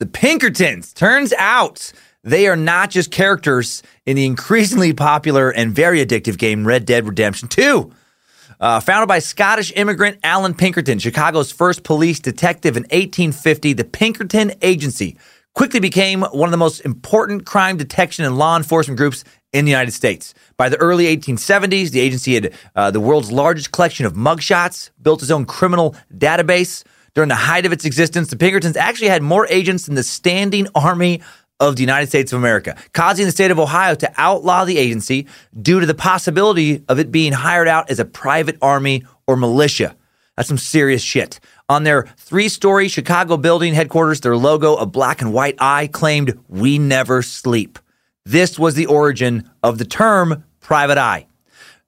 The Pinkertons. Turns out they are not just characters in the increasingly popular and very addictive game Red Dead Redemption 2. Uh, founded by Scottish immigrant Allan Pinkerton, Chicago's first police detective in 1850, the Pinkerton Agency quickly became one of the most important crime detection and law enforcement groups in the United States. By the early 1870s, the agency had uh, the world's largest collection of mugshots, built its own criminal database. During the height of its existence, the Pinkertons actually had more agents than the standing army of the United States of America, causing the state of Ohio to outlaw the agency due to the possibility of it being hired out as a private army or militia. That's some serious shit. On their three story Chicago building headquarters, their logo, a black and white eye, claimed, We never sleep. This was the origin of the term private eye.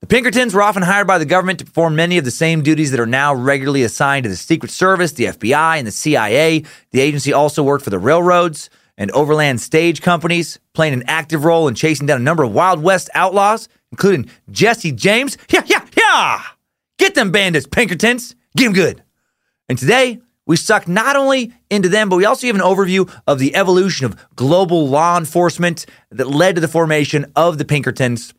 The Pinkertons were often hired by the government to perform many of the same duties that are now regularly assigned to the Secret Service, the FBI, and the CIA. The agency also worked for the railroads and overland stage companies, playing an active role in chasing down a number of Wild West outlaws, including Jesse James. Yeah, yeah, yeah! Get them bandits, Pinkertons! Get them good! And today, we suck not only into them, but we also give an overview of the evolution of global law enforcement that led to the formation of the Pinkertons.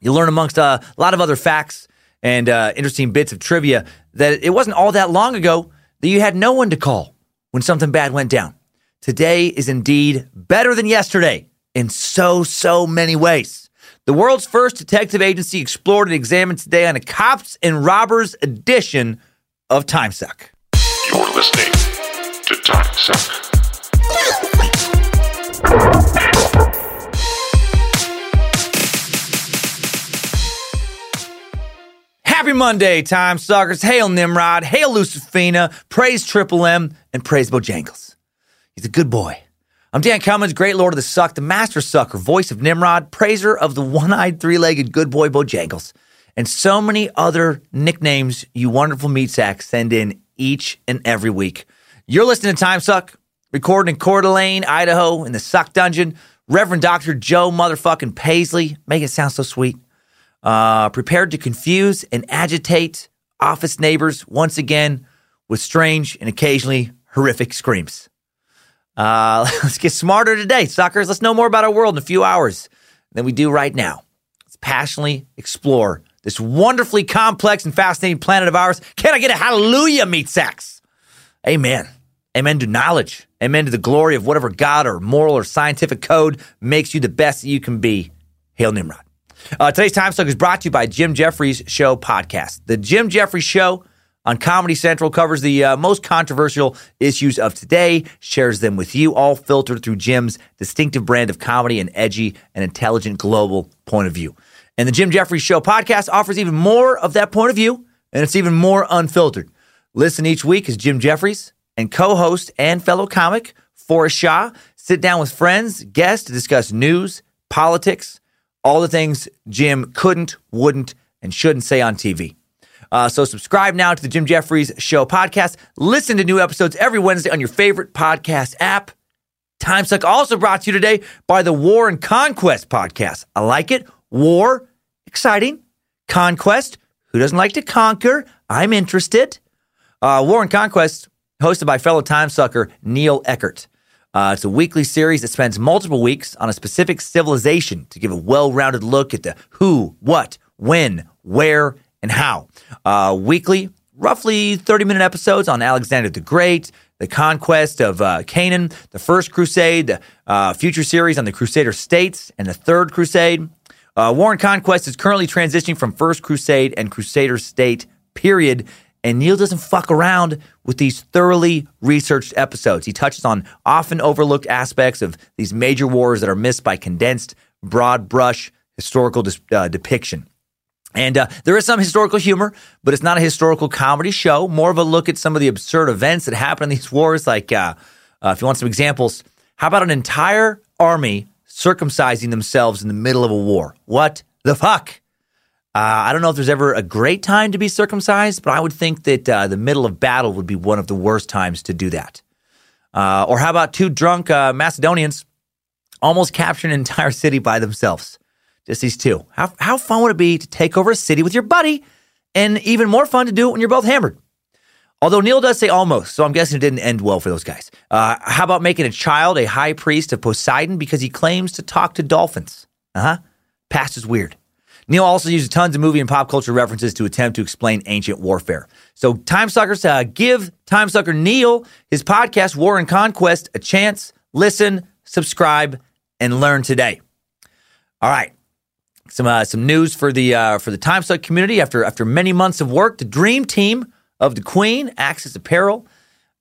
You learn amongst uh, a lot of other facts and uh, interesting bits of trivia that it wasn't all that long ago that you had no one to call when something bad went down. Today is indeed better than yesterday in so, so many ways. The world's first detective agency explored and examined today on a Cops and Robbers edition of Time Suck. You're listening to Time Happy Monday, time suckers. Hail Nimrod, hail Lucifina, praise Triple M, and praise Bojangles. He's a good boy. I'm Dan Cummins, great lord of the suck, the master sucker, voice of Nimrod, praiser of the one eyed, three legged good boy Bojangles, and so many other nicknames you wonderful meat sacks send in each and every week. You're listening to Time Suck, recording in Coeur d'Alene, Idaho, in the Suck Dungeon. Reverend Dr. Joe motherfucking Paisley, make it sound so sweet uh, prepared to confuse and agitate office neighbors once again with strange and occasionally horrific screams. Uh, let's get smarter today, suckers. Let's know more about our world in a few hours than we do right now. Let's passionately explore this wonderfully complex and fascinating planet of ours. Can I get a hallelujah, meat sacks? Amen. Amen to knowledge. Amen to the glory of whatever God or moral or scientific code makes you the best that you can be. Hail Nimrod. Uh, today's Time Suck is brought to you by Jim Jefferies Show podcast. The Jim Jefferies Show on Comedy Central covers the uh, most controversial issues of today, shares them with you, all filtered through Jim's distinctive brand of comedy and edgy and intelligent global point of view. And the Jim Jefferies Show podcast offers even more of that point of view, and it's even more unfiltered. Listen each week as Jim Jefferies and co host and fellow comic Forrest Shaw sit down with friends, guests to discuss news, politics, all the things Jim couldn't, wouldn't, and shouldn't say on TV. Uh, so subscribe now to the Jim Jefferies Show podcast. Listen to new episodes every Wednesday on your favorite podcast app. Time Suck also brought to you today by the War and Conquest podcast. I like it. War, exciting. Conquest, who doesn't like to conquer? I'm interested. Uh, War and Conquest, hosted by fellow Time Sucker Neil Eckert. Uh, it's a weekly series that spends multiple weeks on a specific civilization to give a well rounded look at the who, what, when, where, and how. Uh, weekly, roughly 30 minute episodes on Alexander the Great, the conquest of uh, Canaan, the First Crusade, the uh, future series on the Crusader states, and the Third Crusade. Uh, War and Conquest is currently transitioning from First Crusade and Crusader state, period, and Neil doesn't fuck around with these thoroughly researched episodes. He touches on often overlooked aspects of these major wars that are missed by condensed, broad brush historical uh, depiction. And uh, there is some historical humor, but it's not a historical comedy show. More of a look at some of the absurd events that happen in these wars. Like, uh, uh if you want some examples, how about an entire army circumcising themselves in the middle of a war? What the fuck? Uh, I don't know if there's ever a great time to be circumcised, but I would think that uh, the middle of battle would be one of the worst times to do that. Uh, or how about two drunk uh, Macedonians almost capture an entire city by themselves? Just these two. How, how fun would it be to take over a city with your buddy? And even more fun to do it when you're both hammered. Although Neil does say almost, so I'm guessing it didn't end well for those guys. Uh, how about making a child a high priest of Poseidon because he claims to talk to dolphins? Uh huh. Past is weird. Neil also uses tons of movie and pop culture references to attempt to explain ancient warfare. So, Time Suckers, uh, give Time Sucker Neil his podcast, War and Conquest, a chance. Listen, subscribe, and learn today. All right. Some uh, some news for the uh, for the Time Suck community after after many months of work. The dream team of the Queen, Axis Apparel,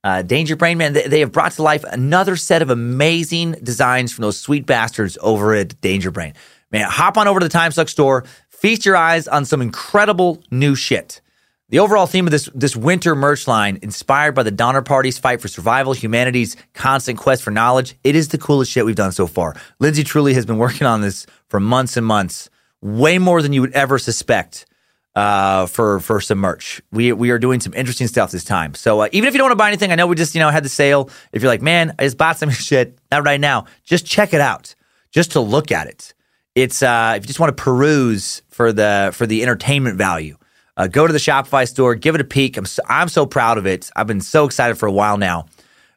uh, Danger Brain Man, they, they have brought to life another set of amazing designs from those sweet bastards over at Danger Brain. Man, hop on over to the Time Suck store, feast your eyes on some incredible new shit. The overall theme of this this winter merch line, inspired by the Donner Party's fight for survival, humanity's constant quest for knowledge, it is the coolest shit we've done so far. Lindsay truly has been working on this for months and months, way more than you would ever suspect uh, for for some merch. We we are doing some interesting stuff this time. So uh, even if you don't want to buy anything, I know we just you know had the sale. If you're like, man, I just bought some shit, not right now, just check it out, just to look at it. It's uh, if you just want to peruse for the for the entertainment value. Uh, go to the Shopify store, give it a peek. I'm so, I'm so proud of it. I've been so excited for a while now.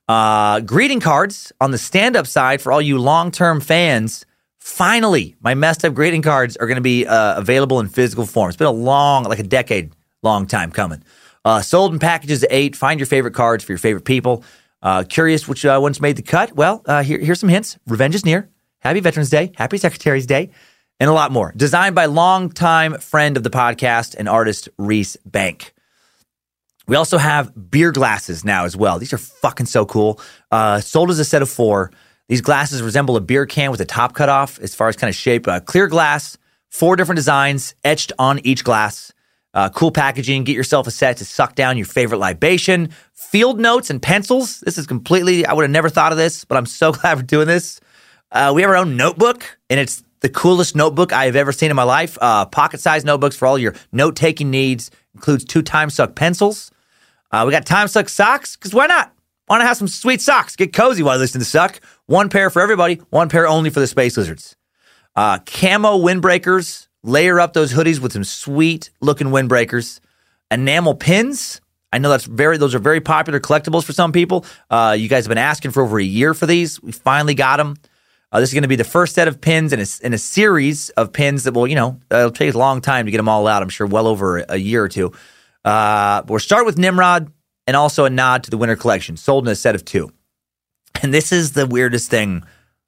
Uh, greeting cards on the stand up side for all you long term fans. Finally, my messed up greeting cards are going to be uh, available in physical form. It's been a long, like a decade long time coming. Uh, sold in packages of eight. Find your favorite cards for your favorite people. Uh, curious which uh, ones made the cut? Well, uh, here, here's some hints. Revenge is near. Happy Veterans Day. Happy Secretary's Day. And a lot more. Designed by longtime friend of the podcast and artist Reese Bank. We also have beer glasses now as well. These are fucking so cool. Uh, sold as a set of four. These glasses resemble a beer can with a top cut off as far as kind of shape. Uh, clear glass, four different designs etched on each glass. Uh, cool packaging. Get yourself a set to suck down your favorite libation. Field notes and pencils. This is completely, I would have never thought of this, but I'm so glad we're doing this. Uh, we have our own notebook, and it's the coolest notebook I have ever seen in my life. Uh, pocket sized notebooks for all your note taking needs. Includes two Time Suck pencils. Uh, we got Time Suck socks, because why not? Want to have some sweet socks? Get cozy while listening to Suck. One pair for everybody, one pair only for the Space Lizards. Uh, camo windbreakers. Layer up those hoodies with some sweet looking windbreakers. Enamel pins. I know that's very; those are very popular collectibles for some people. Uh, you guys have been asking for over a year for these. We finally got them. Uh, this is going to be the first set of pins in a, in a series of pins that will, you know, it'll take a long time to get them all out. I'm sure well over a, a year or two. Uh, we'll start with Nimrod and also a nod to the winter collection, sold in a set of two. And this is the weirdest thing.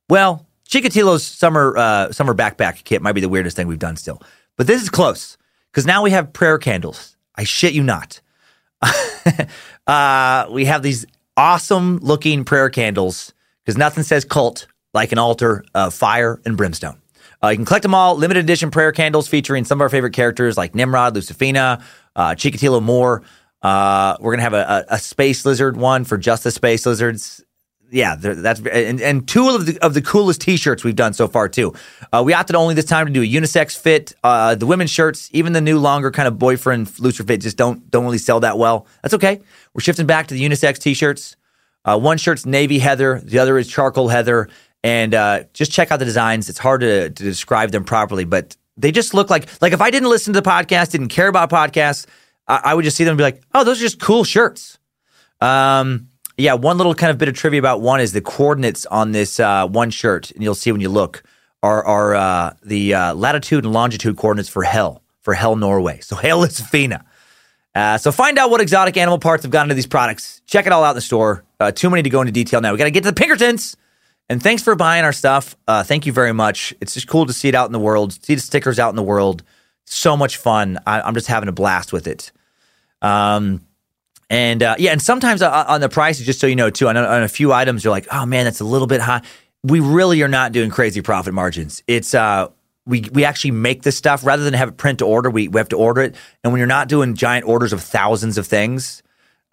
Well, Chikatilo's summer uh, summer backpack kit might be the weirdest thing we've done still, but this is close because now we have prayer candles. I shit you not. uh, we have these awesome looking prayer candles because nothing says cult like an altar of fire and brimstone. Uh, you can collect them all. Limited edition prayer candles featuring some of our favorite characters like Nimrod, Lucifina, uh, Chikatilo Moore. Uh, we're gonna have a, a, a, space lizard one for just the space lizards. Yeah, that's and, and two of the of the coolest T-shirts we've done so far too. Uh, we opted only this time to do a unisex fit. Uh, the women's shirts, even the new longer kind of boyfriend looser fit, just don't don't really sell that well. That's okay. We're shifting back to the unisex T-shirts. Uh, one shirt's navy heather, the other is charcoal heather, and uh, just check out the designs. It's hard to, to describe them properly, but they just look like like if I didn't listen to the podcast, didn't care about podcasts, I, I would just see them and be like, oh, those are just cool shirts. Um, yeah, one little kind of bit of trivia about one is the coordinates on this uh, one shirt, and you'll see when you look are are uh, the uh, latitude and longitude coordinates for Hell for Hell Norway. So Hell is Fina. Uh, so find out what exotic animal parts have gone into these products. Check it all out in the store. Uh, too many to go into detail now. We got to get to the Pinkertons. And thanks for buying our stuff. Uh, thank you very much. It's just cool to see it out in the world, see the stickers out in the world. So much fun. I, am just having a blast with it. Um, and uh, yeah, and sometimes on the prices, just so you know, too, on a, on a, few items, you're like, oh man, that's a little bit high. We really are not doing crazy profit margins. It's uh, we we actually make this stuff rather than have it print to order. We we have to order it, and when you're not doing giant orders of thousands of things,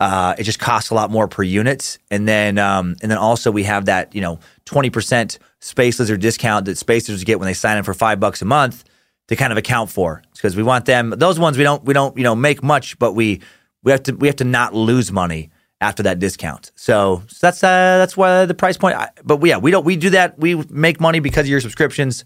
uh, it just costs a lot more per unit. And then, um, and then also we have that, you know, 20% Space Lizard discount that Space Lizards get when they sign in for five bucks a month to kind of account for. because we want them, those ones we don't, we don't, you know, make much, but we, we have to, we have to not lose money after that discount. So, so that's, uh, that's why the price point, but yeah, we don't, we do that. We make money because of your subscriptions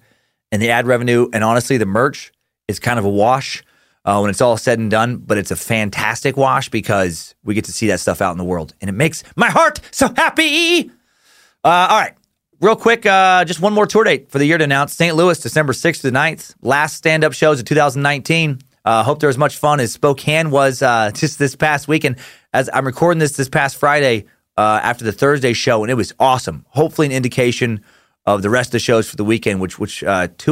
and the ad revenue. And honestly, the merch is kind of a wash. Uh, when it's all said and done. But it's a fantastic wash because we get to see that stuff out in the world, and it makes my heart so happy. Uh, all right, real quick, uh, just one more tour date for the year to announce: St. Louis, December sixth to the 9th. Last stand-up shows of 2019. Uh, hope there was much fun as Spokane was uh, just this past weekend. As I'm recording this this past Friday uh, after the Thursday show, and it was awesome. Hopefully, an indication of the rest of the shows for the weekend, which which two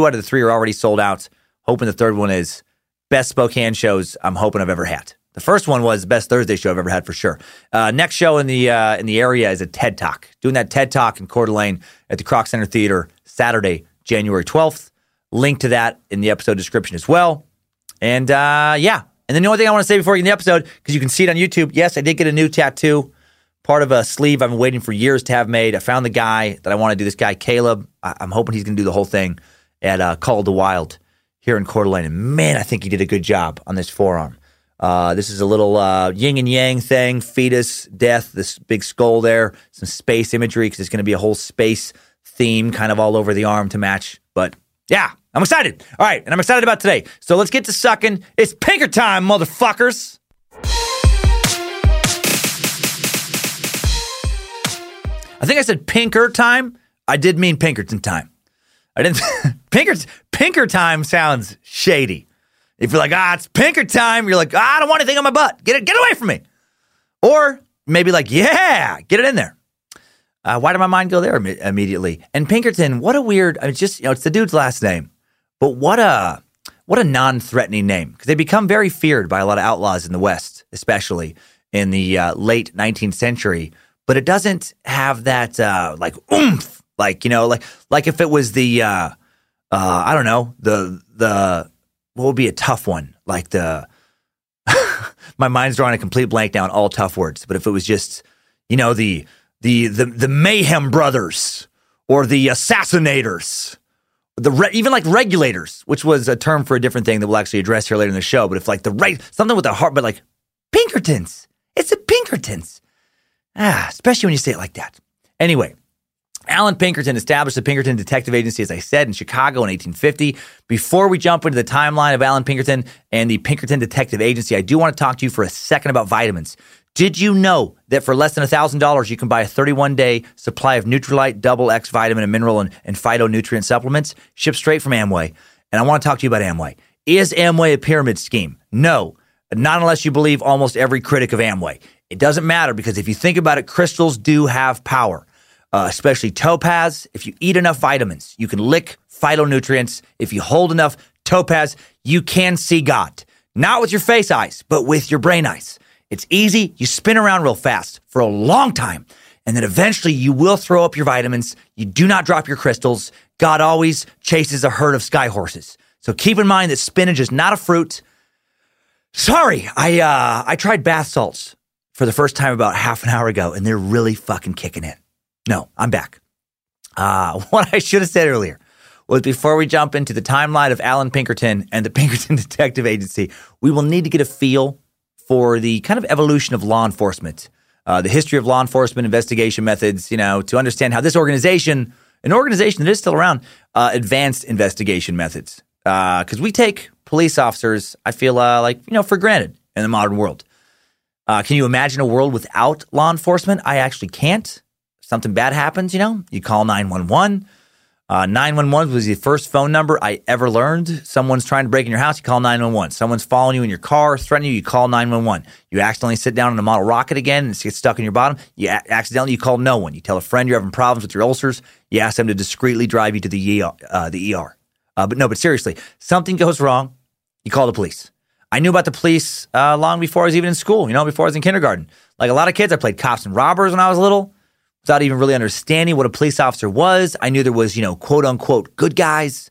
out of the three are already sold out. Hoping the third one is best Spokane shows I'm hoping I've ever had. The first one was the best Thursday show I've ever had for sure. Uh, next show in the uh, in the area is a TED Talk. Doing that TED Talk in Coeur d'Alene at the Kroc Center Theater Saturday, January 12th. Link to that in the episode description as well. And uh, yeah, and then the only thing I want to say before we get in the episode, because you can see it on YouTube, yes, I did get a new tattoo, part of a sleeve I've been waiting for years to have made. I found the guy that I want to do. This guy, Caleb. I- am hoping he's going to do the whole thing at uh, Call of the Wild here in Coeur d'Alene. And man, I think he did a good job on this forearm. Uh, this is a little uh, yin and yang thing, fetus, death, this big skull there, some space imagery because it's going to be a whole space theme kind of all over the arm to match. But yeah, I'm excited. All right, and I'm excited about today. So let's get to sucking. It's pinker time, motherfuckers. I think I said pinker time. I did mean Pinkerton time. I didn't. Pinker Pinker time sounds shady. If you're like, ah, it's Pinker time, you're like, ah, I don't want anything on my butt. Get it, get away from me. Or maybe like, yeah, get it in there. Uh, why did my mind go there Im- immediately? And Pinkerton, what a weird. I mean, just you know, it's the dude's last name, but what a what a non-threatening name because they become very feared by a lot of outlaws in the West, especially in the uh, late 19th century. But it doesn't have that uh, like oomph, like you know, like like if it was the uh, I don't know the the what would be a tough one like the my mind's drawing a complete blank down all tough words. But if it was just you know the the the the Mayhem Brothers or the Assassinators, the re- even like regulators, which was a term for a different thing that we'll actually address here later in the show. But if like the right something with the heart, but like Pinkertons, it's a Pinkertons. Ah, especially when you say it like that. Anyway, Allan Pinkerton established the Pinkerton Detective Agency, as I said, in Chicago in 1850. Before we jump into the timeline of Allan Pinkerton and the Pinkerton Detective Agency, I do want to talk to you for a second about vitamins. Did you know that for less than $1,000, you can buy a 31 day supply of Nutrilite, Double X vitamin and mineral and, and phytonutrient supplements shipped straight from Amway? And I want to talk to you about Amway. Is Amway a pyramid scheme? No, not unless you believe almost every critic of Amway. It doesn't matter because if you think about it, crystals do have power, uh, especially topaz. If you eat enough vitamins, you can lick phytonutrients. If you hold enough topaz, you can see God. Not with your face eyes, but with your brain eyes. It's easy. You spin around real fast for a long time. And then eventually you will throw up your vitamins. You do not drop your crystals. God always chases a herd of sky horses. So keep in mind that spinach is not a fruit. Sorry, I uh, I tried bath salts for the first time about half an hour ago, and they're really fucking kicking in. No, I'm back. Uh, what I should have said earlier was before we jump into the timeline of Allan Pinkerton and the Pinkerton Detective Agency, we will need to get a feel for the kind of evolution of law enforcement, uh, the history of law enforcement investigation methods, you know, to understand how this organization, an organization that is still around, uh, advanced investigation methods. Because we take police officers, I feel uh, like, you know, for granted in the modern world. Uh, can you imagine a world without law enforcement? I actually can't. Something bad happens, you know, you call 911. Uh, 911 was the first phone number I ever learned. Someone's trying to break in your house, you call 911. Someone's following you in your car, threatening you, you call 911. You accidentally sit down in a model rocket again and get stuck in your bottom. You a- accidentally you call no one. You tell a friend you're having problems with your ulcers. You ask them to discreetly drive you to the ER. Uh, the ER. Uh, but no, but seriously, something goes wrong, you call the police. I knew about the police uh, long before I was even in school, you know, before I was in kindergarten. Like a lot of kids, I played cops and robbers when I was little without even really understanding what a police officer was. I knew there was, you know, quote unquote good guys.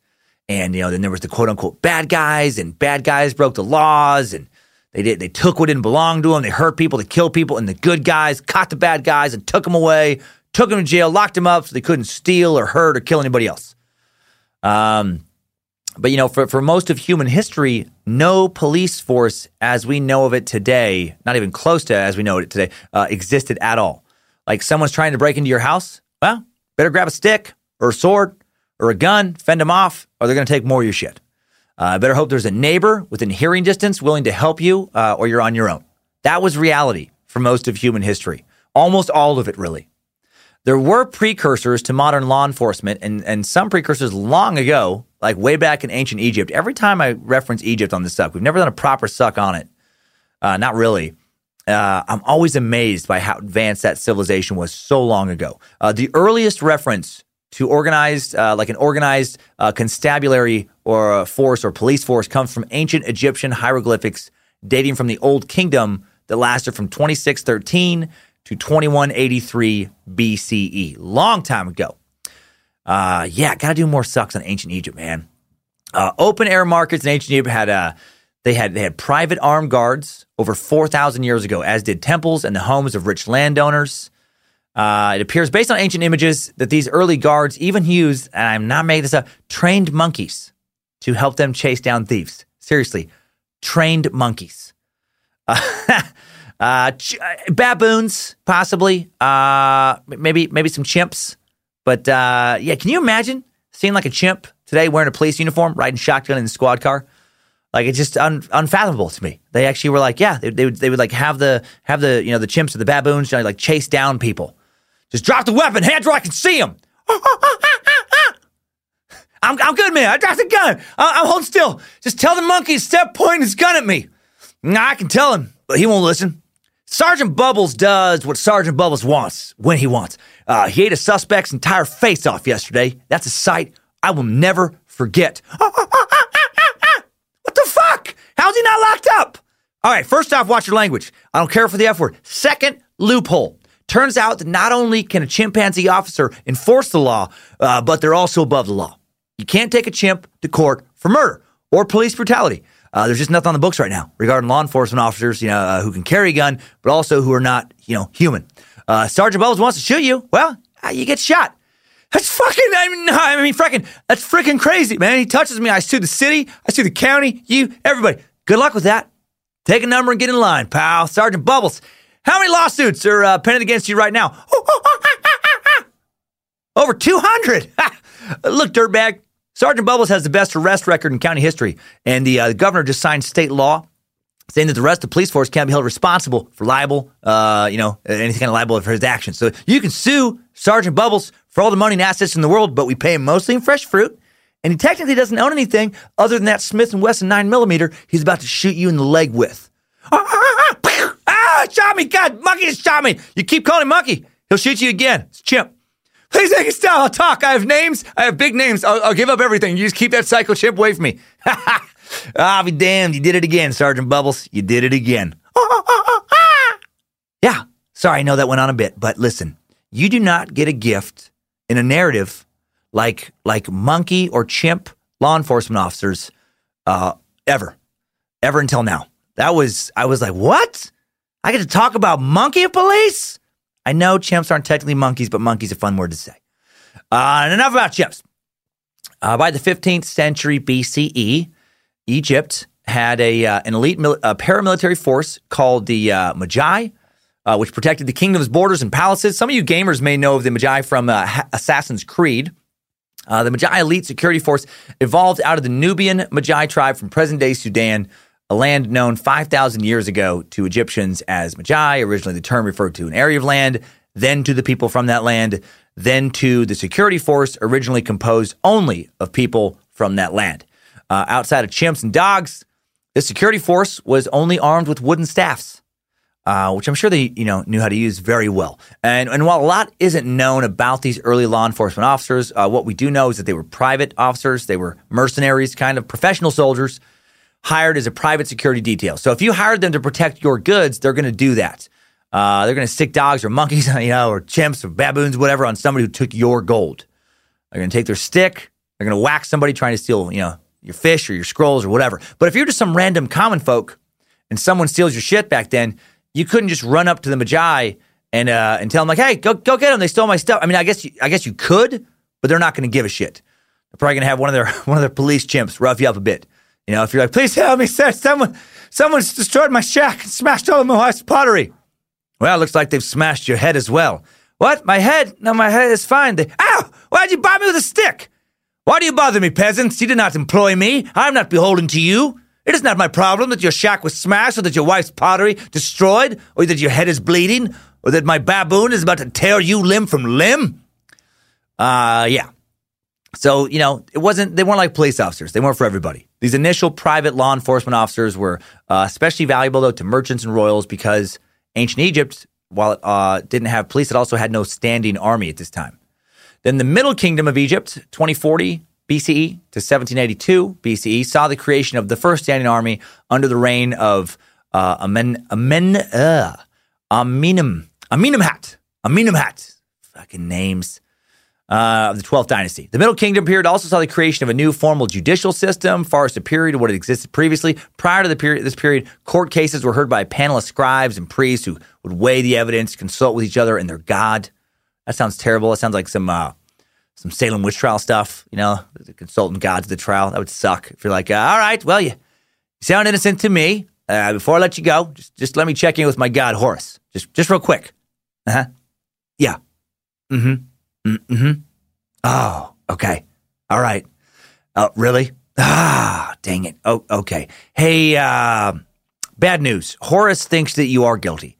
And, you know, then there was the quote unquote bad guys, and bad guys broke the laws and they did, they took what didn't belong to them. They hurt people, they killed people, and the good guys caught the bad guys and took them away, took them to jail, locked them up so they couldn't steal or hurt or kill anybody else. Um, but you know, for, for most of human history, no police force as we know of it today, not even close to as we know it today, uh, existed at all. Like someone's trying to break into your house, well, better grab a stick or a sword or a gun, fend them off, or they're going to take more of your shit. Uh, better hope there's a neighbor within hearing distance willing to help you, uh, or you're on your own. That was reality for most of human history, almost all of it, really. There were precursors to modern law enforcement and, and some precursors long ago, like way back in ancient Egypt. Every time I reference Egypt on this suck, we've never done a proper suck on it. Uh, not really. Uh, I'm always amazed by how advanced that civilization was so long ago. Uh, the earliest reference to organized, uh, like an organized uh, constabulary or force or police force, comes from ancient Egyptian hieroglyphics dating from the Old Kingdom that lasted from 2613 to 2183 BCE. Long time ago. Uh, yeah, got to do more sucks on ancient Egypt, man. Uh, open air markets in ancient Egypt had uh, they had they had private armed guards over 4,000 years ago, as did temples and the homes of rich landowners. Uh, it appears based on ancient images that these early guards even used, and I'm not making this up, trained monkeys to help them chase down thieves. Seriously, trained monkeys. Uh, ch- uh, baboons, possibly. Uh, maybe maybe some chimps. But uh, yeah, can you imagine seeing like a chimp today wearing a police uniform, riding shotgun in the squad car? Like it's just un- unfathomable to me. They actually were like, yeah, they, they, would they would like have the have the you know the chimps or the baboons you know, like chase down people. Just drop the weapon, hands where I can see them. I'm, I'm good, man. I dropped the gun. I, I'm holding still. Just tell the monkey to step pointing his gun at me. Nah, I can tell him, but he won't listen. Sergeant Bubbles does what Sergeant Bubbles wants when he wants. Uh, he ate a suspect's entire face off yesterday. That's a sight I will never forget. How's he not locked up? All right, first off, watch your language. I don't care for the F word. Second, loophole. Turns out that not only can a chimpanzee officer enforce the law, uh, but they're also above the law. You can't take a chimp to court for murder or police brutality. Uh, there's just nothing on the books right now regarding law enforcement officers, you know, uh, who can carry a gun, but also who are not, you know, human. Uh, Sergeant Bubbles wants to shoot you. Well, uh, you get shot. That's fucking, I mean, I mean, freaking, that's freaking crazy, man. He touches me. I sue the city. I sue the county. You, everybody. Good luck with that. Take a number and get in line, pal. Sergeant Bubbles. How many lawsuits are uh, pending against you right now? Over 200. Look, dirtbag, Sergeant Bubbles has the best arrest record in county history, and the, uh, governor just signed state law saying that the rest of the police force can't be held responsible for liable, uh, you know, anything kind of liable for his actions. So you can sue Sergeant Bubbles for all the money and assets in the world, but we pay him mostly in fresh fruit, and he technically doesn't own anything other than that Smith and Wesson nine millimeter he's about to shoot you in the leg with. Ah, ah, ah, ah shot me! God, Monkey just shot me! You keep calling him Monkey, he'll shoot you again. It's Chimp. Please take it down. I'll talk. I have names. I have big names. I'll, I'll give up everything. You just keep that psycho chimp away from me. ah, be damned. You did it again, Sergeant Bubbles. You did it again. yeah. Sorry, I know that went on a bit, but listen, you do not get a gift in a narrative like like monkey or chimp law enforcement officers uh, ever, ever until now. That was I was like, what? I get to talk about monkey police? I know chimps aren't technically monkeys, but monkey's a fun word to say. Uh, and enough about chimps. Uh, by the 15th century BCE, Egypt had a uh, an elite mil- paramilitary force called the uh, Medjay, uh, which protected the kingdom's borders and palaces. Some of you gamers may know of the Medjay from uh, Assassin's Creed. The Medjay elite security force evolved out of the Nubian Medjay tribe from present day Sudan a land known 5,000 years ago to Egyptians as Magi. Originally, the term referred to an area of land, then to the people from that land, then to the security force, originally composed only of people from that land. Uh, outside of chimps and dogs, the security force was only armed with wooden staffs. Uh, which I'm sure they, you know, knew how to use very well. And, and while a lot isn't known about these early law enforcement officers, uh, what we do know is that they were private officers. They were mercenaries, kind of professional soldiers hired as a private security detail. So if you hired them to protect your goods, they're going to do that. Uh, they're going to stick dogs or monkeys, you know, or chimps or baboons, whatever, on somebody who took your gold. They're going to take their stick. They're going to whack somebody trying to steal, you know, your fish or your scrolls or whatever. But if you're just some random common folk and someone steals your shit back then, you couldn't just run up to the Medjay and uh, and tell them like, "Hey, go go get them. They stole my stuff." I mean, I guess you, I guess you could, but they're not going to give a shit. They're probably going to have one of their one of their police chimps rough you up a bit. You know, if you're like, please help me, sir, someone, someone's destroyed my shack and smashed all of my wife's pottery. Well, it looks like they've smashed your head as well. What? My head? No, my head is fine. They, ow! Why'd you bite me with a stick? Why do you bother me, peasants? You did not employ me. I am not beholden to you. It is not my problem that your shack was smashed, or that your wife's pottery destroyed, or that your head is bleeding, or that my baboon is about to tear you limb from limb. Uh, yeah. So, you know, it wasn't, they weren't like police officers. They weren't for everybody. These initial private law enforcement officers were uh, especially valuable, though, to merchants and royals because ancient Egypt, while it uh, didn't have police, it also had no standing army at this time. Then the Middle Kingdom of Egypt, 2040 BCE to 1782 BCE, saw the creation of the first standing army under the reign of uh, Amen, Amen, uh, Amenemhat. Fucking names uh, of the 12th dynasty. The Middle Kingdom period also saw the creation of a new formal judicial system, far superior to what had existed previously. Prior to the period, this period, court cases were heard by a panel of scribes and priests who would weigh the evidence, consult with each other and their God. That sounds terrible. That sounds like some uh, some Salem witch trial stuff. You know, the consultant gods of the trial. That would suck. If you're like, uh, all right, well, you, you sound innocent to me. Uh, before I let you go, just just let me check in with my god Horus. Just just real quick. Uh huh. Yeah. Mm-hmm. Mm-hmm. Oh, okay. All right. Oh, really? Ah, dang it. Oh, okay. Hey, uh, bad news. Horus thinks that you are guilty.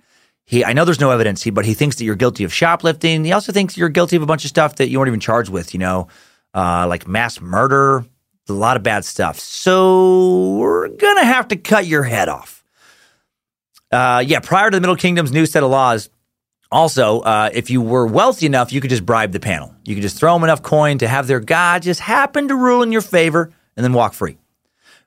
He, I know there's no evidence, but he thinks that you're guilty of shoplifting. He also thinks you're guilty of a bunch of stuff that you weren't even charged with. You know, uh, like mass murder, a lot of bad stuff. So we're gonna have to cut your head off. Uh, yeah, prior to the Middle Kingdom's new set of laws, also, uh, if you were wealthy enough, you could just bribe the panel. You could just throw them enough coin to have their god just happen to rule in your favor and then walk free.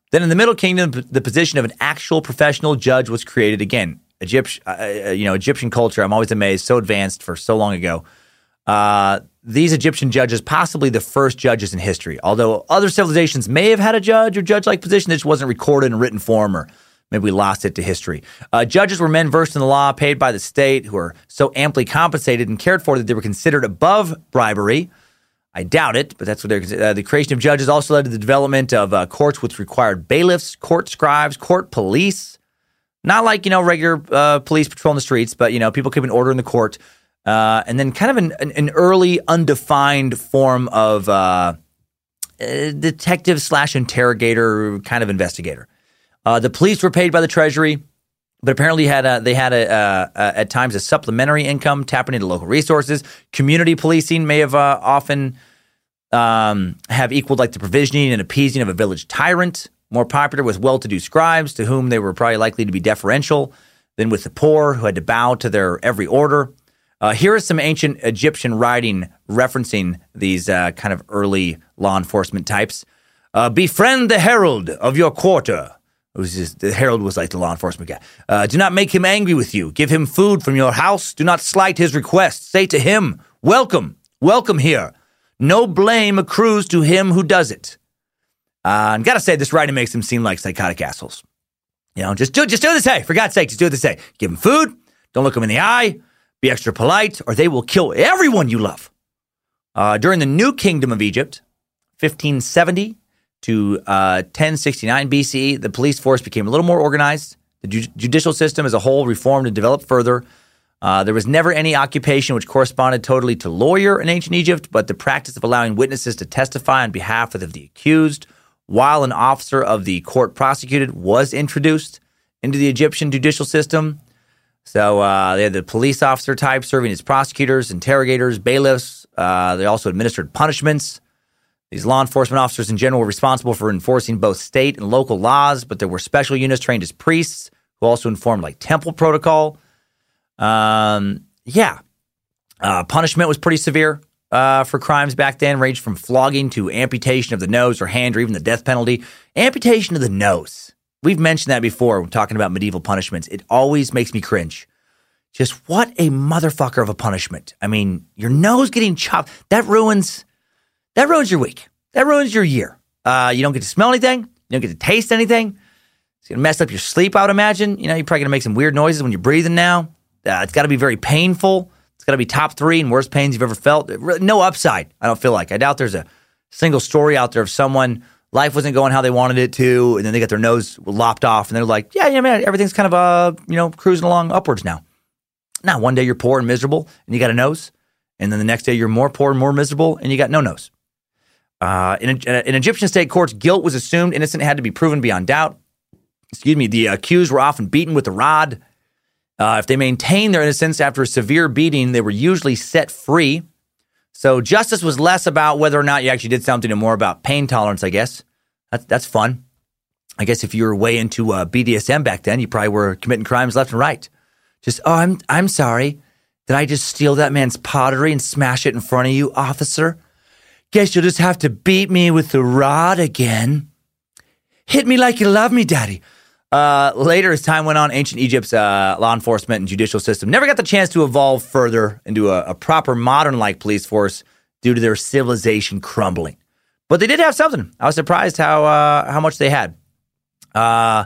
Then in the Middle Kingdom, the position of an actual professional judge was created again. Egyptian, uh, uh, you know, Egyptian culture. I'm always amazed, so advanced for so long ago. Uh, these Egyptian judges, possibly the first judges in history. Although other civilizations may have had a judge or judge-like position, that just wasn't recorded in written form or Maybe we lost it to history. Uh, judges were men versed in the law, paid by the state, who were so amply compensated and cared for that they were considered above bribery. I doubt it, but that's what they're. Uh, the creation of judges also led to the development of uh, courts, which required bailiffs, court scribes, court police. Not like you know regular uh, police patrolling the streets, but you know people keeping order in the court. Uh, and then kind of an, an, an early undefined form of uh, detective slash interrogator kind of investigator. Uh, the police were paid by the Treasury, but apparently had a, they had a, a, a, at times a supplementary income tapping into local resources. Community policing may have uh, often um, have equaled like the provisioning and appeasing of a village tyrant. More popular with well-to-do scribes to whom they were probably likely to be deferential than with the poor who had to bow to their every order. Uh, here is some ancient Egyptian writing referencing these uh, kind of early law enforcement types. Uh, befriend the herald of your quarter just, the herald was like the law enforcement guy. Uh, do not make him angry with you. Give him food from your house. Do not slight his request. Say to him, Welcome, welcome here. No blame accrues to him who does it. Uh, and gotta say, this writing makes them seem like psychotic assholes. You know, just do, just do this. Hey, for God's sake, just do this. Hey, give them food. Don't look them in the eye. Be extra polite, or they will kill everyone you love. Uh, during the New Kingdom of Egypt, 1570 to uh, 1069 BCE, the police force became a little more organized. The ju- judicial system as a whole reformed and developed further. Uh, there was never any occupation which corresponded totally to lawyer in ancient Egypt, but the practice of allowing witnesses to testify on behalf of the accused while an officer of the court prosecuted was introduced into the Egyptian judicial system. So uh, they had the police officer type serving as prosecutors, interrogators, bailiffs. Uh, they also administered punishments. These law enforcement officers in general were responsible for enforcing both state and local laws, but there were special units trained as priests who also informed like temple protocol. Um, yeah, uh, punishment was pretty severe uh, for crimes back then, ranged from flogging to amputation of the nose or hand, or even the death penalty. Amputation of the nose. We've mentioned that before when talking about medieval punishments. It always makes me cringe. Just what a motherfucker of a punishment. I mean, your nose getting chopped, that ruins that ruins your week. That ruins your year. Uh, you don't get to smell anything. You don't get to taste anything. It's gonna mess up your sleep. I would imagine. You know, you're probably gonna make some weird noises when you're breathing now. Uh, it's got to be very painful. It's got to be top three and worst pains you've ever felt. No upside. I don't feel like. I doubt there's a single story out there of someone life wasn't going how they wanted it to, and then they got their nose lopped off, and they're like, "Yeah, yeah, man, everything's kind of uh, you know, cruising along upwards now." Now, one day you're poor and miserable, and you got a nose, and then the next day you're more poor and more miserable, and you got no nose. Uh, in, in Egyptian state courts, guilt was assumed, innocent had to be proven beyond doubt. Excuse me, the accused were often beaten with a rod. Uh, if they maintained their innocence after a severe beating, they were usually set free. So justice was less about whether or not you actually did something and more about pain tolerance, I guess. That's, that's fun. I guess if you were way into uh, BDSM back then, you probably were committing crimes left and right. Just, oh, I'm, I'm sorry. Did I just steal that man's pottery and smash it in front of you, officer? Guess you'll just have to beat me with the rod again. Hit me like you love me, daddy. Uh, later, as time went on, ancient Egypt's uh, law enforcement and judicial system never got the chance to evolve further into a, a proper modern like police force due to their civilization crumbling. But they did have something. I was surprised how uh, how much they had. Uh,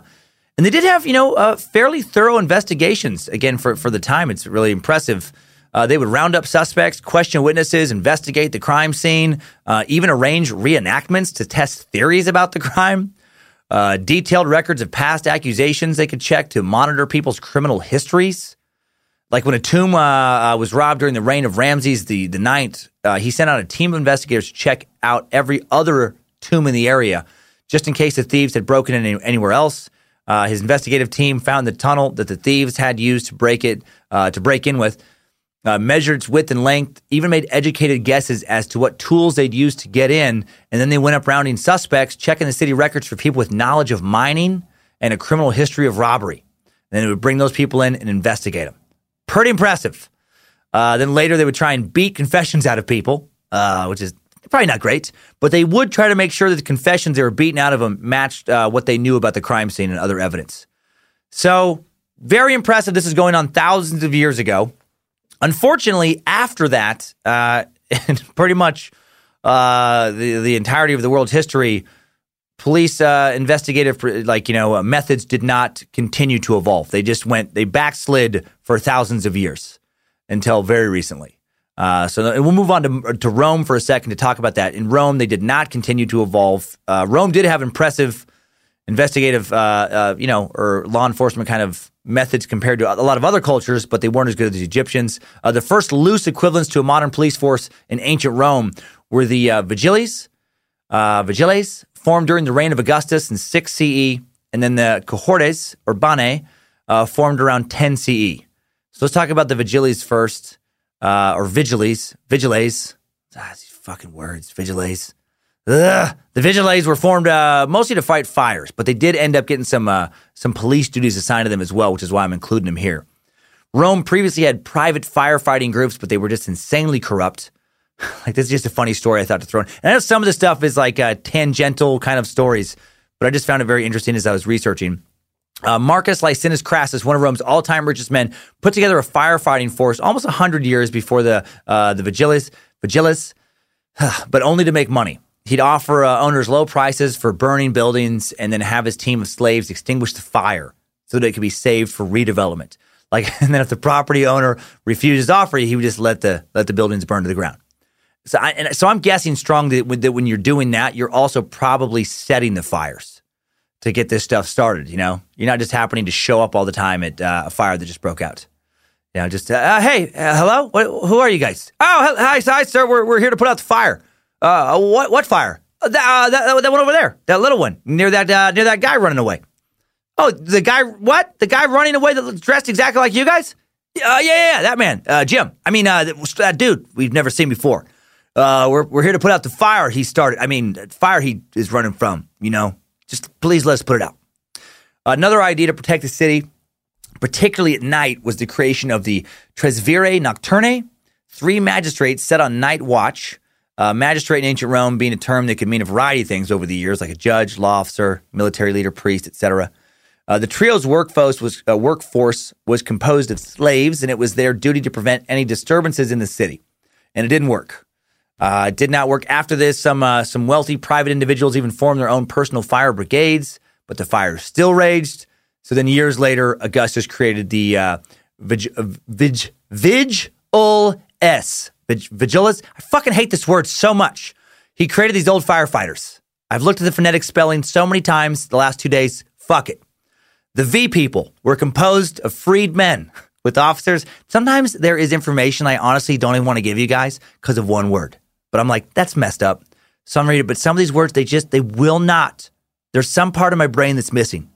and they did have, you know, uh, fairly thorough investigations. Again, for, for the time, it's really impressive. Uh, they would round up suspects, question witnesses, investigate the crime scene, uh, even arrange reenactments to test theories about the crime. Uh, detailed records of past accusations they could check to monitor people's criminal histories. Like when a tomb uh, uh, was robbed during the reign of Ramses the, the Ninth, uh, he sent out a team of investigators to check out every other tomb in the area, just in case the thieves had broken in any, anywhere else. Uh, his investigative team found the tunnel that the thieves had used to break it uh, to break in with, uh, measured its width and length, even made educated guesses as to what tools they'd use to get in, and then they went up rounding suspects, checking the city records for people with knowledge of mining and a criminal history of robbery. And then it would bring those people in and investigate them. Pretty impressive. Uh, then later they would try and beat confessions out of people, uh, which is probably not great, but they would try to make sure that the confessions they were beating out of them matched uh, what they knew about the crime scene and other evidence. So, very impressive. This is going on thousands of years ago. Unfortunately, after that, uh, and pretty much uh, the the entirety of the world's history, police uh, investigative like you know uh, methods did not continue to evolve. They just went they backslid for thousands of years until very recently. Uh, so we'll move on to, to Rome for a second to talk about that. In Rome, they did not continue to evolve. Uh, Rome did have impressive investigative, uh, uh, you know, or law enforcement kind of methods compared to a lot of other cultures, but they weren't as good as the Egyptians. Uh, the first loose equivalents to a modern police force in ancient Rome were the uh, vigiles, vigiles, formed during the reign of Augustus in 6 CE, and then the cohortes, urbanae, formed around 10 CE. So let's talk about the vigiles first uh, or vigiles, vigiles. Ah, these fucking words, vigiles. Ugh. The vigiles were formed uh, mostly to fight fires, but they did end up getting some uh, some police duties assigned to them as well, which is why I'm including them here. Rome previously had private firefighting groups, but they were just insanely corrupt. like this is just a funny story I thought to throw in. And I know some of the stuff is like uh, tangential kind of stories, but I just found it very interesting as I was researching. Uh, Marcus Licinius Crassus, one of Rome's all-time richest men, put together a firefighting force almost hundred years before the uh, the Vigilis, Vigilis, but only to make money. He'd offer uh, owners low prices for burning buildings, and then have his team of slaves extinguish the fire so that it could be saved for redevelopment. Like, and then if the property owner refuses to offer, he would just let the let the buildings burn to the ground. So, I, and so I'm guessing strongly that, that when you're doing that, you're also probably setting the fires to get this stuff started. You know, you're not just happening to show up all the time at uh, a fire that just broke out. You know, just uh hey, uh, hello, what, who are you guys? Oh, hi, hi, sir. We're we're here to put out the fire. Uh, uh what what fire? that, that, that one over there, that little one near that near that guy running away. Oh, the guy, what? The guy running away that's dressed exactly like you guys? Uh, yeah, yeah, yeah, that man, uh, Jim. I mean, uh, that dude we've never seen before. Uh, we're, we're here to put out the fire he started. I mean, fire he is running from, you know. Just please let us put it out. Another idea to protect the city, particularly at night, was the creation of the Tresviri Nocturni, three magistrates set on night watch. Uh, magistrate in ancient Rome being a term that could mean a variety of things over the years, like a judge, law officer, military leader, priest, etc. Uh, the trio's workforce was, uh, workforce was composed of slaves, and it was their duty to prevent any disturbances in the city. And it didn't work. Uh, it did not work after this. Some uh, some wealthy private individuals even formed their own personal fire brigades, but the fire still raged. So then, years later, Augustus created the uh, Vig, Vig, S. Vig, Vigilis. I fucking hate this word so much. He created these old firefighters. I've looked at the phonetic spelling so many times the last two days. Fuck it. The V people were composed of freed men with officers. Sometimes there is information I honestly don't even want to give you guys because of one word. But I'm like, that's messed up. So I'm reading, but some of these words, they just, they will not. There's some part of my brain that's missing.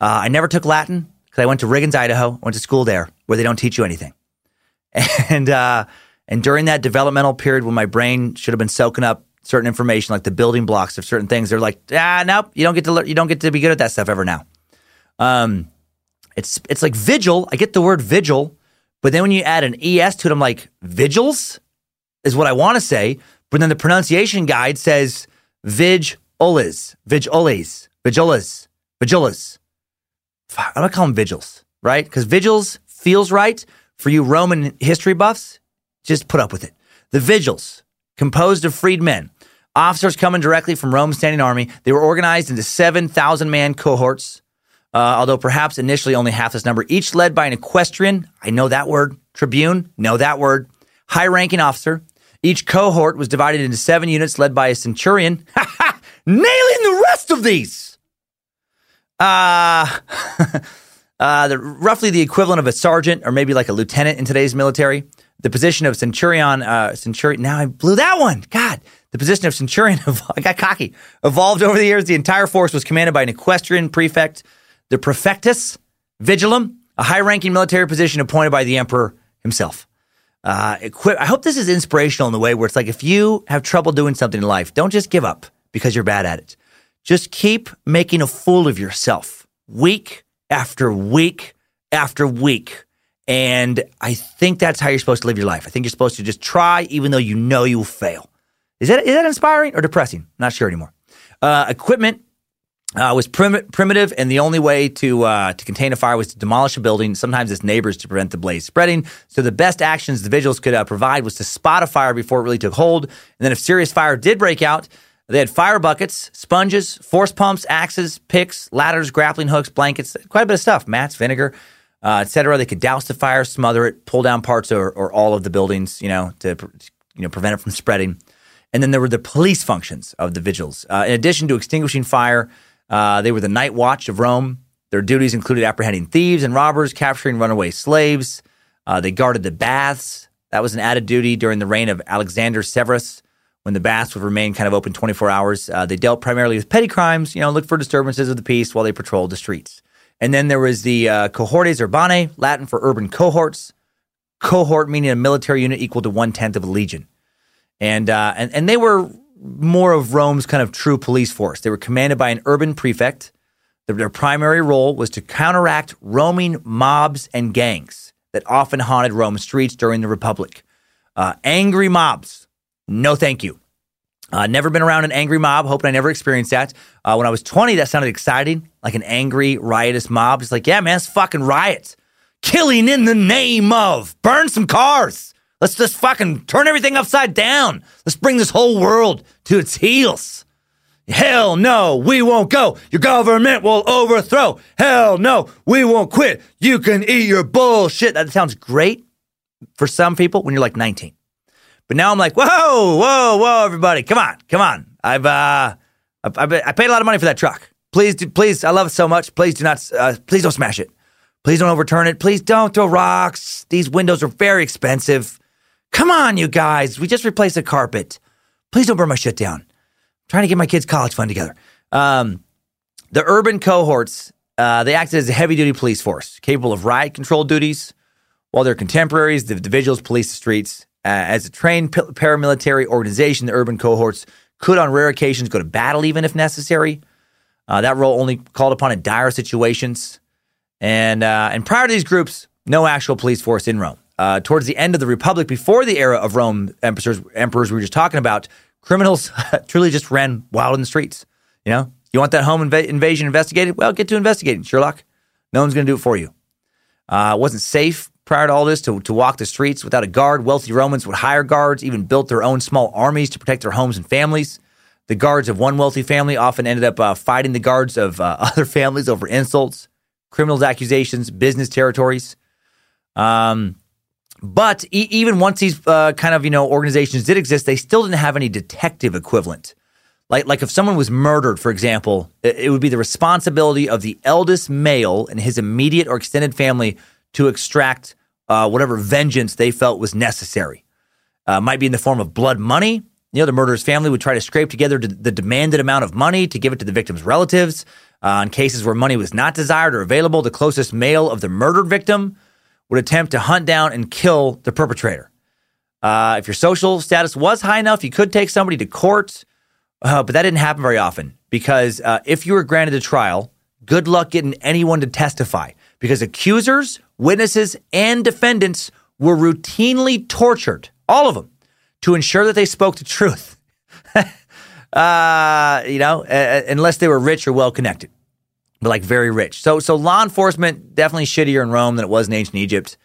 Uh, I never took Latin because I went to Riggins, Idaho, I went to school there where they don't teach you anything. And, uh, and during that developmental period when my brain should have been soaking up certain information, like the building blocks of certain things, they're like, ah, nope, you don't get to, you don't get to be good at that stuff ever now. Um, it's, it's like vigil. I get the word vigil, but then when you add an ES to it, I'm like, vigils is what I want to say. But then the pronunciation guide says vig olas, vig olas. I'm gonna call them vigils, right? Because vigils feels right for you Roman history buffs. Just put up with it. The vigils, composed of freedmen, officers coming directly from Rome's standing army. They were organized into 7,000 man cohorts, uh, although perhaps initially only half this number, each led by an equestrian. I know that word. Tribune, know that word. High ranking officer. Each cohort was divided into seven units led by a centurion. Nailing the rest of these. Uh, uh, the, roughly the equivalent of a sergeant or maybe like a lieutenant in today's military. The position of centurion, uh, centurion. Now I blew that one. God, the position of centurion. I got cocky. Evolved over the years. The entire force was commanded by an equestrian prefect, the prefectus vigilum, a high-ranking military position appointed by the emperor himself. Uh, equip, I hope this is inspirational in the way where it's like if you have trouble doing something in life, don't just give up because you're bad at it. Just keep making a fool of yourself week after week after week. And I think that's how you're supposed to live your life. I think you're supposed to just try, even though you know you will fail. Is that, is that inspiring or depressing? Not sure anymore. Uh, equipment uh, was prim- primitive, and the only way to uh, to contain a fire was to demolish a building, sometimes its neighbors, to prevent the blaze spreading. So the best actions the vigils could uh, provide was to spot a fire before it really took hold, and then if serious fire did break out, they had fire buckets, sponges, force pumps, axes, picks, ladders, grappling hooks, blankets, quite a bit of stuff, mats, vinegar, uh, etc. They could douse the fire, smother it, pull down parts or, or all of the buildings, you know, to you know prevent it from spreading. And then there were the police functions of the vigils. Uh, in addition to extinguishing fire, uh, they were the night watch of Rome. Their duties included apprehending thieves and robbers, capturing runaway slaves. Uh, they guarded the baths. That was an added duty during the reign of Alexander Severus when the baths would remain kind of open 24 hours. Uh, they dealt primarily with petty crimes, you know, looked for disturbances of the peace while they patrolled the streets. And then there was the uh, cohortes urbanae, Latin for urban cohorts. Cohort meaning a military unit equal to one tenth of a legion, and uh, and and they were more of Rome's kind of true police force. They were commanded by an urban prefect. Their, their primary role was to counteract roaming mobs and gangs that often haunted Rome's streets during the Republic. Uh, angry mobs no, thank you. Uh, never been around an angry mob. Hoping I never experienced that. Uh, when I was 20, that sounded exciting, like an angry, riotous mob. Just like, yeah, man, it's fucking riots. Killing in the name of. Burn some cars. Let's just fucking turn everything upside down. Let's bring this whole world to its heels. Hell no, we won't go. Your government will overthrow. Hell no, we won't quit. You can eat your bullshit. That sounds great for some people when you're like 19. But now I'm like, whoa, whoa, whoa, everybody, come on, come on. I've uh, I, I paid a lot of money for that truck. Please, do, please, I love it so much. Please do not, uh, please don't smash it. Please don't overturn it. Please don't throw rocks. These windows are very expensive. Come on, you guys. We just replaced the carpet. Please don't burn my shit down. I'm trying to get my kids' college fund together. Um, the urban cohorts, uh, they acted as a heavy duty police force capable of riot control duties, while their contemporaries, the individuals, police the streets. Uh, as a trained paramilitary organization, the urban cohorts could, on rare occasions, go to battle even if necessary. Uh, that role only called upon in dire situations. And, uh, and prior to these groups, no actual police force in Rome. Uh, towards the end of the Republic, before the era of Rome emperors, emperors we were just talking about, criminals truly just ran wild in the streets. You know, you want that home inv- invasion investigated? Well, get to investigating, Sherlock. No one's going to do it for you. Uh, it wasn't safe prior to all this to, to walk the streets without a guard. Wealthy Romans would hire guards, even built their own small armies to protect their homes and families. The guards of one wealthy family often ended up uh, fighting the guards of uh, other families over insults, criminals' accusations, business territories. Um, but e- even once these uh, kind of you know organizations did exist, they still didn't have any detective equivalent. Like like if someone was murdered, for example, it, it would be the responsibility of the eldest male and his immediate or extended family to extract uh, whatever vengeance they felt was necessary. Uh, might be in the form of blood money, You know, the murderer's family would try to scrape together the demanded amount of money to give it to the victim's relatives. Uh, in cases where money was not desired or available, the closest male of the murdered victim would attempt to hunt down and kill the perpetrator. Uh, if your social status was high enough, you could take somebody to court, uh, but that didn't happen very often because uh, if you were granted a trial, good luck getting anyone to testify because accusers, witnesses, and defendants were routinely tortured, all of them, to ensure that they spoke the truth. uh, you know, uh, unless they were rich or well connected, but like very rich. So, so law enforcement definitely shittier in Rome than it was in ancient Egypt.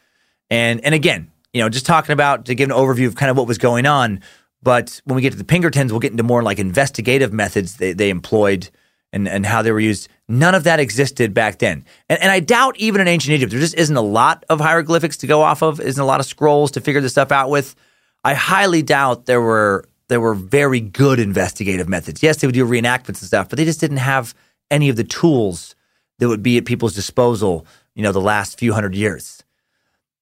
And and again, you know, just talking about to give an overview of kind of what was going on. But when we get to the Pinkertons, we'll get into more like investigative methods they, they employed and, and how they were used. None of that existed back then. And, and I doubt even in ancient Egypt, there just isn't a lot of hieroglyphics to go off of, isn't a lot of scrolls to figure this stuff out with. I highly doubt there were there were very good investigative methods. Yes, they would do reenactments and stuff, but they just didn't have any of the tools that would be at people's disposal, you know, the last few hundred years.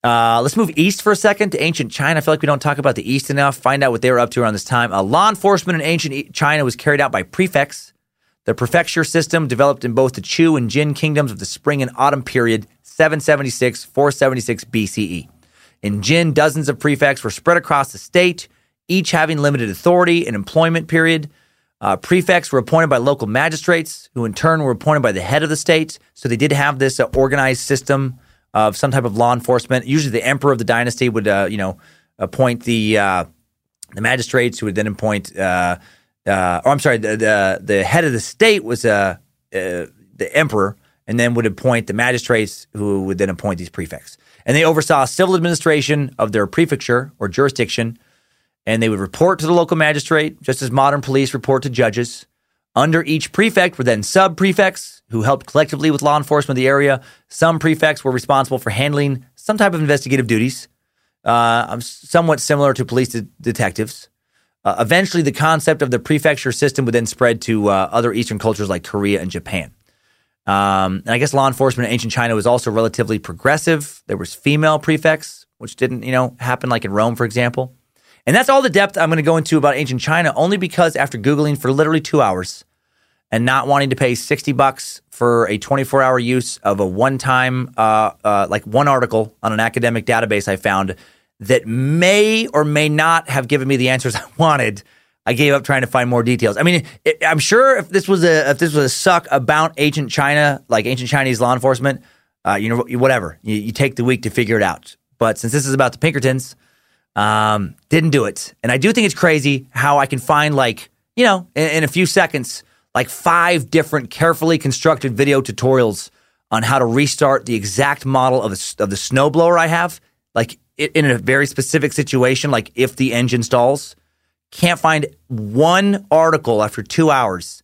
Uh, let's move east for a second to ancient China. I feel like we don't talk about the East enough. Find out what they were up to around this time. Uh, law enforcement in ancient China was carried out by prefects. The prefecture system developed in both the Chu and Jin kingdoms of the spring and autumn period, 776, 476 BCE. In Jin, dozens of prefects were spread across the state, each having limited authority and employment period. Uh, prefects were appointed by local magistrates, who in turn were appointed by the head of the state. So they did have this uh, organized system of some type of law enforcement. Usually, the emperor of the dynasty would, uh, you know, appoint the uh, the magistrates, who would then appoint. Uh, uh, or I'm sorry, the, the, the head of the state was uh, the emperor, and then would appoint the magistrates, who would then appoint these prefects. And they oversaw civil administration of their prefecture or jurisdiction, and they would report to the local magistrate, just as modern police report to judges. Under each prefect were then sub prefects who helped collectively with law enforcement of the area. Some prefects were responsible for handling some type of investigative duties, uh, somewhat similar to police de- detectives. Uh, eventually, the concept of the prefecture system would then spread to uh, other Eastern cultures like Korea and Japan. Um, and I guess law enforcement in ancient China was also relatively progressive. There was female prefects, which didn't, you know, happen like in Rome, for example. And that's all the depth I'm going to go into about ancient China, only because after Googling for literally two hours and not wanting to pay 60 bucks for a 24 hour use of a one time, uh, uh, like one article on an academic database I found that may or may not have given me the answers I wanted. I gave up trying to find more details. I mean, it, I'm sure if this was a if this was a suck about ancient China, like ancient Chinese law enforcement, uh, you know, whatever, you, you, take the week to figure it out. But since this is about the Pinkertons, um, didn't do it. And I do think it's crazy how I can find like you know in, in a few seconds like five different carefully constructed video tutorials on how to restart the exact model of, a, of the snowblower I have. Like in a very specific situation, like if the engine stalls, can't find one article after two hours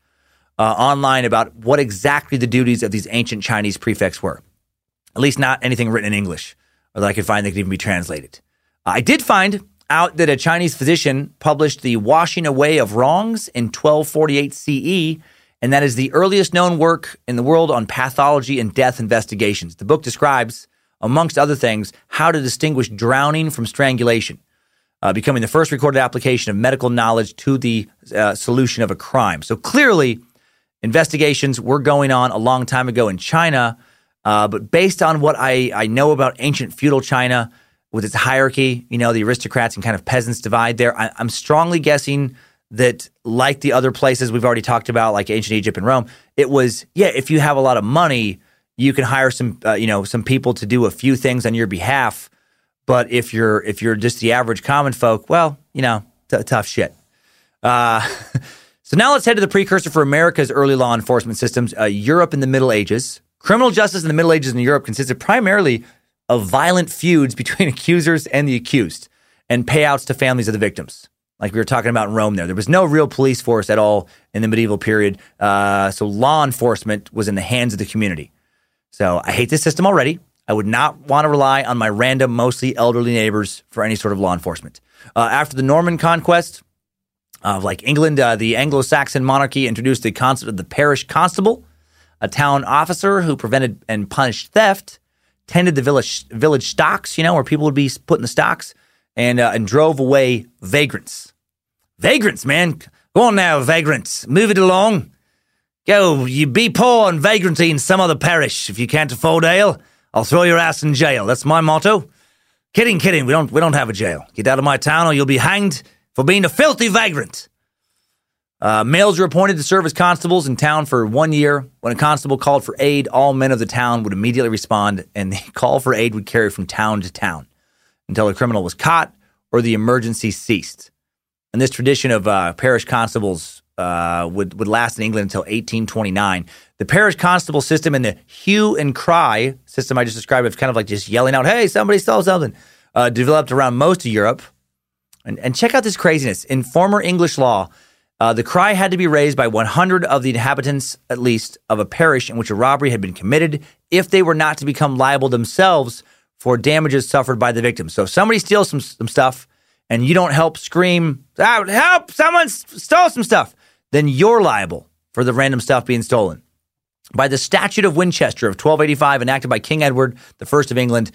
uh, online about what exactly the duties of these ancient Chinese prefects were. At least not anything written in English, or that I could find that could even be translated. I did find out that a Chinese physician published the Washing Away of Wrongs in 1248 CE, and that is the earliest known work in the world on pathology and death investigations. The book describes amongst other things, how to distinguish drowning from strangulation, uh, becoming the first recorded application of medical knowledge to the uh, solution of a crime. So clearly, investigations were going on a long time ago in China, uh, but based on what I, I know about ancient feudal China with its hierarchy, you know, the aristocrats and kind of peasants divide there, I, I'm strongly guessing that like the other places we've already talked about, like ancient Egypt and Rome, it was, yeah, if you have a lot of money, you can hire some uh, you know some people to do a few things on your behalf but if you're if you're just the average common folk well you know t- tough shit uh, so now let's head to the precursor for america's early law enforcement systems uh, europe in the middle ages criminal justice in the middle ages in europe consisted primarily of violent feuds between accusers and the accused and payouts to families of the victims like we were talking about in Rome there. There was no real police force at all in the medieval period. Uh, so law enforcement was in the hands of the community. So I hate this system already. I would not want to rely on my random, mostly elderly neighbors for any sort of law enforcement. Uh, after the Norman conquest of like England, uh, the Anglo-Saxon monarchy introduced the concept of the parish constable, a town officer who prevented and punished theft, tended the village village stocks, you know, where people would be put in the stocks, and uh, and drove away vagrants. Vagrants, man. Go on now, vagrants. Move it along. Go, you be poor and vagranty in some other parish. If you can't afford ale, I'll throw your ass in jail. That's my motto. Kidding, kidding. We don't we don't have a jail. Get out of my town or you'll be hanged for being a filthy vagrant. Uh, males were appointed to serve as constables in town for one year. When a constable called for aid, all men of the town would immediately respond, and the call for aid would carry from town to town until a criminal was caught or the emergency ceased. And this tradition of uh, parish constables uh, would, would last in England until 1829. The parish constable system and the hue and cry system I just described, it's kind of like just yelling out, hey, somebody stole something, uh, developed around most of Europe. And, and check out this craziness. In former English law, uh, the cry had to be raised by 100 of the inhabitants, at least, of a parish in which a robbery had been committed if they were not to become liable themselves for damages suffered by the victim. So if somebody steals some, some stuff and you don't help scream, ah, help, someone stole some stuff, then you're liable for the random stuff being stolen. By the Statute of Winchester of 1285, enacted by King Edward I of England,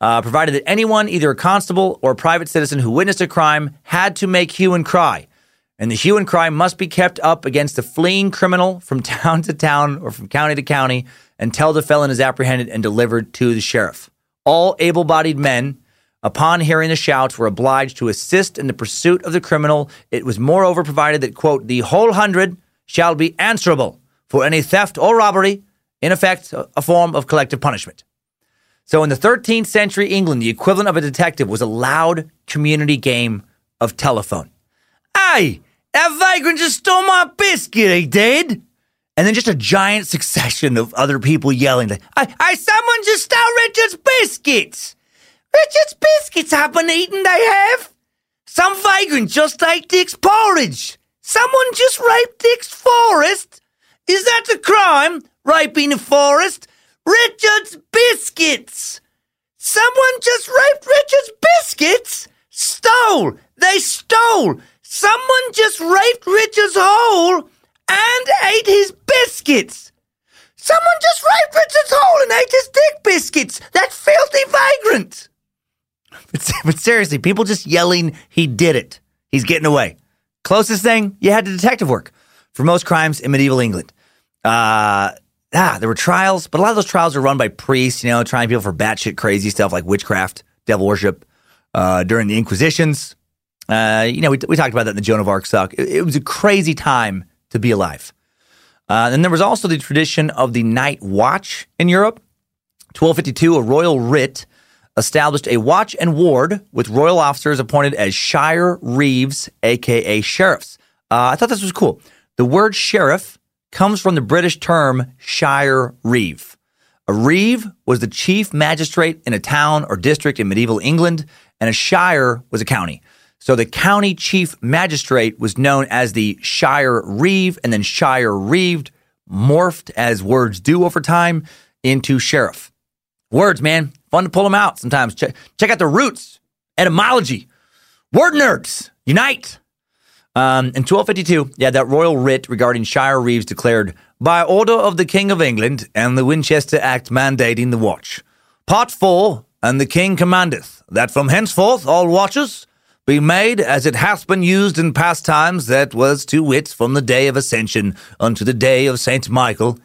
uh, provided that anyone, either a constable or a private citizen who witnessed a crime, had to make hue and cry and the hue and cry must be kept up against the fleeing criminal from town to town or from county to county until the felon is apprehended and delivered to the sheriff. All able bodied men, upon hearing the shouts, were obliged to assist in the pursuit of the criminal. It was moreover provided that, quote, the whole hundred shall be answerable for any theft or robbery, in effect, a form of collective punishment. So in the 13th century England, the equivalent of a detective was a loud community game of telephone. Hey, that vagrant just stole my biscuit, he did. And then just a giant succession of other people yelling, I, I, someone just stole Richard's biscuits. Richard's biscuits have been eaten, they have. Some vagrant just ate Dick's porridge. Someone just raped Dick's forest. Is that a crime? Raping a forest? Richard's biscuits. Someone just raped Richard's biscuits? Stole. They stole. Someone just raped Richard's hole and ate his biscuits. Someone just raped Richard's hole and ate his dick biscuits. That filthy vagrant. But, but seriously, people just yelling, he did it. He's getting away. Closest thing, you had to detective work for most crimes in medieval England. Uh, ah, there were trials, but a lot of those trials were run by priests, you know, trying people for batshit crazy stuff like witchcraft, devil worship. Uh, during the Inquisitions, uh, you know, we, we talked about that in the Joan of Arc suck. It, it was a crazy time to be alive. Uh, and there was also the tradition of the night watch in Europe. 1252, a royal writ established a watch and ward with royal officers appointed as shire reeves, aka sheriffs. Uh, I thought this was cool. The word sheriff comes from the British term shire reeve. A reeve was the chief magistrate in a town or district in medieval England, and a shire was a county. So the county chief magistrate was known as the Shire Reeve, and then Shire Reeved morphed as words do over time into sheriff. Words, man, fun to pull them out sometimes. Check, check out the roots, etymology, word nerds, unite. Um, in 1252, yeah, that royal writ regarding Shire Reeves declared, by order of the King of England and the Winchester Act mandating the watch. Part 4, and the King commandeth that from henceforth all watches be made as it hath been used in past times, that was to wit from the day of Ascension unto the day of Saint Michael,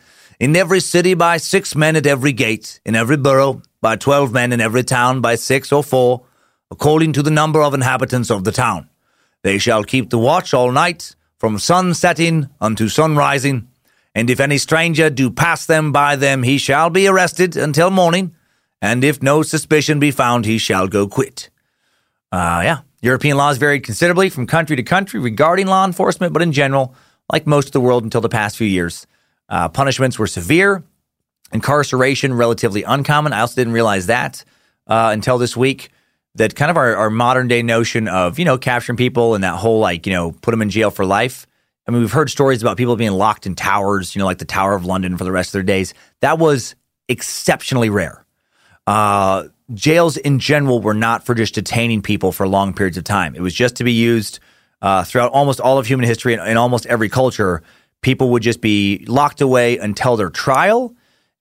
in every city by six men at every gate, in every borough by twelve men, in every town by six or four, according to the number of inhabitants of the town. They shall keep the watch all night, from sun setting unto sun rising, and if any stranger do pass them by them, he shall be arrested until morning, and if no suspicion be found, he shall go quit. Uh, yeah, European laws varied considerably from country to country regarding law enforcement, but in general, like most of the world until the past few years, uh, punishments were severe, incarceration relatively uncommon. I also didn't realize that uh, until this week. That kind of our, our modern day notion of you know capturing people and that whole like you know put them in jail for life. I mean, we've heard stories about people being locked in towers, you know, like the Tower of London for the rest of their days. That was exceptionally rare. Uh, jails in general were not for just detaining people for long periods of time. It was just to be used uh, throughout almost all of human history and in almost every culture. People would just be locked away until their trial.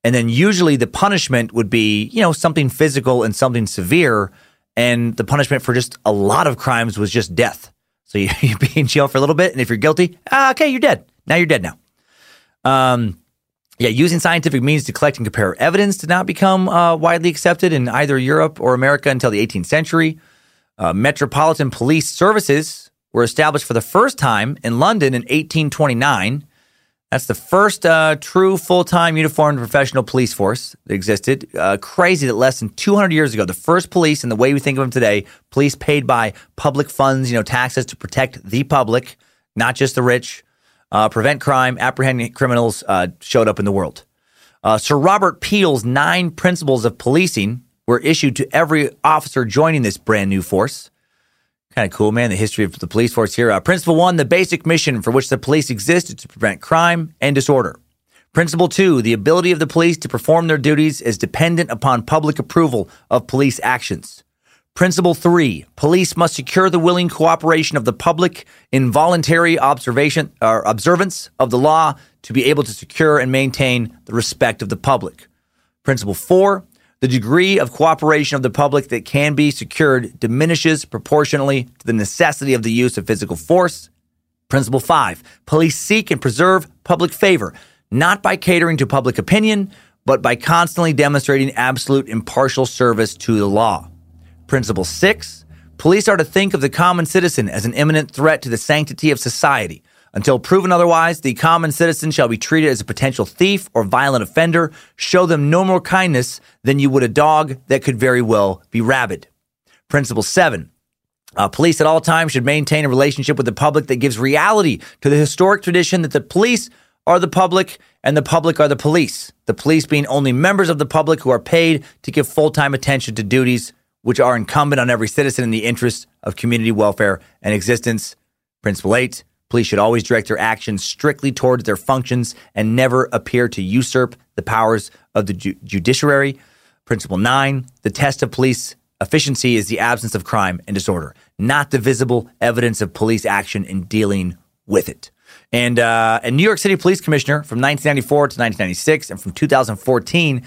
And then usually the punishment would be, you know, something physical and something severe. And the punishment for just a lot of crimes was just death. So you, you be in jail for a little bit, and if you're guilty, ah, okay, you're dead. Now you're dead now. Um, yeah, using scientific means to collect and compare evidence did not become uh, widely accepted in either Europe or America until the 18th century. Uh, metropolitan police services were established for the first time in London in 1829. That's the first uh, true full time uniformed professional police force that existed. Uh, crazy that less than 200 years ago, the first police, in the way we think of them today, police paid by public funds, you know, taxes to protect the public, not just the rich, uh, prevent crime, apprehend criminals, uh, showed up in the world. Uh, Sir Robert Peel's nine principles of policing were issued to every officer joining this brand new force. Kind of cool, man. The history of the police force here. Uh, principle one, the basic mission for which the police exist is to prevent crime and disorder. Principle two, the ability of the police to perform their duties is dependent upon public approval of police actions. Principle three, police must secure the willing cooperation of the public in voluntary observation or observance of the law to be able to secure and maintain the respect of the public. Principle four, the degree of cooperation of the public that can be secured diminishes proportionally to the necessity of the use of physical force. Principle five police seek and preserve public favor, not by catering to public opinion, but by constantly demonstrating absolute impartial service to the law. Principle six police are to think of the common citizen as an imminent threat to the sanctity of society. Until proven otherwise, the common citizen shall be treated as a potential thief or violent offender. Show them no more kindness than you would a dog that could very well be rabid. Principle seven. Uh, police at all times should maintain a relationship with the public that gives reality to the historic tradition that the police are the public and the public are the police. The police being only members of the public who are paid to give full time attention to duties which are incumbent on every citizen in the interest of community welfare and existence. Principle eight. Police should always direct their actions strictly towards their functions and never appear to usurp the powers of the ju- judiciary. Principle nine the test of police efficiency is the absence of crime and disorder, not the visible evidence of police action in dealing with it. And uh, a New York City Police Commissioner from 1994 to 1996 and from 2014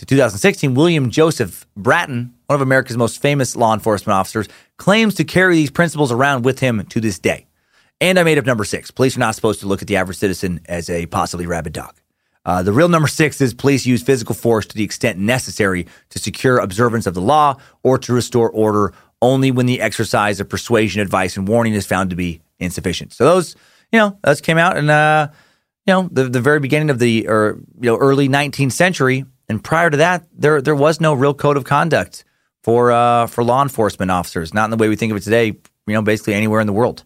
to 2016, William Joseph Bratton, one of America's most famous law enforcement officers, claims to carry these principles around with him to this day. And I made up number six. Police are not supposed to look at the average citizen as a possibly rabid dog. Uh, the real number six is police use physical force to the extent necessary to secure observance of the law or to restore order only when the exercise of persuasion, advice, and warning is found to be insufficient. So those, you know, those came out in, uh, you know, the, the very beginning of the, or, you know, early 19th century. And prior to that, there, there was no real code of conduct for, uh, for law enforcement officers, not in the way we think of it today, you know, basically anywhere in the world.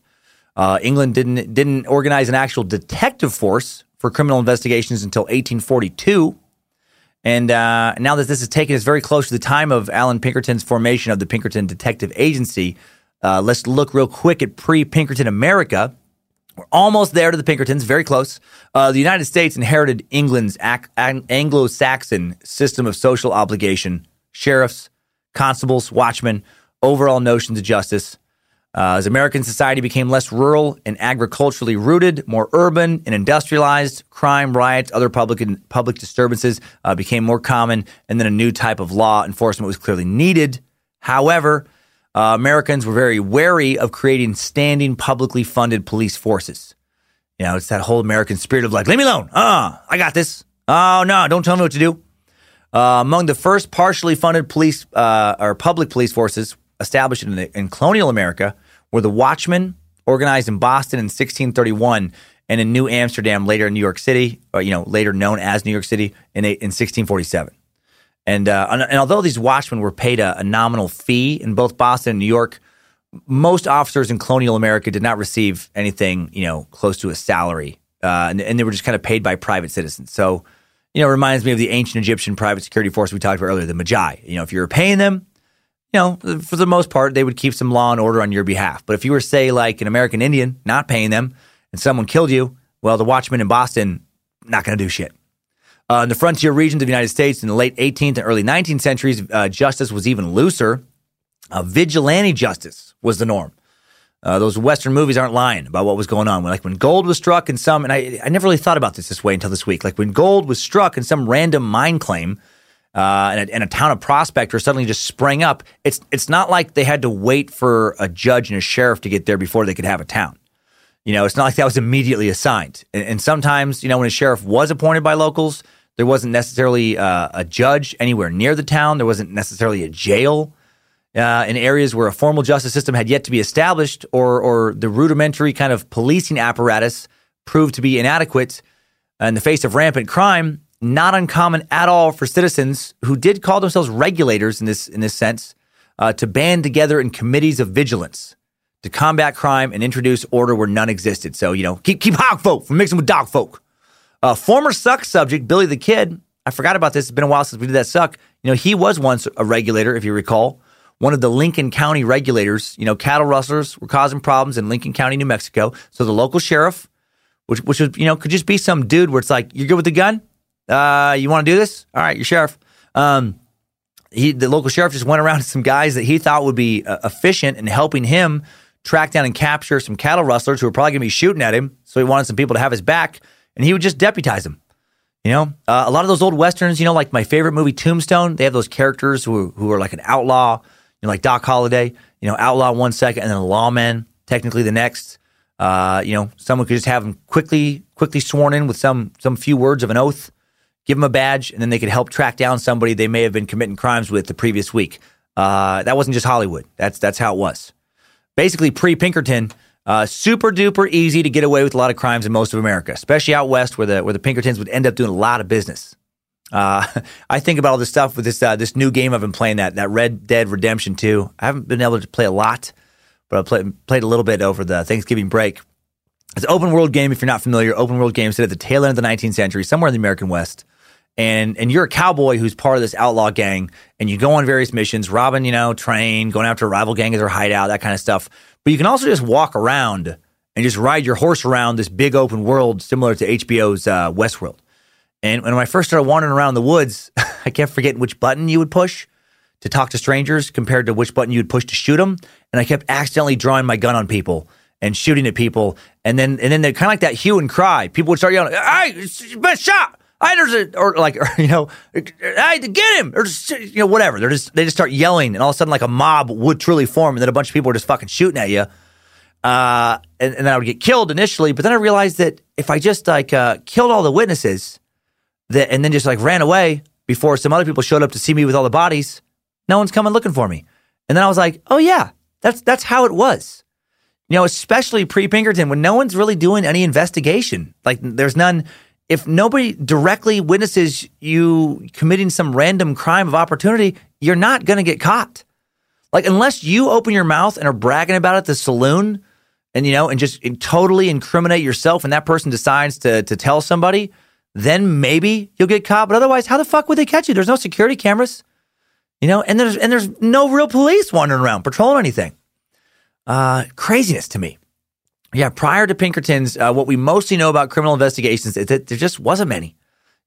Uh, England didn't didn't organize an actual detective force for criminal investigations until 1842. And uh, now that this is taken us very close to the time of Allan Pinkerton's formation of the Pinkerton Detective Agency, uh, let's look real quick at pre-Pinkerton America. We're almost there to the Pinkertons, very close. Uh, the United States inherited England's ac- Anglo-Saxon system of social obligation, sheriffs, constables, watchmen, overall notions of justice. Uh, as American society became less rural and agriculturally rooted, more urban and industrialized, crime, riots, other public public disturbances uh, became more common, and then a new type of law enforcement was clearly needed. However, uh, Americans were very wary of creating standing, publicly funded police forces. You know, it's that whole American spirit of like, leave me alone. Ah, I got this. Oh no, don't tell me what to do. Uh, among the first partially funded police uh, or public police forces established in, in colonial America were the Watchmen, organized in Boston in 1631, and in New Amsterdam, later in New York City, or you know, later known as New York City, in, in 1647. And, uh, and, and although these watchmen were paid a, a, nominal fee in both Boston and New York, most officers in colonial America did not receive anything, you know, close to a salary, uh, and, and, they were just kind of paid by private citizens. So, you know, it reminds me of the ancient Egyptian private security force we talked about earlier, the Medjay. You know, if you were paying them, you know, for the most part, they would keep some law and order on your behalf. But if you were, say, like an American Indian, not paying them, and someone killed you, well, the watchman in Boston, not going to do shit. Uh, in the frontier regions of the United States in the late 18th and early 19th centuries, uh, justice was even looser. Uh, vigilante justice was the norm. Uh, those Western movies aren't lying about what was going on. Like when gold was struck in some, and I, I never really thought about this this way until this week. Like when gold was struck in some random mine claim, uh, and, a, and a town of prospectors suddenly just sprang up. It's it's not like they had to wait for a judge and a sheriff to get there before they could have a town. You know, it's not like that was immediately assigned. And, and sometimes, you know, when a sheriff was appointed by locals, there wasn't necessarily uh, a judge anywhere near the town. There wasn't necessarily a jail uh, in areas where a formal justice system had yet to be established, or or the rudimentary kind of policing apparatus proved to be inadequate in the face of rampant crime not uncommon at all for citizens who did call themselves regulators in this in this sense uh, to band together in committees of vigilance to combat crime and introduce order where none existed. So you know, keep keep hog folk from mixing with dog folk. Uh, former suck subject Billy the Kid. I forgot about this. It's been a while since we did that suck. You know, he was once a regulator, if you recall, one of the Lincoln County regulators. You know, cattle rustlers were causing problems in Lincoln County, New Mexico. So the local sheriff, which which was you know could just be some dude where it's like you're good with the gun uh, you want to do this? All right, your sheriff. Um, he, the local sheriff just went around to some guys that he thought would be uh, efficient in helping him track down and capture some cattle rustlers who were probably going to be shooting at him. So he wanted some people to have his back, and he would just deputize them. You know, uh, a lot of those old westerns, you know, like my favorite movie, Tombstone, they have those characters who who are like an outlaw, you know, like Doc Holliday, you know, outlaw one second and then a lawman, technically the next. Uh, you know, someone could just have him quickly quickly sworn in with some some few words of an oath give them a badge, and then they could help track down somebody they may have been committing crimes with the previous week. Uh, that wasn't just Hollywood. That's that's how it was. Basically, pre Pinkerton, uh, super duper easy to get away with a lot of crimes in most of America, especially out west, where the where the Pinkertons would end up doing a lot of business. Uh, I think about all this stuff with this uh, this new game I've been playing that that Red Dead Redemption 2. I haven't been able to play a lot, but I played played a little bit over the Thanksgiving break. It's an open world game. If you're not familiar, open world games set at the tail end of the 19th century, somewhere in the American West and and you're a cowboy who's part of this outlaw gang, and you go on various missions, robbing, you know, train, going after a rival gang as their hideout, that kind of stuff. But you can also just walk around and just ride your horse around this big open world, similar to HBO's uh, Westworld. And when I first started wandering around the woods, I kept forgetting which button you would push to talk to strangers compared to which button you would push to shoot them, and I kept accidentally drawing my gun on people and shooting at people, and then and then they're kind of like that hue and cry. People would start yelling, "Hey, been shot!" I there's a or like or, you know, I get him or just, you know whatever. They're just they just start yelling, and all of a sudden like a mob would truly form, and then a bunch of people are just fucking shooting at you. Uh, and, and then I would get killed initially, but then I realized that if I just like uh, killed all the witnesses, that and then just like ran away before some other people showed up to see me with all the bodies, no one's coming looking for me. And then I was like, oh yeah, that's that's how it was. You know, especially pre Pinkerton when no one's really doing any investigation. Like there's none if nobody directly witnesses you committing some random crime of opportunity, you're not going to get caught. Like, unless you open your mouth and are bragging about it at the saloon and, you know, and just totally incriminate yourself and that person decides to, to tell somebody, then maybe you'll get caught. But otherwise, how the fuck would they catch you? There's no security cameras, you know, and there's, and there's no real police wandering around patrolling anything. Uh, craziness to me. Yeah, prior to Pinkerton's, uh, what we mostly know about criminal investigations is that there just wasn't many.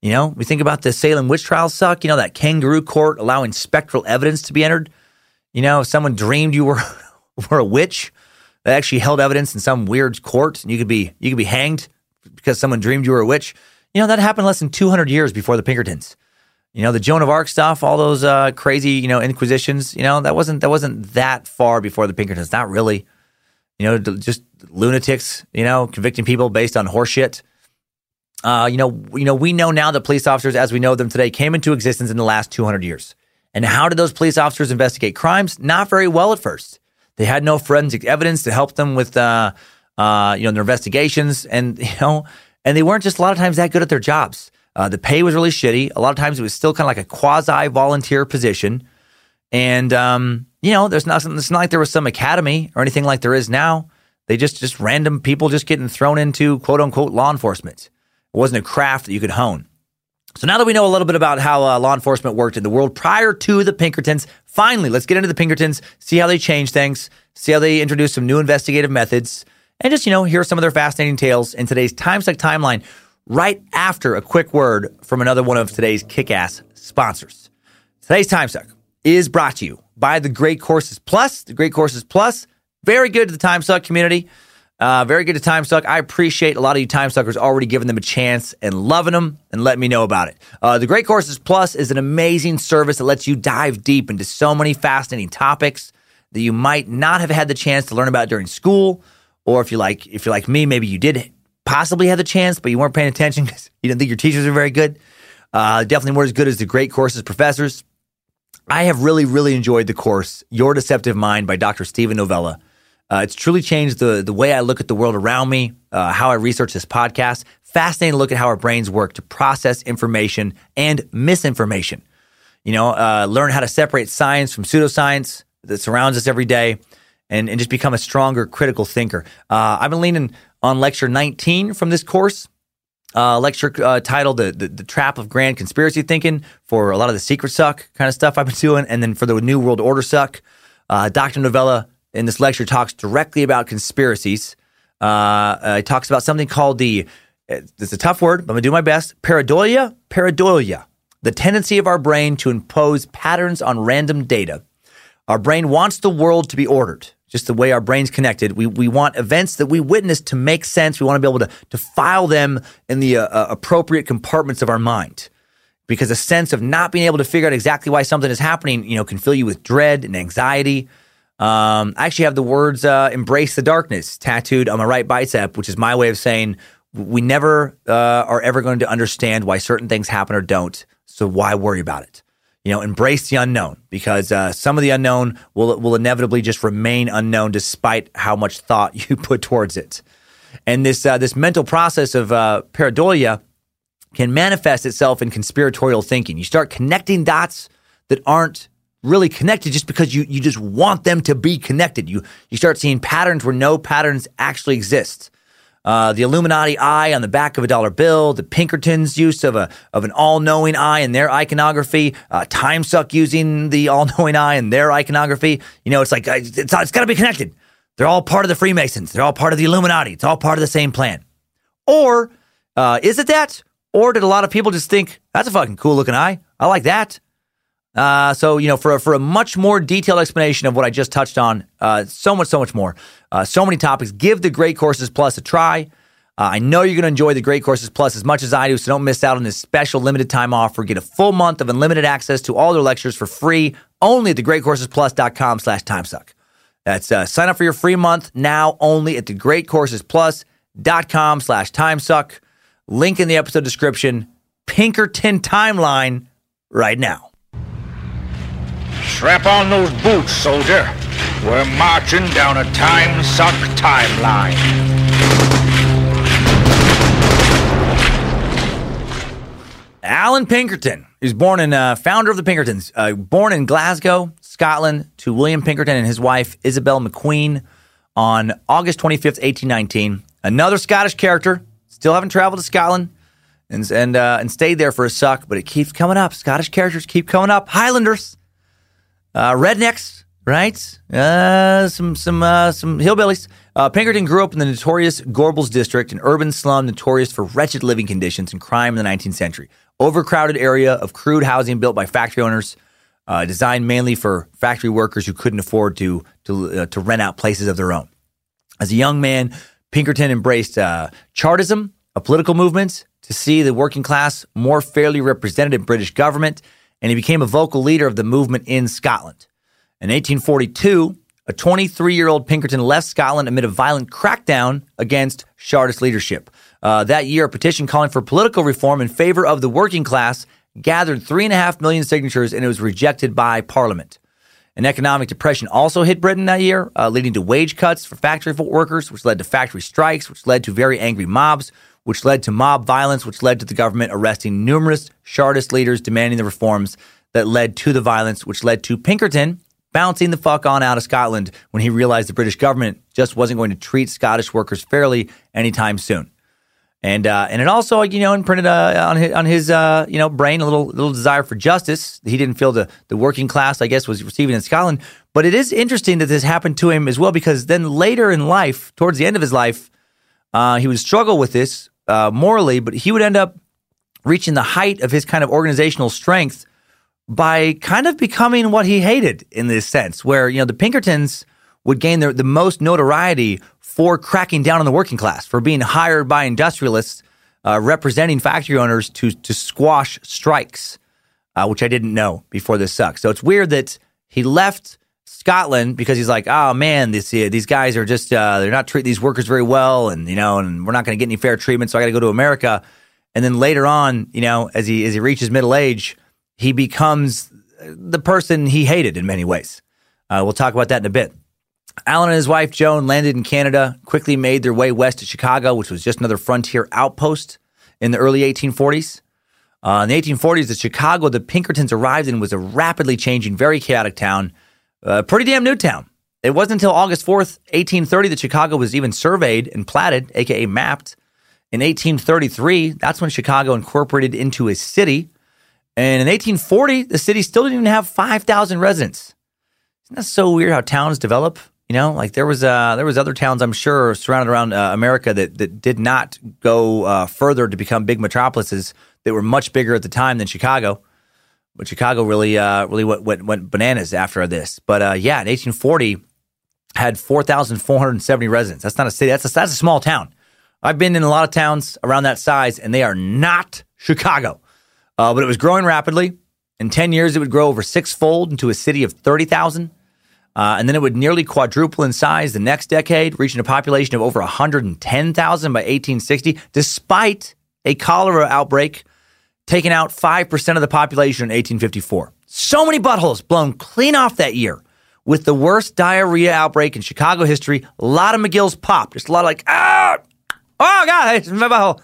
You know, we think about the Salem witch trials suck, you know, that kangaroo court allowing spectral evidence to be entered. You know, if someone dreamed you were, were a witch, they actually held evidence in some weird court and you could be you could be hanged because someone dreamed you were a witch. You know, that happened less than 200 years before the Pinkertons. You know, the Joan of Arc stuff, all those uh, crazy, you know, inquisitions, you know, that wasn't that wasn't that far before the Pinkertons. Not really. You know, just lunatics, you know, convicting people based on horseshit. Uh, you know, you know, we know now that police officers, as we know them today, came into existence in the last 200 years. And how did those police officers investigate crimes? Not very well at first. They had no forensic evidence to help them with, uh, uh, you know, their investigations, and you know, and they weren't just a lot of times that good at their jobs. Uh, the pay was really shitty. A lot of times it was still kind of like a quasi volunteer position, and um, you know, there's not. It's not like there was some academy or anything like there is now. They just just random people just getting thrown into quote unquote law enforcement. It wasn't a craft that you could hone. So now that we know a little bit about how uh, law enforcement worked in the world prior to the Pinkertons, finally let's get into the Pinkertons, see how they changed things, see how they introduced some new investigative methods, and just you know hear some of their fascinating tales in today's Time Suck timeline. Right after a quick word from another one of today's kick-ass sponsors. Today's Time Suck is brought to you by the Great Courses Plus. The Great Courses Plus very good to the Time Suck community. Uh, very good to Time Suck. I appreciate a lot of you Time Suckers already giving them a chance and loving them and letting me know about it. Uh, the Great Courses Plus is an amazing service that lets you dive deep into so many fascinating topics that you might not have had the chance to learn about during school, or if you like, if you're like me, maybe you did possibly have the chance, but you weren't paying attention because you didn't think your teachers were very good. Uh, definitely weren't as good as the Great Courses professors. I have really, really enjoyed the course Your Deceptive Mind by Dr. Steven Novella. Uh, it's truly changed the the way I look at the world around me, uh, how I research this podcast. Fascinating to look at how our brains work to process information and misinformation. You know, uh, learn how to separate science from pseudoscience that surrounds us every day, and, and just become a stronger critical thinker. Uh, I've been leaning on lecture 19 from this course. Uh, lecture uh, titled the, the, the Trap of Grand Conspiracy Thinking for a lot of the secret suck kind of stuff I've been doing, and then for the New World Order suck. Dr. Novella in this lecture talks directly about conspiracies. Uh, uh, he talks about something called the, it's a tough word, but I'm going to do my best, pareidolia. Pareidolia, the tendency of our brain to impose patterns on random data. Our brain wants the world to be ordered, just the way our brain's connected. We, we want events that we witness to make sense. We want to be able to, to file them in the uh, uh appropriate compartments of our mind because a sense of not being able to figure out exactly why something is happening, you know, can fill you with dread and anxiety. Um, I actually have the words uh, "embrace the darkness" tattooed on my right bicep, which is my way of saying we never uh, are ever going to understand why certain things happen or don't. So why worry about it? You know, embrace the unknown because uh, some of the unknown will will inevitably just remain unknown despite how much thought you put towards it. And this uh, this mental process of uh, pareidolia can manifest itself in conspiratorial thinking. You start connecting dots that aren't really connected just because you, you just want them to be connected. You, you start seeing patterns where no patterns actually exist. Uh, the Illuminati eye on the back of a dollar bill, the Pinkertons' use of a of an all-knowing eye in their iconography, uh, Time Suck using the all-knowing eye in their iconography. You know, it's like it's, it's got to be connected. They're all part of the Freemasons. They're all part of the Illuminati. It's all part of the same plan. Or uh, is it that? Or did a lot of people just think that's a fucking cool looking eye? I like that. Uh, so, you know, for, for a much more detailed explanation of what I just touched on, uh, so much, so much more, uh, so many topics, give the Great Courses Plus a try. Uh, I know you're going to enjoy the Great Courses Plus as much as I do, so don't miss out on this special limited time offer. Get a full month of unlimited access to all their lectures for free only at thegreatcoursesplus.com slash timesuck. That's uh, sign up for your free month now only at thegreatcoursesplus.com slash timesuck. Link in the episode description. Pinkerton timeline right now. Strap on those boots, soldier. We're marching down a time suck timeline. Allan Pinkerton is born in uh, founder of the Pinkertons, uh, born in Glasgow, Scotland, to William Pinkerton and his wife Isabel McQueen on August 25th, 1819. Another Scottish character. Still haven't traveled to Scotland and and uh, and stayed there for a suck, but it keeps coming up. Scottish characters keep coming up. Highlanders. Uh, rednecks, right? Uh, some some uh, some hillbillies. Uh, Pinkerton grew up in the notorious Gorbals district, an urban slum notorious for wretched living conditions and crime in the 19th century. Overcrowded area of crude housing built by factory owners, uh, designed mainly for factory workers who couldn't afford to to uh, to rent out places of their own. As a young man, Pinkerton embraced uh, Chartism, a political movement to see the working class more fairly represented in British government and he became a vocal leader of the movement in Scotland. In 1842, a 23 year old Pinkerton left Scotland amid a violent crackdown against Chartist leadership. Uh, that year, a petition calling for political reform in favor of the working class gathered 3.5 million signatures and it was rejected by Parliament. An economic depression also hit Britain that year, uh, leading to wage cuts for factory workers, which led to factory strikes, which led to very angry mobs, which led to mob violence, which led to the government arresting numerous Chartist leaders demanding the reforms that led to the violence, which led to Pinkerton bouncing the fuck on out of Scotland when he realized the British government just wasn't going to treat Scottish workers fairly anytime soon. And uh, and it also you know imprinted uh, on his, on his uh, you know brain a little little desire for justice. He didn't feel the the working class I guess was receiving in Scotland. But it is interesting that this happened to him as well because then later in life, towards the end of his life, uh, he would struggle with this uh, morally, but he would end up reaching the height of his kind of organizational strength by kind of becoming what he hated in this sense, where, you know, the Pinkertons would gain the, the most notoriety for cracking down on the working class, for being hired by industrialists uh, representing factory owners to, to squash strikes, uh, which I didn't know before this sucks. So it's weird that he left Scotland because he's like, oh man, this, uh, these guys are just, uh, they're not treating these workers very well. And, you know, and we're not going to get any fair treatment. So I got to go to America. And then later on, you know, as he, as he reaches middle age, he becomes the person he hated in many ways. Uh, we'll talk about that in a bit. Allan and his wife Joan landed in Canada, quickly made their way west to Chicago, which was just another frontier outpost in the early 1840s. Uh, in the 1840s, the Chicago the Pinkertons arrived in was a rapidly changing, very chaotic town, a pretty damn new town. It wasn't until August 4th, 1830, that Chicago was even surveyed and platted, aka mapped. In 1833, that's when Chicago incorporated into a city. And in 1840, the city still didn't even have 5,000 residents. Isn't that so weird how towns develop? You know, like there was uh, there was other towns I'm sure surrounded around uh, America that that did not go uh, further to become big metropolises that were much bigger at the time than Chicago. But Chicago really uh, really went, went, went bananas after this. But uh, yeah, in 1840 had 4,470 residents. That's not a city. That's a, that's a small town. I've been in a lot of towns around that size, and they are not Chicago. Uh, but it was growing rapidly. In 10 years, it would grow over sixfold into a city of 30,000. Uh, and then it would nearly quadruple in size the next decade, reaching a population of over 110,000 by 1860, despite a cholera outbreak taking out 5% of the population in 1854. So many buttholes blown clean off that year with the worst diarrhea outbreak in Chicago history. A lot of McGill's pop. Just a lot of like, ah, oh, God, it's my butthole.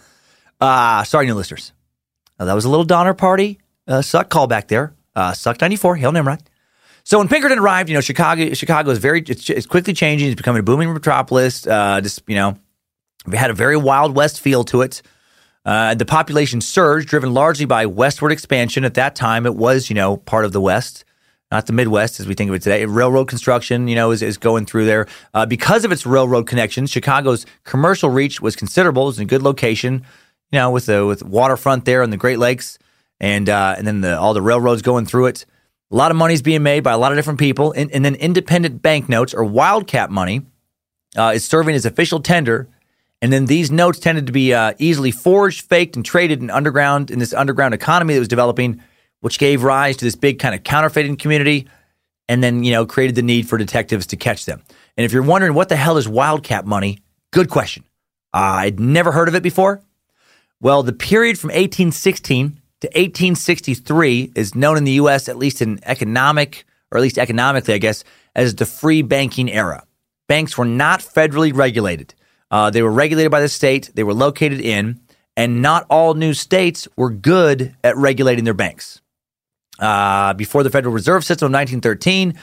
Uh, sorry, new listeners. That was a little Donner Party uh, suck callback there. Uh, suck 94, Hail Nimrod. So when Pinkerton arrived, you know, Chicago, Chicago is very, it's, it's quickly changing. It's becoming a booming metropolis. Uh, just, you know, we had a very Wild West feel to it. Uh, the population surged, driven largely by westward expansion. At that time, it was, you know, part of the West, not the Midwest as we think of it today. Railroad construction, you know, is, is going through there. Uh, because of its railroad connections, Chicago's commercial reach was considerable. It was a good location, you know, with the with waterfront there and the Great Lakes, and uh, and then the, all the railroads going through it. A lot of money is being made by a lot of different people. And, and then independent banknotes or wildcat money uh, is serving as official tender. And then these notes tended to be uh, easily forged, faked, and traded in underground in this underground economy that was developing, which gave rise to this big kind of counterfeiting community, and then you know created the need for detectives to catch them. And if you're wondering what the hell is wildcat money, good question. Uh, I'd never heard of it before. Well, the period from 1816 to 1863 is known in the U.S., at least in economic, or at least economically, I guess, as the free banking era. Banks were not federally regulated. Uh, they were regulated by the state they were located in, and not all new states were good at regulating their banks. Uh, before the Federal Reserve System of 1913,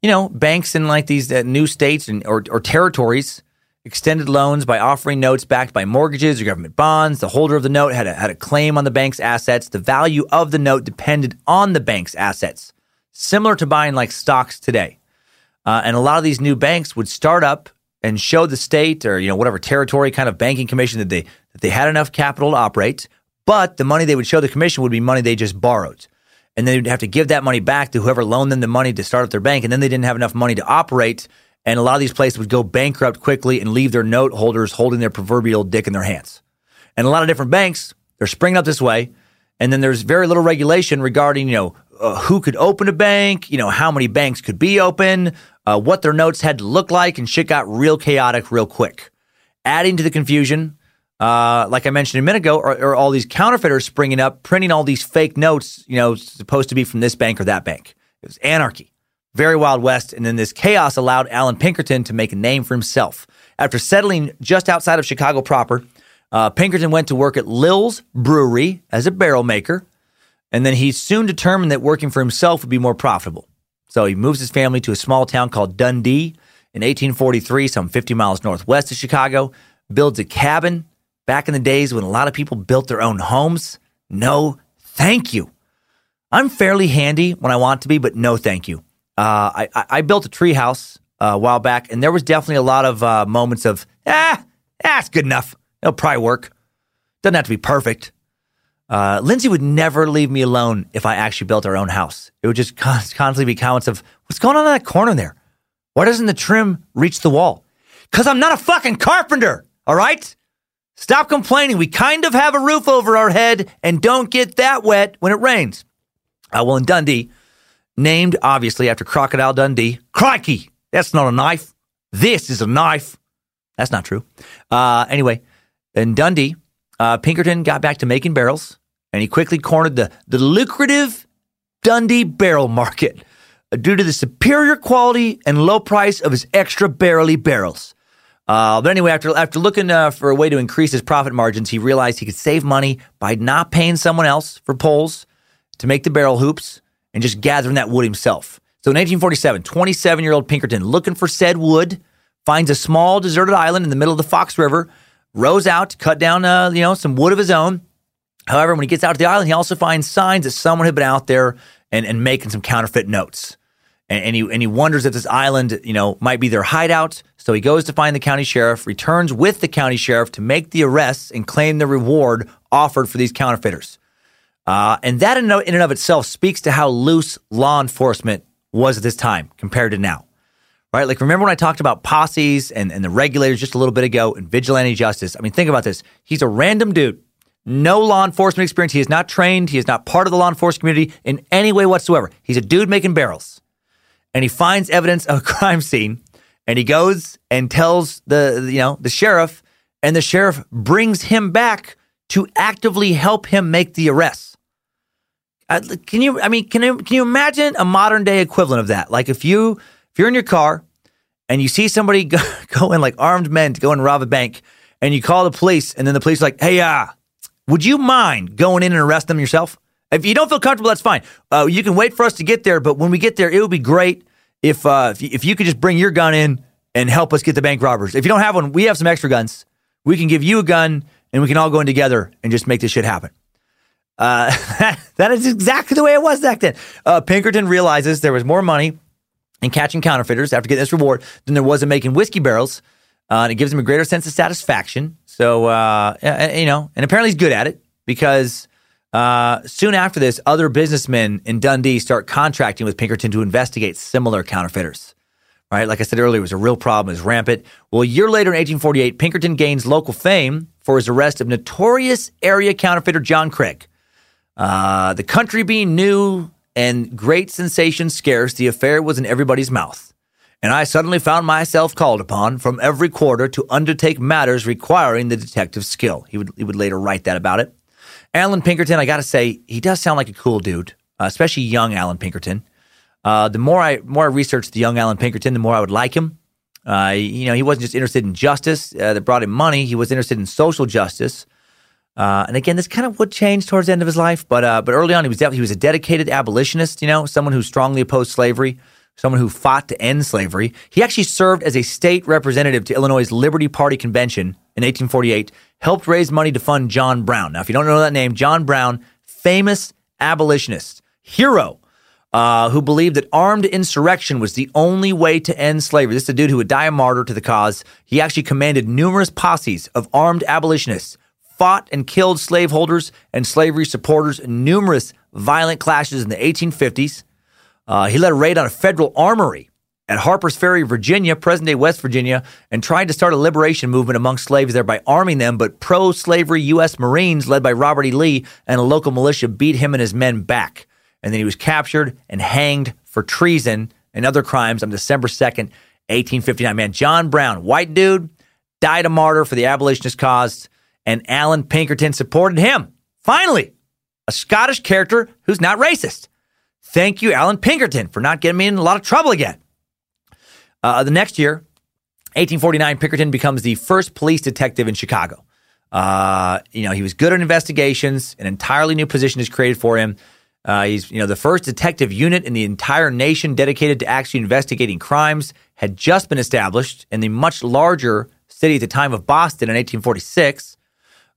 you know, banks in like these uh, new states and, or, or territories extended loans by offering notes backed by mortgages or government bonds. The holder of the note had a, had a claim on the bank's assets. The value of the note depended on the bank's assets, similar to buying like stocks today. Uh, and a lot of these new banks would start up and show the state or you know whatever territory kind of banking commission that they that they had enough capital to operate, but the money they would show the commission would be money they just borrowed. And they'd have to give that money back to whoever loaned them the money to start up their bank, and then they didn't have enough money to operate and a lot of these places would go bankrupt quickly and leave their note holders holding their proverbial dick in their hands. And a lot of different banks, they're springing up this way. And then there's very little regulation regarding, you know, uh, who could open a bank, you know, how many banks could be open, uh, what their notes had to look like, and shit got real chaotic real quick. Adding to the confusion, uh, like I mentioned a minute ago, are, are, all these counterfeiters springing up, printing all these fake notes, you know, supposed to be from this bank or that bank. It was anarchy very Wild West, and then this chaos allowed Allan Pinkerton to make a name for himself. After settling just outside of Chicago proper, uh, Pinkerton went to work at Lill's Brewery as a barrel maker, and then he soon determined that working for himself would be more profitable. So he moves his family to a small town called Dundee in 1843, some 50 miles northwest of Chicago, builds a cabin. Back in the days when a lot of people built their own homes, no thank you. I'm fairly handy when I want to be, but no thank you. Uh, I, I built a treehouse uh, a while back, and there was definitely a lot of uh, moments of ah, that's good enough. It'll probably work. Doesn't have to be perfect. Uh, Lindsay would never leave me alone if I actually built our own house. It would just constantly be comments of what's going on in that corner there. Why doesn't the trim reach the wall? Because I'm not a fucking carpenter, all right? Stop complaining. We kind of have a roof over our head and don't get that wet when it rains. Uh, well, in Dundee, named obviously after Crocodile Dundee, crikey, that's not a knife. This is a knife. That's not true. Uh, anyway, in Dundee, uh, Pinkerton got back to making barrels and he quickly cornered the, the lucrative Dundee barrel market due to the superior quality and low price of his extra barrelly barrels. Uh, but anyway, after after looking uh, for a way to increase his profit margins, he realized he could save money by not paying someone else for poles to make the barrel hoops and just gathering that wood himself. So in 1847, 27 year old Pinkerton, looking for said wood, finds a small deserted island in the middle of the Fox River, rows out to cut down uh, you know some wood of his own. However, when he gets out to the island, he also finds signs that someone had been out there and, and making some counterfeit notes. And, and, he and he wonders if this island, you know, might be their hideout. So he goes to find the county sheriff, returns with the county sheriff to make the arrests and claim the reward offered for these counterfeiters. Uh, and that in, and of itself speaks to how loose law enforcement was at this time compared to now. Right? Like, remember when I talked about posses and, and the regulators just a little bit ago and vigilante justice? I mean, think about this. He's a random dude no law enforcement experience. He is not trained. He is not part of the law enforcement community in any way whatsoever. He's a dude making barrels. And he finds evidence of a crime scene and he goes and tells the, you know, the sheriff and the sheriff brings him back to actively help him make the arrests. Uh, can you, I mean, can you, can you imagine a modern day equivalent of that? Like if you, if you're in your car and you see somebody go, go in like armed men to go and rob a bank and you call the police and then the police are like, hey, uh, would you mind going in and arrest them yourself? If you don't feel comfortable, that's fine. Uh, you can wait for us to get there, but when we get there, it would be great if uh, if, you, if you could just bring your gun in and help us get the bank robbers. If you don't have one, we have some extra guns. We can give you a gun, and we can all go in together and just make this shit happen. Uh, that is exactly the way it was back then. Uh, Pinkerton realizes there was more money in catching counterfeiters after getting this reward than there was in making whiskey barrels. Uh, and it gives him a greater sense of satisfaction. So, uh, you know, and apparently he's good at it because uh, soon after this, other businessmen in Dundee start contracting with Pinkerton to investigate similar counterfeiters. Right, like I said earlier, it was a real problem. It was rampant. Well, a year later, in 1848, Pinkerton gains local fame for his arrest of notorious area counterfeiter John Craig. Uh, the country being new and great sensation scarce, the affair was in everybody's mouth and I suddenly found myself called upon from every quarter to undertake matters requiring the detective's skill. He would, he would later write that about it. Allan Pinkerton, I got to say, he does sound like a cool dude, uh, especially young Allan Pinkerton. Uh, the more I more I researched the young Allan Pinkerton, the more I would like him. Uh, you know, he wasn't just interested in justice uh, that brought him money; he was interested in social justice. Uh, and again, this kind of would change towards the end of his life, but but early on, he was he was a dedicated abolitionist. You know, someone who strongly opposed slavery someone who fought to end slavery. He actually served as a state representative to Illinois' Liberty Party convention in 1848, helped raise money to fund John Brown. Now, if you don't know that name, John Brown, famous abolitionist, hero, uh, who believed that armed insurrection was the only way to end slavery. This is a dude who would die a martyr to the cause. He actually commanded numerous posses of armed abolitionists, fought and killed slaveholders and slavery supporters in numerous violent clashes in the 1850s. Uh, he led a raid on a federal armory at Harper's Ferry, Virginia, present day West Virginia, and tried to start a liberation movement among slaves there by arming them. But pro slavery U.S. Marines, led by Robert E. Lee and a local militia, beat him and his men back. And then he was captured and hanged for treason and other crimes on December 2nd, 1859. Man, John Brown, white dude, died a martyr for the abolitionist cause, and Allan Pinkerton supported him. Finally, a Scottish character who's not racist. Thank you, Allan Pinkerton, for not getting me in a lot of trouble again. Uh, the next year, 1849, Pinkerton becomes the first police detective in Chicago. Uh, you know, he was good at investigations. An entirely new position is created for him. Uh, he's, you know, the first detective unit in the entire nation dedicated to actually investigating crimes had just been established in the much larger city at the time of Boston in 1846.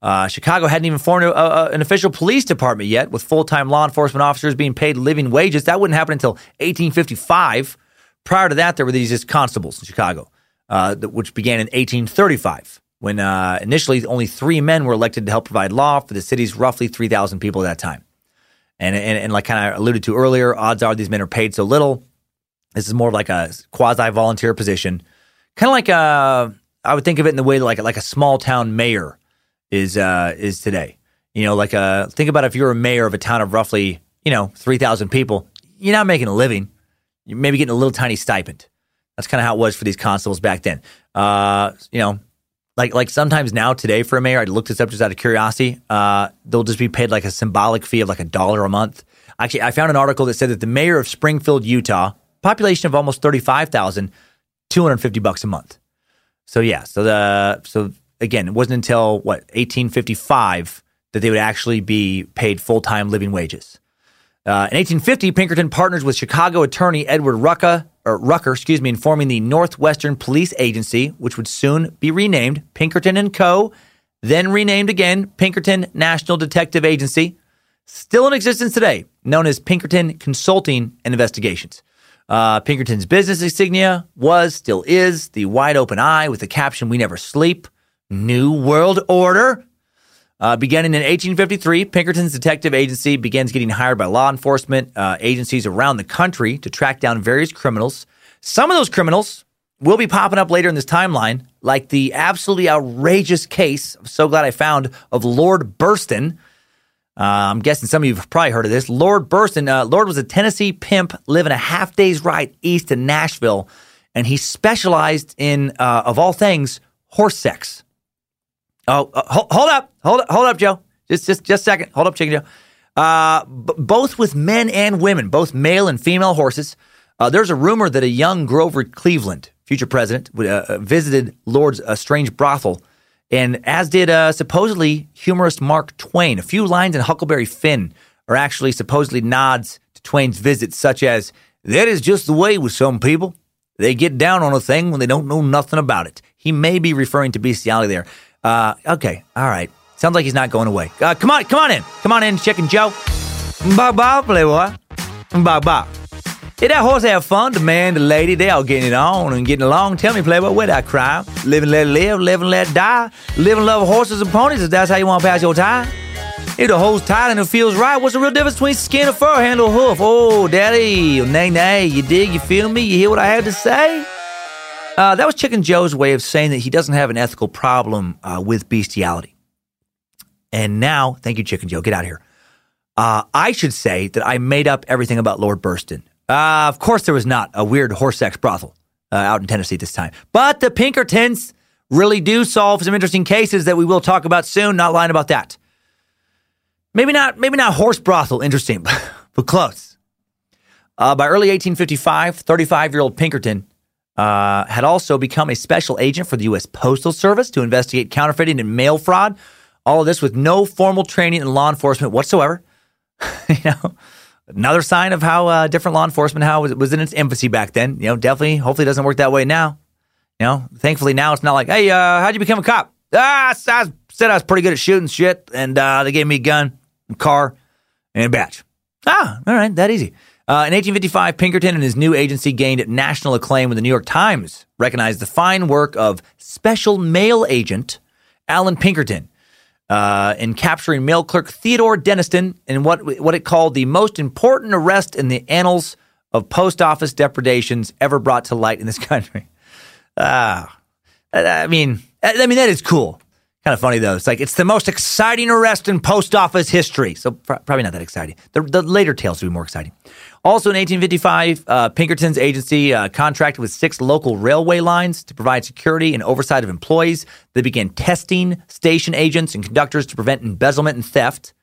Uh, Chicago hadn't even formed a, a, an official police department yet, with full time law enforcement officers being paid living wages. That wouldn't happen until 1855. Prior to that, there were these just constables in Chicago, uh, which began in 1835, when uh, initially only three men were elected to help provide law for the city's roughly 3,000 people at that time. And, and, and like kind of alluded to earlier, odds are these men are paid so little This is more of like a quasi volunteer position, kind of like a. I would think of it in the way like like a small town mayor is uh, is today. You know, like a think about if you're a mayor of a town of roughly you know three thousand people, you're not making a living. You're maybe getting a little tiny stipend. That's kind of how it was for these constables back then. Uh, you know, like like sometimes now today for a mayor, I looked this up just out of curiosity. Uh, they'll just be paid like a symbolic fee of like a dollar a month. Actually, I found an article that said that the mayor of Springfield, Utah, population of almost thirty five thousand, two hundred fifty bucks a month. So yeah, so the so again, it wasn't until what 1855 that they would actually be paid full time living wages. Uh, in 1850, Pinkerton partners with Chicago attorney Edward Rucker, or Rucker, excuse me, in forming the Northwestern Police Agency, which would soon be renamed Pinkerton and Co., then renamed again Pinkerton National Detective Agency, still in existence today, known as Pinkerton Consulting and Investigations. Uh, Pinkerton's business insignia was, still is, the wide open eye with the caption, We Never Sleep, New World Order. Uh, beginning in 1853, Pinkerton's detective agency begins getting hired by law enforcement uh, agencies around the country to track down various criminals. Some of those criminals will be popping up later in this timeline, like the absolutely outrageous case, I'm so glad I found, of Lord Burston. Uh, I'm guessing some of you have probably heard of this. Lord Burston, uh, Lord was a Tennessee pimp living a half day's ride east of Nashville, and he specialized in, uh, of all things, horse sex. Oh, uh, hold, hold up, hold up, hold up, Joe. Just, just, just a second. Hold up, Chicken Joe. Uh, b- both with men and women, both male and female horses. Uh, there's a rumor that a young Grover Cleveland, future president, uh, uh, visited Lord's uh, strange brothel, and as did supposedly humorist Mark Twain. A few lines in Huckleberry Finn are actually supposedly nods to Twain's visits, such as "That is just the way with some people. They get down on a thing when they don't know nothing about it." He may be referring to bestiality there. Uh, okay, all right. Sounds like he's not going away. Uh, come on, come on in. Come on in, Chicken Joe. Bow bow, playboy. Bow bow. Did that horse have fun? The man, the lady, they all getting it on and getting along. Tell me, playboy, where that crime? Live and let live, live and let die. Live and love horses and ponies if that's how you want to pass your time. If the hole's tight and it feels right, what's the real difference between skin or fur, handle hoof? Oh, daddy, nay, nay, you dig, you feel me, you hear what I have to say? Uh, that was Chicken Joe's way of saying that he doesn't have an ethical problem uh, with bestiality. And now, thank you, Chicken Joe, get out of here. Uh, I should say that I made up everything about Lord Burston. Uh, of course, there was not a weird horse sex brothel uh, out in Tennessee this time. But the Pinkertons really do solve some interesting cases that we will talk about soon. Not lying about that. Maybe not, maybe not horse brothel interesting, but close. Uh, by early 1855, 35 year old Pinkerton uh, had also become a special agent for the U.S. Postal Service to investigate counterfeiting and mail fraud. All of this with no formal training in law enforcement whatsoever. you know, another sign of how uh, different law enforcement how it was in its infancy back then. You know, definitely, hopefully, it doesn't work that way now. You know, thankfully now it's not like, hey, uh, how'd you become a cop? Ah, I said I was pretty good at shooting shit, and uh, they gave me a gun, a car, and a badge. Ah, all right, that easy. Uh, in 1855, Pinkerton and his new agency gained national acclaim when the New York Times recognized the fine work of special mail agent Allan Pinkerton uh, in capturing mail clerk Theodore Denniston in what, what it called the most important arrest in the annals of post office depredations ever brought to light in this country. Ah, I mean, I mean that is cool. Kind of funny though. It's like it's the most exciting arrest in post office history. So pr- probably not that exciting. The, the later tales will be more exciting. Also in 1855, uh, Pinkerton's agency uh, contracted with six local railway lines to provide security and oversight of employees. They began testing station agents and conductors to prevent embezzlement and theft.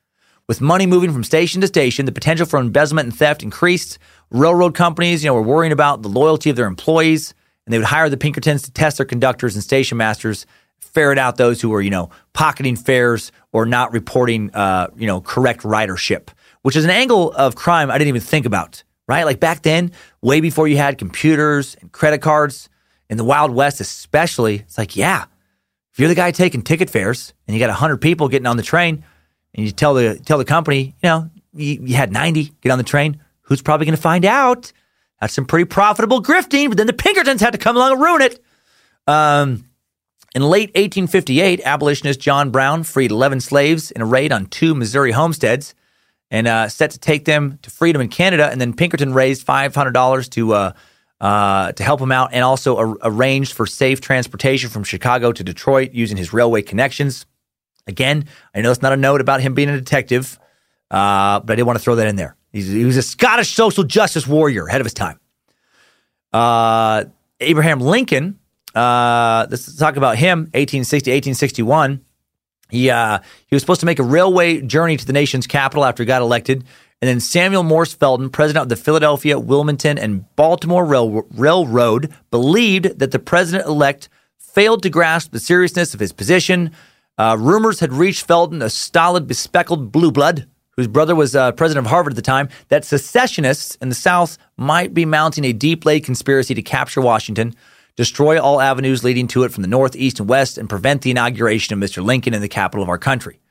With money moving from station to station, the potential for embezzlement and theft increased. Railroad companies, you know, were worrying about the loyalty of their employees, and they would hire the Pinkertons to test their conductors and station masters ferret out those who were, you know, pocketing fares or not reporting, uh, you know, correct ridership, which is an angle of crime I didn't even think about, right? Like back then, way before you had computers and credit cards in the Wild West, especially, it's like, yeah, if you're the guy taking ticket fares and you got 100 people getting on the train and you tell the, tell the company, you know, you, you had 90 get on the train, who's probably going to find out? That's some pretty profitable grifting, but then the Pinkertons had to come along and ruin it. Um, in late 1858, abolitionist John Brown freed 11 slaves in a raid on two Missouri homesteads and uh, set to take them to freedom in Canada. And then Pinkerton raised $500 to uh, uh, to help him out and also ar- arranged for safe transportation from Chicago to Detroit using his railway connections. Again, I know it's not a note about him being a detective, uh, but I did want to throw that in there. He's, he was a Scottish social justice warrior ahead of his time. Uh, Abraham Lincoln, uh, let's talk about him, 1860, 1861. He, uh, he was supposed to make a railway journey to the nation's capital after he got elected. And then Samuel Morse Felton, president of the Philadelphia, Wilmington, and Baltimore Rail- Railroad, believed that the president elect failed to grasp the seriousness of his position. Uh, rumors had reached Felton, a stolid, bespectacled blue blood, whose brother was uh, president of Harvard at the time, that secessionists in the South might be mounting a deep laid conspiracy to capture Washington, destroy all avenues leading to it from the North, East, and West, and prevent the inauguration of Mr. Lincoln in the capital of our country.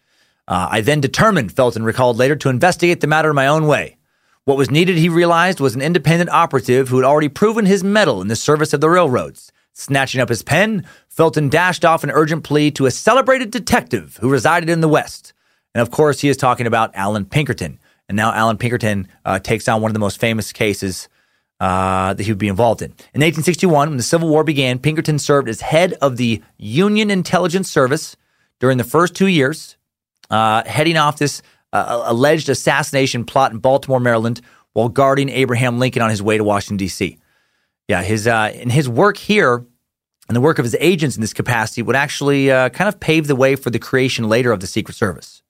Uh, I then determined, Felton recalled later, to investigate the matter my own way. What was needed, he realized, was an independent operative who had already proven his mettle in the service of the railroads. Snatching up his pen, Felton dashed off an urgent plea to a celebrated detective who resided in the West. And of course, he is talking about Allan Pinkerton. And now Allan Pinkerton uh, takes on one of the most famous cases uh, that he would be involved in. In 1861, when the Civil War began, Pinkerton served as head of the Union Intelligence Service during the first two years uh, heading off this uh, alleged assassination plot in Baltimore, Maryland, while guarding Abraham Lincoln on his way to Washington D.C. Yeah, his uh, in his work here and the work of his agents in this capacity would actually uh, kind of pave the way for the creation later of the Secret Service.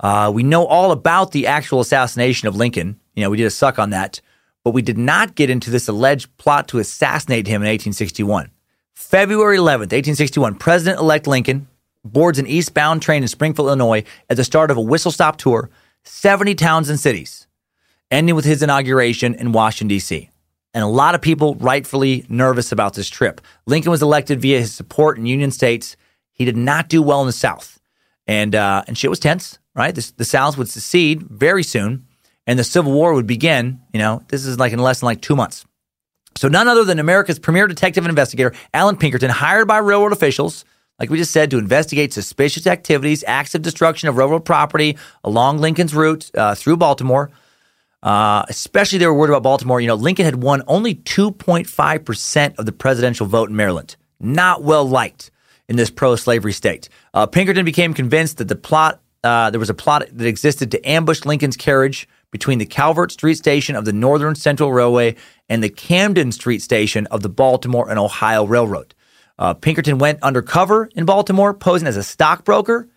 Uh, we know all about the actual assassination of Lincoln. You know, we did a suck on that, but we did not get into this alleged plot to assassinate him in 1861. February 11th, 1861, President elect Lincoln boards an eastbound train in Springfield, Illinois at the start of a whistle stop tour, 70 towns and cities, ending with his inauguration in Washington, D.C. And a lot of people rightfully nervous about this trip. Lincoln was elected via his support in Union states. He did not do well in the South. And, uh, and shit was tense, right? This, the South would secede very soon, and the Civil War would begin. You know, this is like in less than like two months. So none other than America's premier detective and investigator, Allan Pinkerton, hired by railroad officials – like we just said, to investigate suspicious activities, acts of destruction of railroad property along Lincoln's route uh, through Baltimore. Uh, especially they were worried about Baltimore. You know, Lincoln had won only 2.5% of the presidential vote in Maryland. Not well liked in this pro slavery state. Uh, Pinkerton became convinced that the plot, uh, there was a plot that existed to ambush Lincoln's carriage between the Calvert Street station of the Northern Central Railway and the Camden Street station of the Baltimore and Ohio Railroad. Uh, Pinkerton went undercover in Baltimore, posing as a stockbroker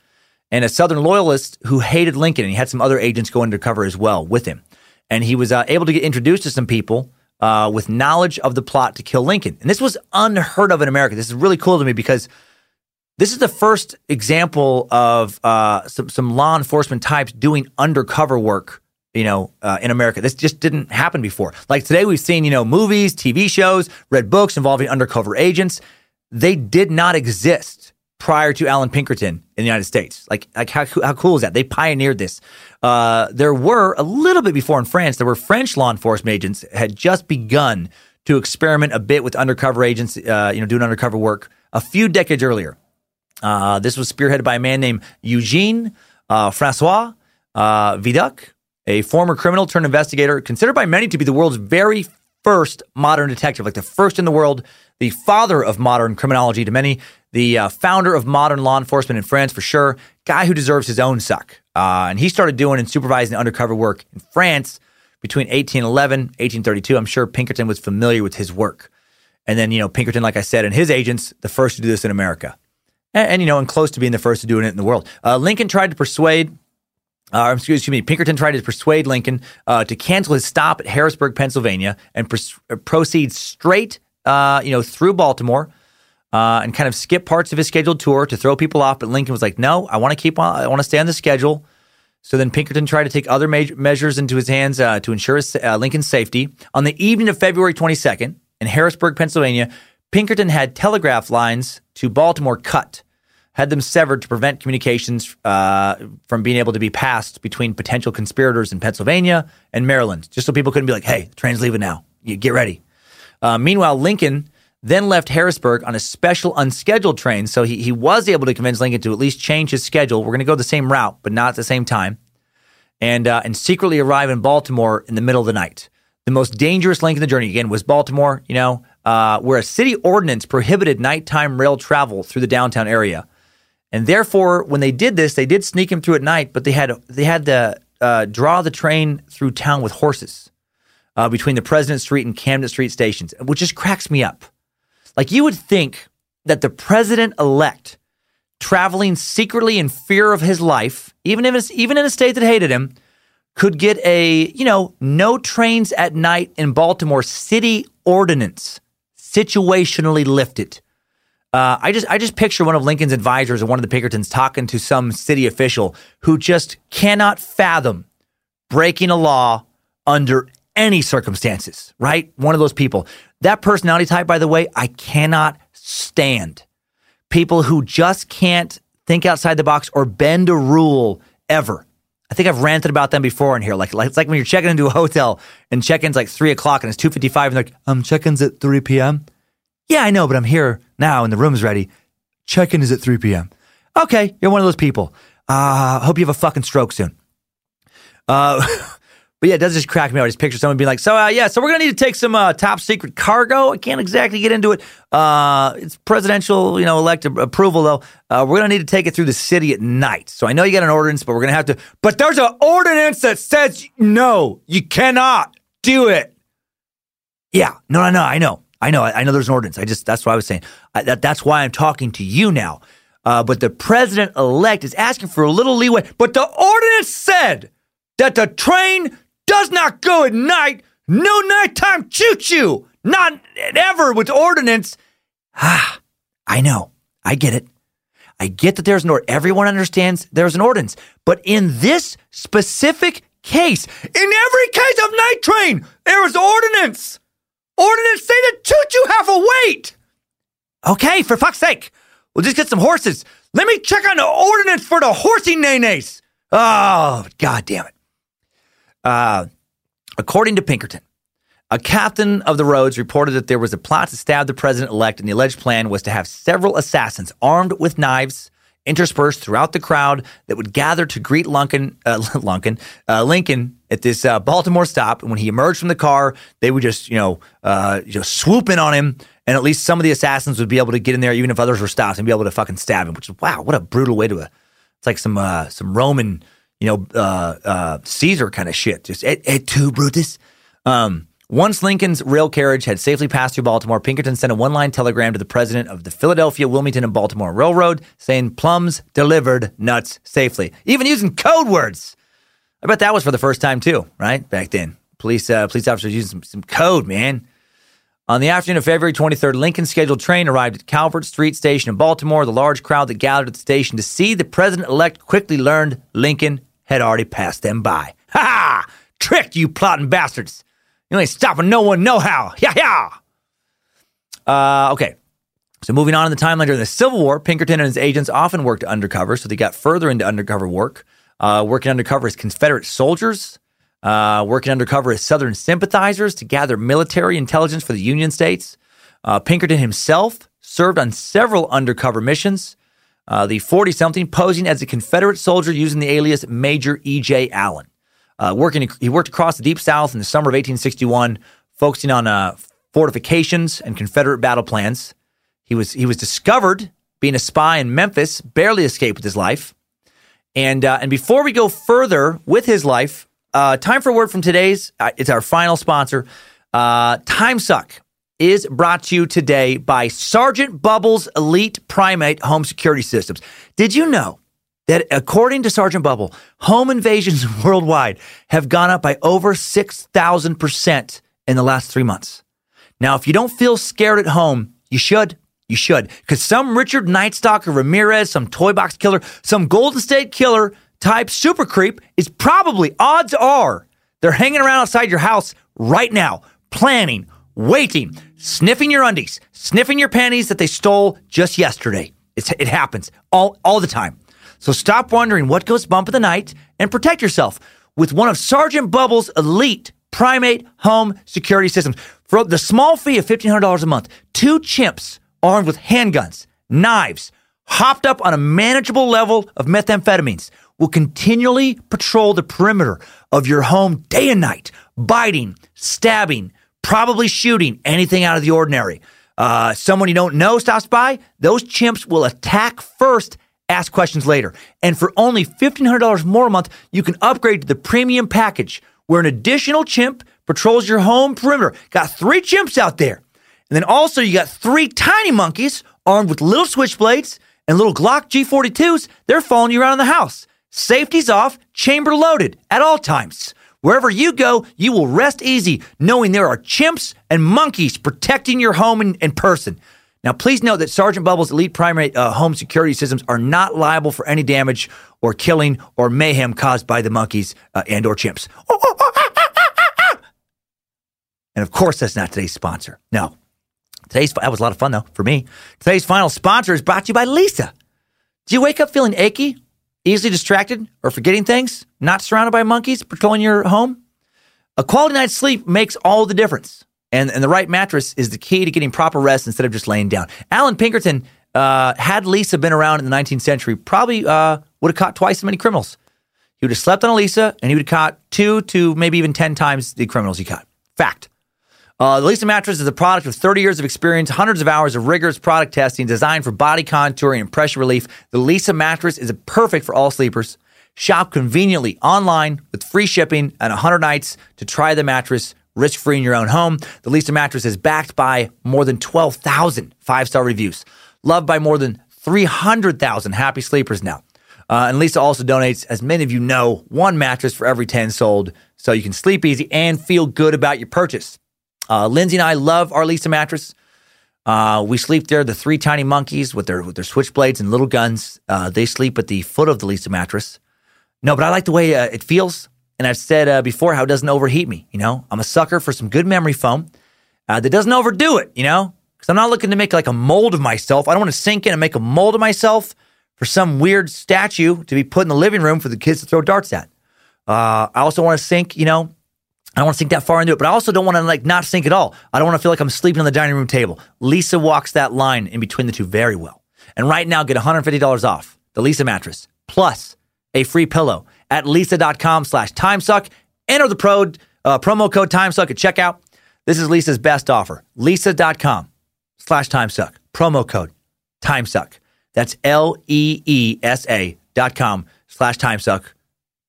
and a Southern loyalist who hated Lincoln. And he had some other agents go undercover as well with him. And he was uh, able to get introduced to some people uh, with knowledge of the plot to kill Lincoln. And this was unheard of in America. This is really cool to me because this is the first example of uh, some, some law enforcement types doing undercover work you know, uh, in America. This just didn't happen before. Like today, we've seen, you know, movies, TV shows, read books involving undercover agents they did not exist prior to Allan Pinkerton in the United States. Like, like how, how cool is that? They pioneered this. Uh, there were a little bit before in France, there were French law enforcement agents had just begun to experiment a bit with undercover agents, uh, you know, doing undercover work a few decades earlier. Uh, this was spearheaded by a man named Eugene uh, Francois uh, Vidocq, a former criminal turned investigator, considered by many to be the world's very first modern detective, like the first in the world the father of modern criminology to many, the uh, founder of modern law enforcement in France for sure, guy who deserves his own suck. Uh, and he started doing and supervising undercover work in France between 1811 1832. I'm sure Pinkerton was familiar with his work. And then, you know, Pinkerton, like I said, and his agents, the first to do this in America. And, and you know, and close to being the first to doing it in the world. Uh, Lincoln tried to persuade uh, excuse me, Pinkerton tried to persuade Lincoln uh, to cancel his stop at Harrisburg, Pennsylvania, and pr- proceed straight uh, you know, through Baltimore. Uh, and kind of skip parts of his scheduled tour to throw people off. But Lincoln was like, "No, I want to keep on. I want to stay on the schedule." So then Pinkerton tried to take other measures into his hands uh, to ensure his, uh, Lincoln's safety. On the evening of February 22nd in Harrisburg, Pennsylvania, Pinkerton had telegraph lines to Baltimore cut, had them severed to prevent communications uh, from being able to be passed between potential conspirators in Pennsylvania and Maryland, just so people couldn't be like, "Hey, the train's leaving now. You get ready." Uh, meanwhile, Lincoln then left Harrisburg on a special unscheduled train. So he, he was able to convince Lincoln to at least change his schedule. We're going to go the same route, but not at the same time. And, uh, and secretly arrive in Baltimore in the middle of the night. The most dangerous link in the journey, again, was Baltimore, you know, uh, where a city ordinance prohibited nighttime rail travel through the downtown area. And therefore, when they did this, they did sneak him through at night, but they had they had to uh, draw the train through town with horses uh, between the President Street and Camden Street stations, which just cracks me up. Like you would think that the president elect, traveling secretly in fear of his life, even if it's even in a state that hated him, could get a you know no trains at night in Baltimore city ordinance situationally lifted. Uh, I just I just picture one of Lincoln's advisors or one of the Pinkertons talking to some city official who just cannot fathom breaking a law under any circumstances, right? One of those people. That personality type, by the way, I cannot stand. People who just can't think outside the box or bend a rule ever. I think I've ranted about them before in here. Like, like it's like when you're checking into a hotel and check-in's like three o'clock and it's two fifty-five and they're like, um, check-in's at three p.m. Yeah, I know, but I'm here now and the room's ready. Check-in is at three p.m. Okay, you're one of those people. Uh, hope you have a fucking stroke soon. Uh, but yeah, it does just crack me out. I just picture someone being like, "So uh, yeah, so we're gonna need to take some uh, top secret cargo. I can't exactly get into it. Uh, it's presidential, you know, elect approval though. Uh, we're gonna need to take it through the city at night. So I know you got an ordinance, but we're gonna have to. But there's an ordinance that says no, you cannot do it. Yeah, no, no, no. I know, I know, I know. There's an ordinance. I just that's what I was saying. I, that, that's why I'm talking to you now. Uh, but the president elect is asking for a little leeway. But the ordinance said that the train does not go at night. No nighttime choo choo. Not ever with ordinance. Ah, I know. I get it. I get that there's an order. Everyone understands there's an ordinance. But in this specific case, in every case of night train, there is ordinance. Ordinance say the choo choo have a weight. Okay, for fuck's sake. We'll just get some horses. Let me check on the ordinance for the horsey nays. Oh, god damn it. Uh, according to Pinkerton, a captain of the roads reported that there was a plot to stab the president elect, and the alleged plan was to have several assassins armed with knives interspersed throughout the crowd that would gather to greet Lincoln, uh, Lincoln, uh, Lincoln at this uh, Baltimore stop. And when he emerged from the car, they would just, you know, uh, just swoop in on him. And at least some of the assassins would be able to get in there, even if others were stopped, and be able to fucking stab him. Which is wow, what a brutal way to. Uh, it's like some uh, some Roman you know, uh, uh, Caesar kind of shit. Just et, et tu, Brutus. Um, once Lincoln's rail carriage had safely passed through Baltimore, Pinkerton sent a one line telegram to the president of the Philadelphia, Wilmington, and Baltimore Railroad saying plums delivered nuts safely, even using code words. I bet that was for the first time too, right? Back then. Police uh, police officers using some, some code, man. On the afternoon of February 23rd, Lincoln's scheduled train arrived at Calvert Street Station in Baltimore. The large crowd that gathered at the station to see the president elect quickly learned Lincoln had already passed them by. Ha ha! Tricked you plotting bastards! You ain't stopping no one no how. Yeah, yeah. Uh, okay. So moving on in the timeline during the Civil War, Pinkerton and his agents often worked undercover, so they got further into undercover work, uh, working undercover as Confederate soldiers, uh, working undercover as Southern sympathizers to gather military intelligence for the Union states. Uh, Pinkerton himself served on several undercover missions. Uh, the 40 something posing as a Confederate soldier using the alias Major E.J. Allen. Uh, working, he worked across the Deep South in the summer of 1861, focusing on uh, fortifications and Confederate battle plans. He was, he was discovered being a spy in Memphis, barely escaped with his life. And, uh, and before we go further with his life, uh, time for a word from today's, uh, it's our final sponsor, Time Suck is brought to you today by Sergeant Bubbles Elite Primate Home Security Systems. Did you know that according to Sergeant Bubble, home invasions worldwide have gone up by over 6,000% in the last three months? Now, if you don't feel scared at home, you should. You should. Because some Richard Nightstalker Ramirez, some toy box killer, some Golden State Killer type super creep is probably, odds are, they're hanging around outside your house right now, planning waiting, sniffing your undies, sniffing your panties that they stole just yesterday. It's, it happens all, all the time. So stop wondering what goes bump in the night and protect yourself with one of Sergeant Bubble's elite primate home security systems. For the small fee of $1,500 a month, two chimps armed with handguns, knives, hopped up on a manageable level of methamphetamines will continually patrol the perimeter of your home day and night, biting, stabbing, probably shooting, anything out of the ordinary. Uh, someone you don't know stops by, those chimps will attack first, ask questions later. And for only $1,500 more a month, you can upgrade to the premium package where an additional chimp patrols your home perimeter. Got three chimps out there. And then also, you got three tiny monkeys armed with little switchblades and little Glock G42s. They're following you around the house. Safety's off, chamber loaded at all times. Wherever you go, you will rest easy knowing there are chimps and monkeys protecting your home in, in person. Now, please note that Sergeant Bubbles' elite primate uh, home security systems are not liable for any damage or killing or mayhem caused by the monkeys uh, and or chimps. And of course, that's not today's sponsor. No. Today's that was a lot of fun though for me. Today's final sponsor is brought to you by Leesa. Do you wake up feeling achy, easily distracted, or forgetting things? Not surrounded by monkeys patrolling your home? A quality night's sleep makes all the difference. And, and the right mattress is the key to getting proper rest instead of just laying down. Allan Pinkerton, uh, had Leesa been around in the 19th century, probably uh, would have caught twice as many criminals. He would have slept on a Leesa, and he would have caught two to maybe even 10 times the criminals he caught. Fact. Uh, the Leesa mattress is a product of 30 years of experience, hundreds of hours of rigorous product testing designed for body contouring and pressure relief. The Leesa mattress is perfect for all sleepers. Shop conveniently online with free shipping and 100 nights to try the mattress risk free in your own home. The Leesa mattress is backed by more than 12,000 five star reviews, loved by more than 300,000 happy sleepers now. Uh, and Leesa also donates, as many of you know, one mattress for every 10 sold so you can sleep easy and feel good about your purchase. Uh, Lindsay and I love our Leesa mattress. Uh, we sleep there. The three tiny monkeys with their with their switchblades and little guns. Uh, they sleep at the foot of the Leesa mattress. No, but I like the way uh, it feels. And I've said uh, before how it doesn't overheat me. You know, I'm a sucker for some good memory foam uh, that doesn't overdo it. You know, because I'm not looking to make like a mold of myself. I don't want to sink in and make a mold of myself for some weird statue to be put in the living room for the kids to throw darts at. I also want to sink. You know, I don't want to sink that far into it, but I also don't want to like not sink at all. I don't want to feel like I'm sleeping on the dining room table. Leesa walks that line in between the two very well. And right now, get $150 off the Leesa mattress plus a free pillow at leesa.com slash timesuck. Enter the pro, uh, promo code timesuck at checkout. This is Leesa's best offer. Leesa.com slash timesuck. Promo code timesuck. That's L E E S A dot com slash timesuck.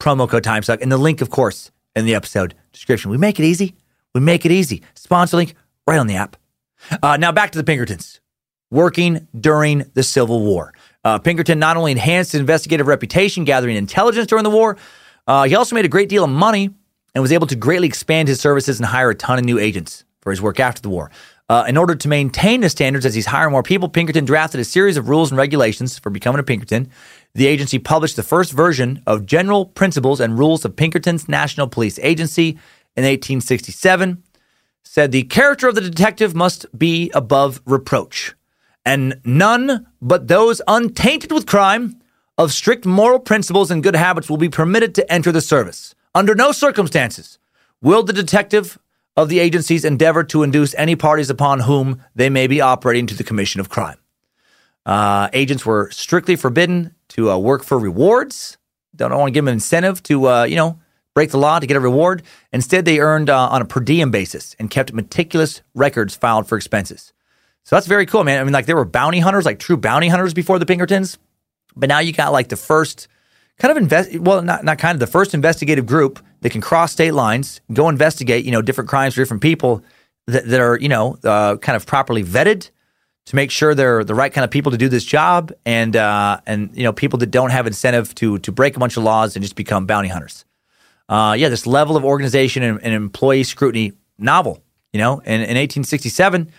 Promo code timesuck. And the link, of course, in the episode description. We make it easy. We make it easy. Sponsor link right on the app. Uh, now back to the Pinkertons. Working during the Civil War. Uh, Pinkerton not only enhanced his investigative reputation, gathering intelligence during the war, uh, he also made a great deal of money and was able to greatly expand his services and hire a ton of new agents for his work after the war. Uh, in order to maintain the standards as he's hiring more people, Pinkerton drafted a series of rules and regulations for becoming a Pinkerton. The agency published the first version of General Principles and Rules of Pinkerton's National Police Agency in 1867. Said the character of the detective must be above reproach, and none but those untainted with crime, of strict moral principles and good habits, will be permitted to enter the service. Under no circumstances will the detective of the agencies endeavor to induce any parties upon whom they may be operating to the commission of crime. Uh, agents were strictly forbidden to uh, work for rewards. Don't want to give them an incentive to, uh, you know, break the law to get a reward. Instead, they earned uh, on a per diem basis and kept meticulous records filed for expenses. So that's very cool, man. I mean, like there were bounty hunters, like true bounty hunters before the Pinkertons, but now you got like the first kind of invest. Well, not not kind of the first investigative group that can cross state lines, go investigate, you know, different crimes for different people that, that are, you know, uh, kind of properly vetted to make sure they're the right kind of people to do this job, and uh, and you know, people that don't have incentive to to break a bunch of laws and just become bounty hunters. Uh, yeah, this level of organization and, and employee scrutiny novel. You know, in, in 1867,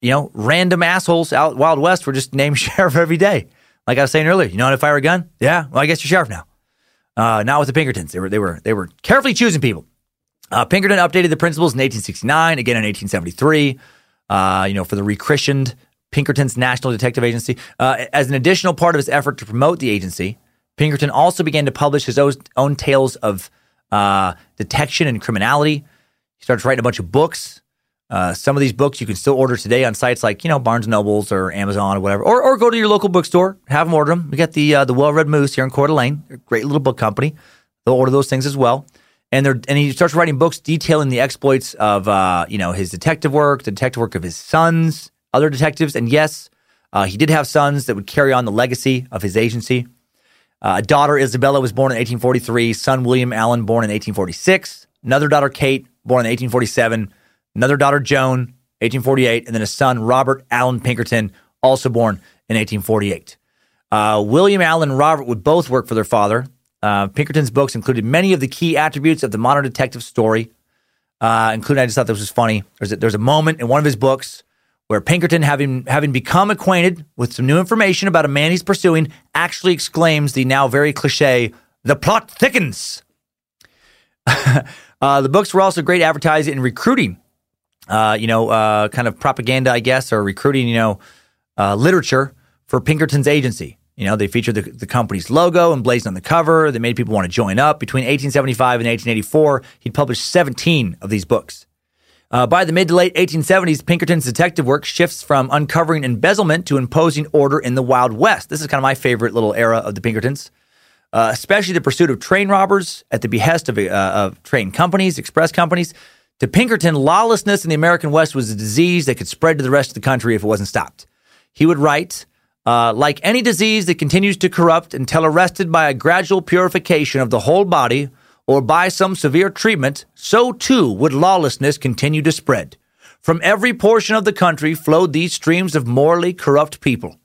you know, random assholes out Wild West were just named sheriff every day. Like I was saying earlier, you know how to fire a gun? Yeah, well, I guess you're sheriff now. Uh, not with the Pinkertons. They were they were they were carefully choosing people. Uh, Pinkerton updated the principles in 1869, again in 1873. Uh, you know, for the rechristened Pinkerton's National Detective Agency. Uh, as an additional part of his effort to promote the agency, Pinkerton also began to publish his own, own tales of uh, detection and criminality. He starts writing a bunch of books. Uh, some of these books you can still order today on sites like you know Barnes Nobles or Amazon or whatever, or, or go to your local bookstore, have them order them. We got the uh, the Well Read Moose here in Coeur d'Alene, great little book company. They'll order those things as well. and they're and he starts writing books detailing the exploits of uh, you know his detective work, the detective work of his sons, other detectives, and yes, uh, he did have sons that would carry on the legacy of his agency. Uh, a daughter, Isabella, was born in 1843. Son, William Allan, born in 1846. Another daughter, Kate, born in 1847. Another daughter, Joan, 1848. And then a son, Robert Allan Pinkerton, also born in 1848. Uh, William Allan and Robert would both work for their father. Uh, Pinkerton's books included many of the key attributes of the modern detective story, uh, including, I just thought this was funny. There's a, there's a moment in one of his books where Pinkerton, having having become acquainted with some new information about a man he's pursuing, actually exclaims the now very cliche, "The plot thickens." uh, the books were also great advertising and recruiting. Uh, you know, uh, kind of propaganda, I guess, or recruiting. You know, uh, literature for Pinkerton's agency. You know, they featured the, the company's logo emblazoned on the cover. They made people want to join up. Between 1875 and 1884, he'd published 17 of these books. Uh, by the mid to late 1870s, Pinkerton's detective work shifts from uncovering embezzlement to imposing order in the Wild West. This is kind of my favorite little era of the Pinkertons, uh, especially the pursuit of train robbers at the behest of, of train companies, express companies. To Pinkerton, lawlessness in the American West was a disease that could spread to the rest of the country if it wasn't stopped. He would write, uh, like any disease that continues to corrupt until arrested by a gradual purification of the whole body or by some severe treatment, so too would lawlessness continue to spread. From every portion of the country flowed these streams of morally corrupt people,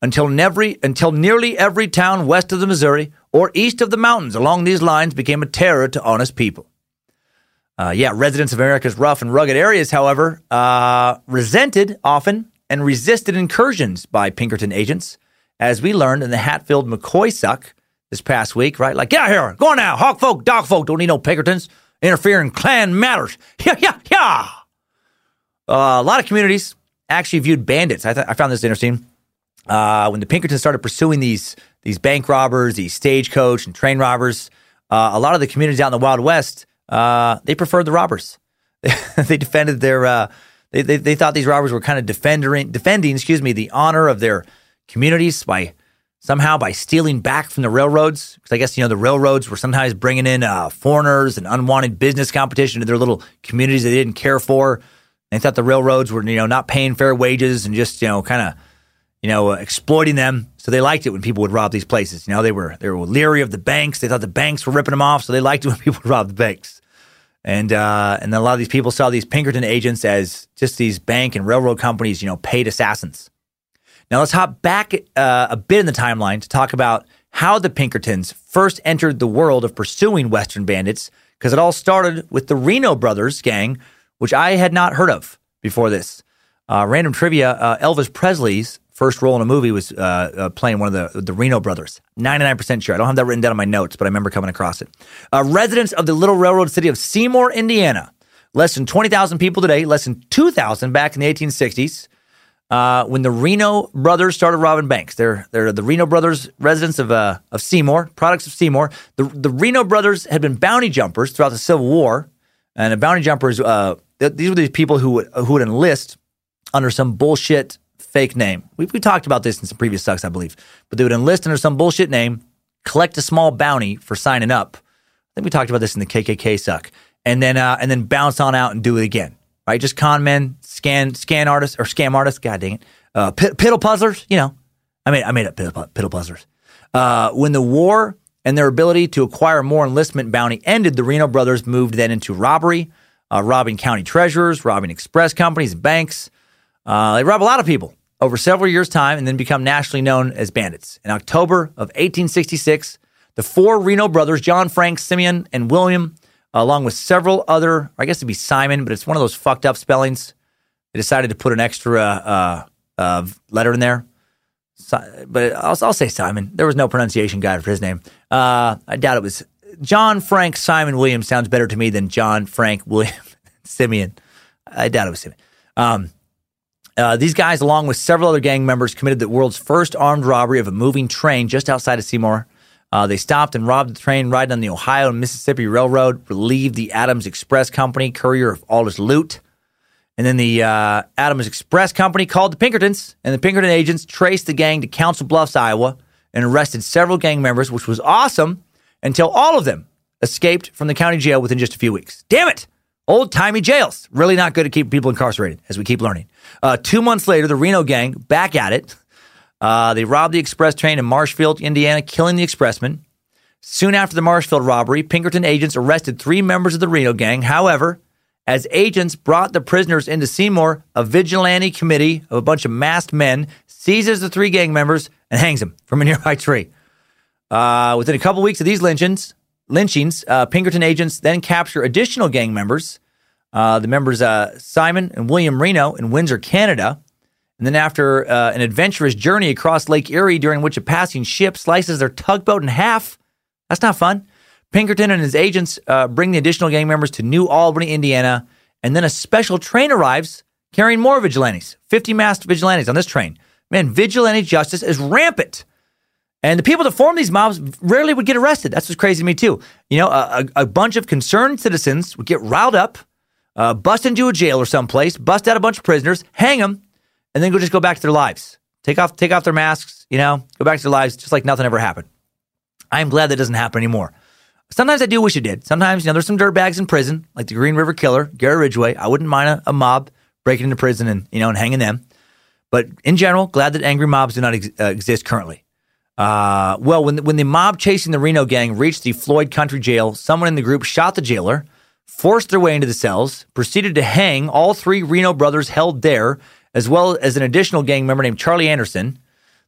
until, until nearly every town west of the Missouri or east of the mountains along these lines became a terror to honest people. Uh, yeah, residents of America's rough and rugged areas, however, uh, resented often and resisted incursions by Pinkerton agents, as we learned in the Hatfield McCoy suck this past week, right? Like, get out here, go on now, hawk folk, dog folk, don't need no Pinkertons interfering in clan matters. Yeah, yeah, yeah. Uh, a lot of communities actually viewed bandits. I, th- I found this interesting. Uh, when the Pinkertons started pursuing these these bank robbers, these stagecoach and train robbers, uh, a lot of the communities out in the Wild West, uh, they preferred the robbers. they defended their. Uh, they, they, they thought these robbers were kind of defending defending, excuse me, the honor of their communities by somehow by stealing back from the railroads. Because I guess, you know, the railroads were sometimes bringing in uh, foreigners and unwanted business competition to their little communities they didn't care for. They thought the railroads were, you know, not paying fair wages and just, you know, kind of, you know, uh, exploiting them. So they liked it when people would rob these places. You know, they were they were leery of the banks. They thought the banks were ripping them off, so they liked it when people would rob the banks. And uh, and then a lot of these people saw these Pinkerton agents as just these bank and railroad companies, you know, paid assassins. Now let's hop back uh, a bit in the timeline to talk about how the Pinkertons first entered the world of pursuing Western bandits, because it all started with the Reno Brothers gang, which I had not heard of before this. Uh, random trivia: uh, Elvis Presley's first role in a movie was uh, uh, playing one of the the Reno brothers. Ninety nine percent sure. I don't have that written down in my notes, but I remember coming across it. Uh, residents of the little railroad city of Seymour, Indiana, less than twenty thousand people today, less than two thousand back in the eighteen sixties uh, when the Reno brothers started robbing banks. They're they're the Reno brothers, residents of uh, of Seymour, products of Seymour. The the Reno brothers had been bounty jumpers throughout the Civil War, and the bounty jumpers. Uh, these were the people who would, who would enlist under some bullshit fake name. We we talked about this in some previous sucks, I believe, but they would enlist under some bullshit name, collect a small bounty for signing up. I think we talked about this in the KKK suck, and then uh, and then bounce on out and do it again right? Just con men, scan scan artists or scam artists. God dang it, uh, piddle puzzlers. You know, I made I made up piddle, piddle puzzlers. Uh, when the war and their ability to acquire more enlistment bounty ended, the Reno brothers moved then into robbery, uh, robbing county treasurers, robbing express companies banks. Uh, they rob a lot of people over several years' time and then become nationally known as bandits. In October of 1866, the four Reno brothers, John, Frank, Simeon, and William, along with several other, I guess it'd be Simon, but it's one of those fucked up spellings. They decided to put an extra uh, uh, letter in there. So, but I'll, I'll, say Simon. There was no pronunciation guide for his name. Uh, I doubt it was John Frank Simon Williams. Sounds better to me than John Frank William Simeon. I doubt it was Simeon. Um, uh, these guys, along with several other gang members, committed the world's first armed robbery of a moving train just outside of Seymour, uh, they stopped and robbed the train riding on the Ohio and Mississippi Railroad, relieved the Adams Express Company courier of all his loot. And then the uh, Adams Express Company called the Pinkertons, and the Pinkerton agents traced the gang to Council Bluffs, Iowa, and arrested several gang members, which was awesome until all of them escaped from the county jail within just a few weeks. Damn it! Old timey jails. Really not good at keeping people incarcerated, as we keep learning. Uh, two months later, the Reno gang back at it. Uh, they robbed the express train in Marshfield, Indiana, killing the expressman. Soon after the Marshfield robbery, Pinkerton agents arrested three members of the Reno gang. However, as agents brought the prisoners into Seymour, a vigilante committee of a bunch of masked men seizes the three gang members and hangs them from a nearby tree. Uh, within a couple weeks of these lynchings, lynchings, uh, Pinkerton agents then capture additional gang members. Uh, the members uh, Simon and William Reno in Windsor, Canada. And then, after uh, an adventurous journey across Lake Erie, during which a passing ship slices their tugboat in half, that's not fun. Pinkerton and his agents uh, bring the additional gang members to New Albany, Indiana, and then a special train arrives carrying more vigilantes 50 masked vigilantes on this train. Man, vigilante justice is rampant. And the people that form these mobs rarely would get arrested. That's what's crazy to me, too. You know, a, a bunch of concerned citizens would get riled up, uh, bust into a jail or someplace, bust out a bunch of prisoners, hang them, and then go just go back to their lives. Take off, take off their masks, you know, go back to their lives just like nothing ever happened. I'm glad that doesn't happen anymore. Sometimes I do wish it did. Sometimes, you know, there's some dirtbags in prison, like the Green River Killer, Gary Ridgway. I wouldn't mind a, a mob breaking into prison and, you know, and hanging them. But in general, glad that angry mobs do not ex- uh, exist currently. Uh, well, when the, when the mob chasing the Reno gang reached the Floyd Country Jail, someone in the group shot the jailer, forced their way into the cells, proceeded to hang all three Reno brothers held there, as well as an additional gang member named Charlie Anderson.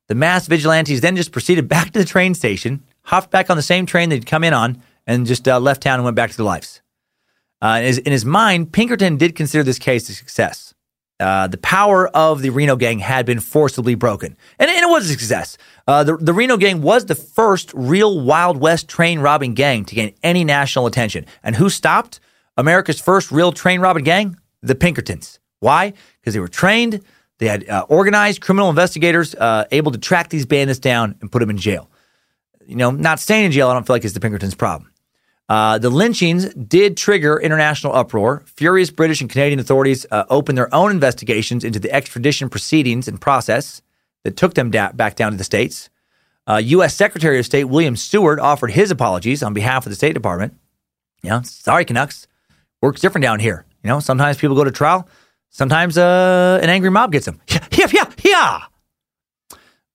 The masked vigilantes then just proceeded back to the train station, hopped back on the same train they'd come in on, and just uh, left town and went back to their lives. Uh, in, his, in his mind, Pinkerton did consider this case a success. Uh, the power of the Reno gang had been forcibly broken, and, and it was a success. Uh, the, the Reno gang was the first real Wild West train robbing gang to gain any national attention. And who stopped America's first real train robbing gang? The Pinkertons. Why? Because they were trained, they had uh, organized criminal investigators uh, able to track these bandits down and put them in jail. You know, not staying in jail, I don't feel like is the Pinkertons' problem. Uh, the lynchings did trigger international uproar. Furious British and Canadian authorities uh, opened their own investigations into the extradition proceedings and process that took them da- back down to the States. Uh, U.S. Secretary of State William Seward offered his apologies on behalf of the State Department. Know, sorry, Canucks. Works different down here. You know, sometimes people go to trial. Sometimes uh, an angry mob gets them. Yeah, yeah, yeah.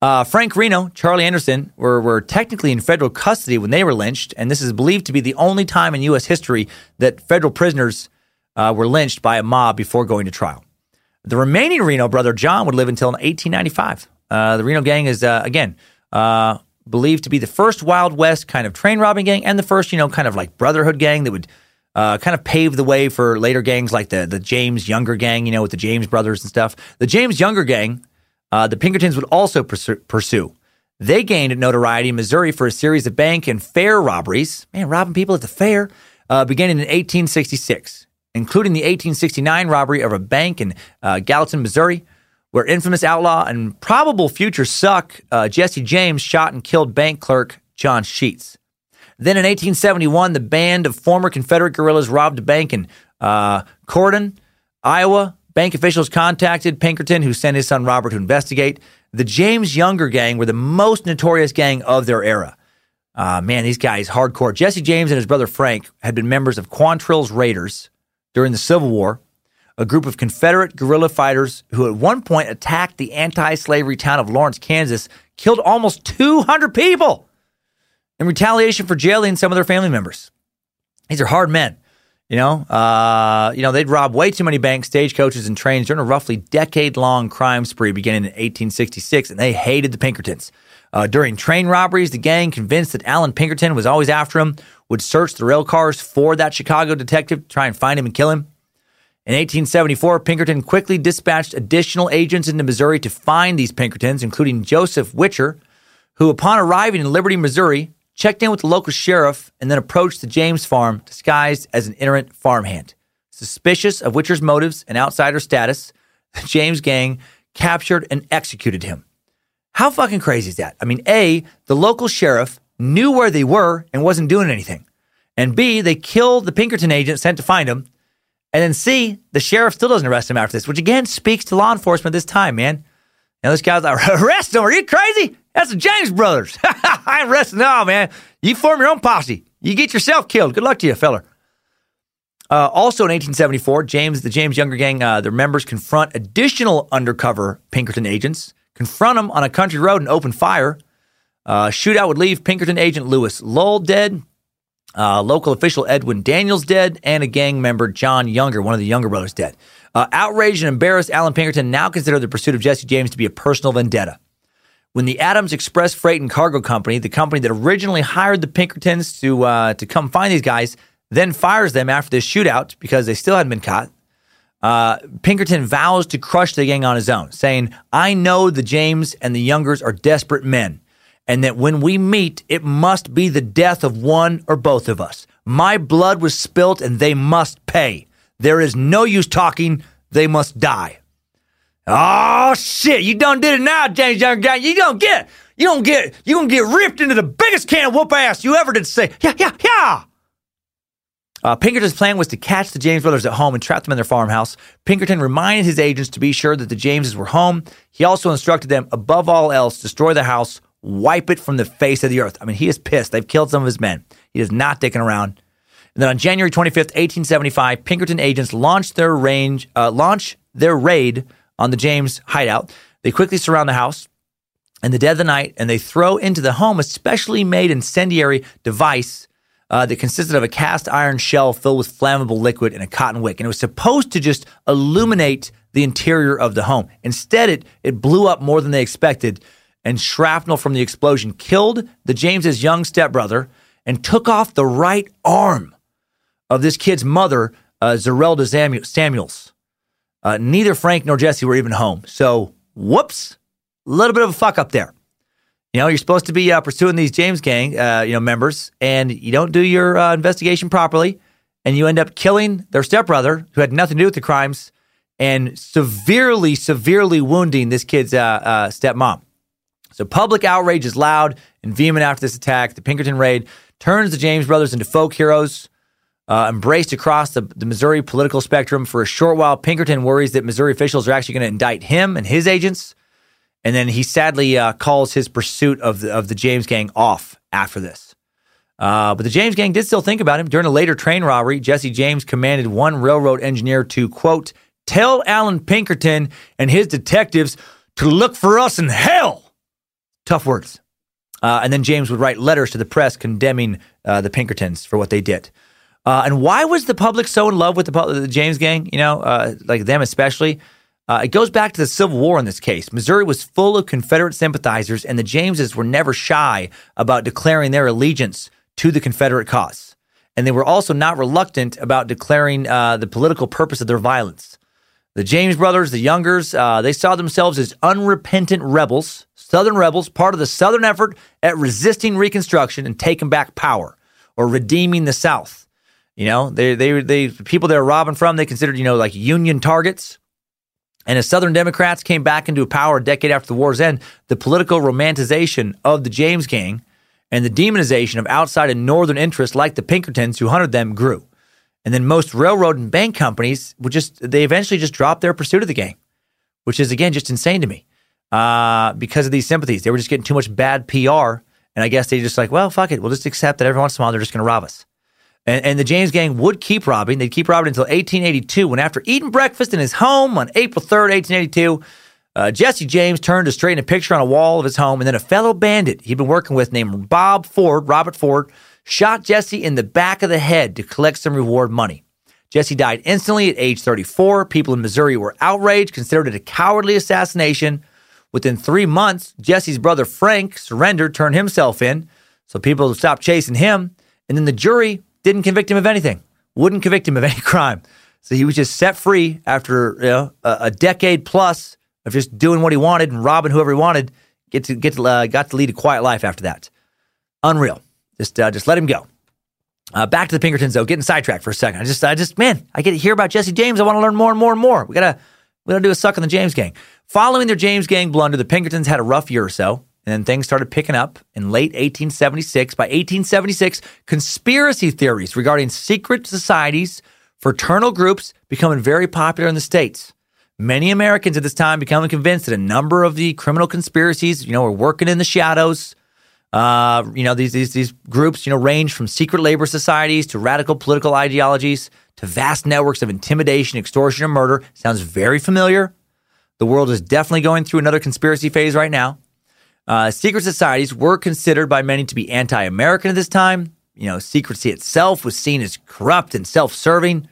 Uh, Frank Reno, Charlie Anderson were, were technically in federal custody when they were lynched, and this is believed to be the only time in U.S. history that federal prisoners uh, were lynched by a mob before going to trial. The remaining Reno brother, John, would live until 1895. Uh, the Reno gang is, uh, again, uh, believed to be the first Wild West kind of train robbing gang and the first, you know, kind of like brotherhood gang that would uh, kind of pave the way for later gangs like the, the James Younger gang, you know, with the James brothers and stuff. The James Younger gang uh, the Pinkertons would also pursue. They gained notoriety in Missouri for a series of bank and fair robberies. Man, robbing people at the fair, uh, beginning in 1866, including the 1869 robbery of a bank in uh, Gallatin, Missouri, where infamous outlaw and probable future suck uh, Jesse James shot and killed bank clerk John Sheets. Then in 1871, the band of former Confederate guerrillas robbed a bank in uh, Corydon, Iowa, Bank officials contacted Pinkerton, who sent his son Robert to investigate. The James Younger gang were the most notorious gang of their era. Uh, man, these guys, hardcore. Jesse James and his brother Frank had been members of Quantrill's Raiders during the Civil War, a group of Confederate guerrilla fighters who at one point attacked the anti slavery town of Lawrence, Kansas, killed almost 200 people in retaliation for jailing some of their family members. These are hard men. You know, uh, you know, they'd rob way too many banks, stagecoaches, and trains during a roughly decade-long crime spree beginning in 1866, and they hated the Pinkertons. Uh, during train robberies, the gang, convinced that Allan Pinkerton was always after him, would search the rail cars for that Chicago detective to try and find him and kill him. In 1874, Pinkerton quickly dispatched additional agents into Missouri to find these Pinkertons, including Joseph Whicher, who, upon arriving in Liberty, Missouri, checked in with the local sheriff, and then approached the James farm disguised as an itinerant farmhand. Suspicious of Whicher's motives and outsider status, the James gang captured and executed him. How fucking crazy is that? I mean, A, the local sheriff knew where they were and wasn't doing anything. And B, they killed the Pinkerton agent sent to find him. And then C, the sheriff still doesn't arrest him after this, which again speaks to law enforcement this time, man. Now this guy's like, arrest him? Are you crazy? That's the James brothers. I resting now, man. You form your own posse. You get yourself killed. Good luck to you, feller. Uh, also in 1874, James, the James Younger Gang, uh, their members confront additional undercover Pinkerton agents, confront them on a country road and open fire. Uh, shootout would leave Pinkerton agent Lewis Lull dead, uh, local official Edwin Daniels dead, and a gang member John Younger, one of the Younger brothers, dead. Uh, outraged and embarrassed, Allan Pinkerton now considered the pursuit of Jesse James to be a personal vendetta. When the Adams Express Freight and Cargo Company, the company that originally hired the Pinkertons to uh, to come find these guys, then fires them after this shootout because they still hadn't been caught. Uh, Pinkerton vows to crush the gang on his own, saying, I know the James and the Youngers are desperate men, and that when we meet, it must be the death of one or both of us. My blood was spilt, and they must pay. There is no use talking, they must die. Oh shit, you done did it now, James Young guy. You don't get you don't get you gonna get ripped into the biggest can of whoop ass you ever did say. Yeah, yeah, yeah. Uh, Pinkerton's plan was to catch the James brothers at home and trap them in their farmhouse. Pinkerton reminded his agents to be sure that the Jameses were home. He also instructed them, above all else, destroy the house, wipe it from the face of the earth. I mean, he is pissed. They've killed some of his men. He is not dicking around. And then on January 25th, 1875, Pinkerton agents launched their range, uh, launch their raid on the James hideout. They quickly surround the house in the dead of the night and they throw into the home a specially made incendiary device uh, that consisted of a cast iron shell filled with flammable liquid and a cotton wick. And it was supposed to just illuminate the interior of the home. Instead, it, it blew up more than they expected, and shrapnel from the explosion killed the James's young stepbrother and took off the right arm of this kid's mother, uh, Zerelda Samuels. Uh, neither Frank nor Jesse were even home. So, whoops, a little bit of a fuck up there. You know, you're supposed to be uh, pursuing these James Gang, uh, you know, members, and you don't do your uh, investigation properly, and you end up killing their stepbrother, who had nothing to do with the crimes, and severely, severely wounding this kid's uh, uh, stepmom. So public outrage is loud and vehement after this attack. The Pinkerton raid turns the James brothers into folk heroes, uh, embraced across the, the Missouri political spectrum. For a short while, Pinkerton worries that Missouri officials are actually going to indict him and his agents. And then he sadly uh, calls his pursuit of the, of the James gang off after this. Uh, but the James gang did still think about him. During a later train robbery, Jesse James commanded one railroad engineer to, quote, tell Allan Pinkerton and his detectives to look for us in hell. Tough words. Uh, and then James would write letters to the press condemning uh, the Pinkertons for what they did. Uh, and why was the public so in love with the, the James gang? You know, uh, like them especially. Uh, it goes back to the Civil War in this case. Missouri was full of Confederate sympathizers, and the Jameses were never shy about declaring their allegiance to the Confederate cause. And they were also not reluctant about declaring uh, the political purpose of their violence. The James brothers, the Youngers, uh, they saw themselves as unrepentant rebels, Southern rebels, part of the Southern effort at resisting Reconstruction and taking back power or redeeming the South. You know, they, they, they, people they were robbing from, they considered, you know, like Union targets. And as Southern Democrats came back into power a decade after the war's end, the political romanticization of the James Gang and the demonization of outside and Northern interests like the Pinkertons who hunted them grew. And then most railroad and bank companies would just, they eventually just dropped their pursuit of the gang, which is, again, just insane to me uh, because of these sympathies. They were just getting too much bad PR. And I guess they just like, well, fuck it. We'll just accept that every once in a while they're just going to rob us. And, and, the James gang would keep robbing. They'd keep robbing until 1882, when after eating breakfast in his home on April 3rd, 1882, uh, Jesse James turned to straighten a picture on a wall of his home, and then a fellow bandit he'd been working with named Bob Ford, Robert Ford, shot Jesse in the back of the head to collect some reward money. Jesse died instantly at age 34. People in Missouri were outraged, considered it a cowardly assassination. Within three months, Jesse's brother Frank surrendered, turned himself in, so people stopped chasing him. And then the jury didn't convict him of anything, wouldn't convict him of any crime. So he was just set free after you know, a, a decade plus of just doing what he wanted and robbing whoever he wanted. Get to get to, uh, got to lead a quiet life after that. Unreal. Just uh, just let him go. Uh, back to the Pinkertons though. Getting sidetracked for a second. I just I just man, I get to hear about Jesse James. I want to learn more and more and more. We gotta we gotta do a suck on the James gang. Following their James gang blunder, the Pinkertons had a rough year or so. And then things started picking up in late 1876. By 1876, conspiracy theories regarding secret societies, fraternal groups becoming very popular in the States. Many Americans at this time becoming convinced that a number of the criminal conspiracies, you know, were working in the shadows. Uh, you know, these, these, these groups, you know, range from secret labor societies to radical political ideologies to vast networks of intimidation, extortion, and murder. Sounds very familiar. The world is definitely going through another conspiracy phase right now. Uh, secret societies were considered by many to be anti American at this time. You know, secrecy itself was seen as corrupt and self serving.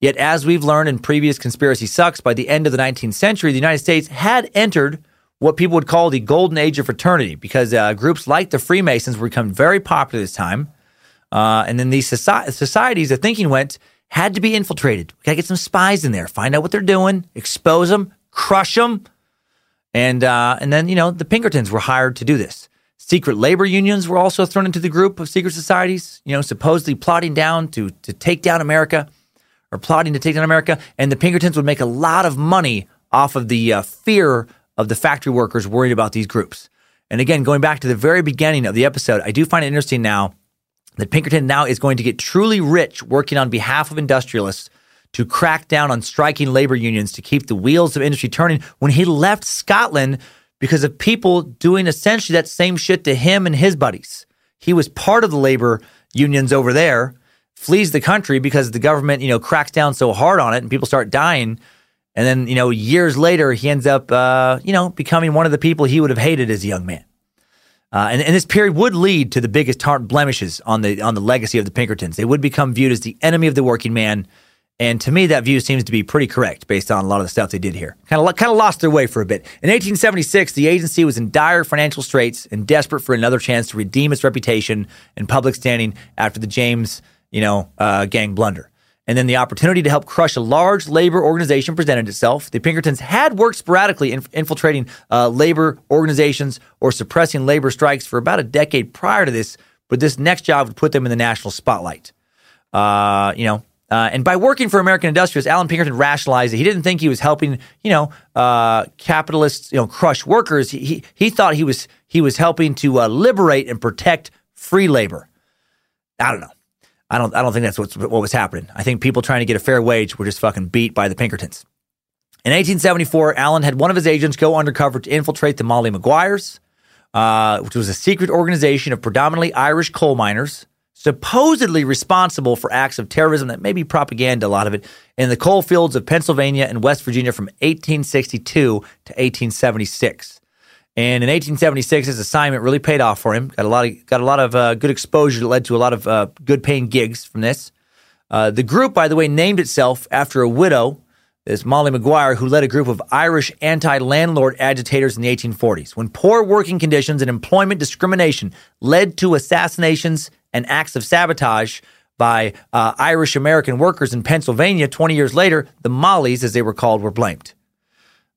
Yet, as we've learned in previous conspiracy sucks, by the end of the 19th century, the United States had entered what people would call the golden age of fraternity because uh, groups like the Freemasons were becoming very popular this time. Uh, and then these soci- societies, the thinking went, had to be infiltrated. We got to get some spies in there, find out what they're doing, expose them, crush them. And, uh, and then, you know, the Pinkertons were hired to do this. Secret labor unions were also thrown into the group of secret societies, you know, supposedly plotting down to, to take down America or plotting to take down America. And the Pinkertons would make a lot of money off of the uh, fear of the factory workers worried about these groups. And again, going back to the very beginning of the episode, I do find it interesting now that Pinkerton now is going to get truly rich working on behalf of industrialists to crack down on striking labor unions to keep the wheels of industry turning when he left Scotland because of people doing essentially that same shit to him and his buddies. He was part of the labor unions over there, flees the country because the government, you know, cracks down so hard on it and people start dying. And then, you know, years later, he ends up, uh, you know, becoming one of the people he would have hated as a young man. Uh, and, and, this period would lead to the biggest tar- blemishes on the on the legacy of the Pinkertons. They would become viewed as the enemy of the working man, and to me, that view seems to be pretty correct based on a lot of the stuff they did here. Kind of kind of lost their way for a bit. In 1876, the agency was in dire financial straits and desperate for another chance to redeem its reputation and public standing after the James, you know, uh, gang blunder. And then the opportunity to help crush a large labor organization presented itself. The Pinkertons had worked sporadically in infiltrating uh, labor organizations or suppressing labor strikes for about a decade prior to this, but this next job would put them in the national spotlight. Uh, you know, uh, and by working for American industrialists, Allan Pinkerton rationalized it. he didn't think he was helping, you know, uh, capitalists, you know, crush workers. He, he, he thought he was he was helping to uh, liberate and protect free labor. I don't know. I don't I don't think that's what's, what was happening. I think people trying to get a fair wage were just fucking beat by the Pinkertons. In 1874, Allan had one of his agents go undercover to infiltrate the Molly Maguires, uh, which was a secret organization of predominantly Irish coal miners, supposedly responsible for acts of terrorism that may be propaganda, a lot of it, in the coal fields of Pennsylvania and West Virginia from 1862 to 1876. And in 1876, his assignment really paid off for him. Got a lot of got a lot of uh, good exposure that led to a lot of uh, good paying gigs from this. Uh, the group, by the way, named itself after a widow, this Molly Maguire, who led a group of Irish anti-landlord agitators in the 1840s. When poor working conditions and employment discrimination led to assassinations and acts of sabotage by uh, Irish American workers in Pennsylvania 20 years later, the Mollies, as they were called, were blamed.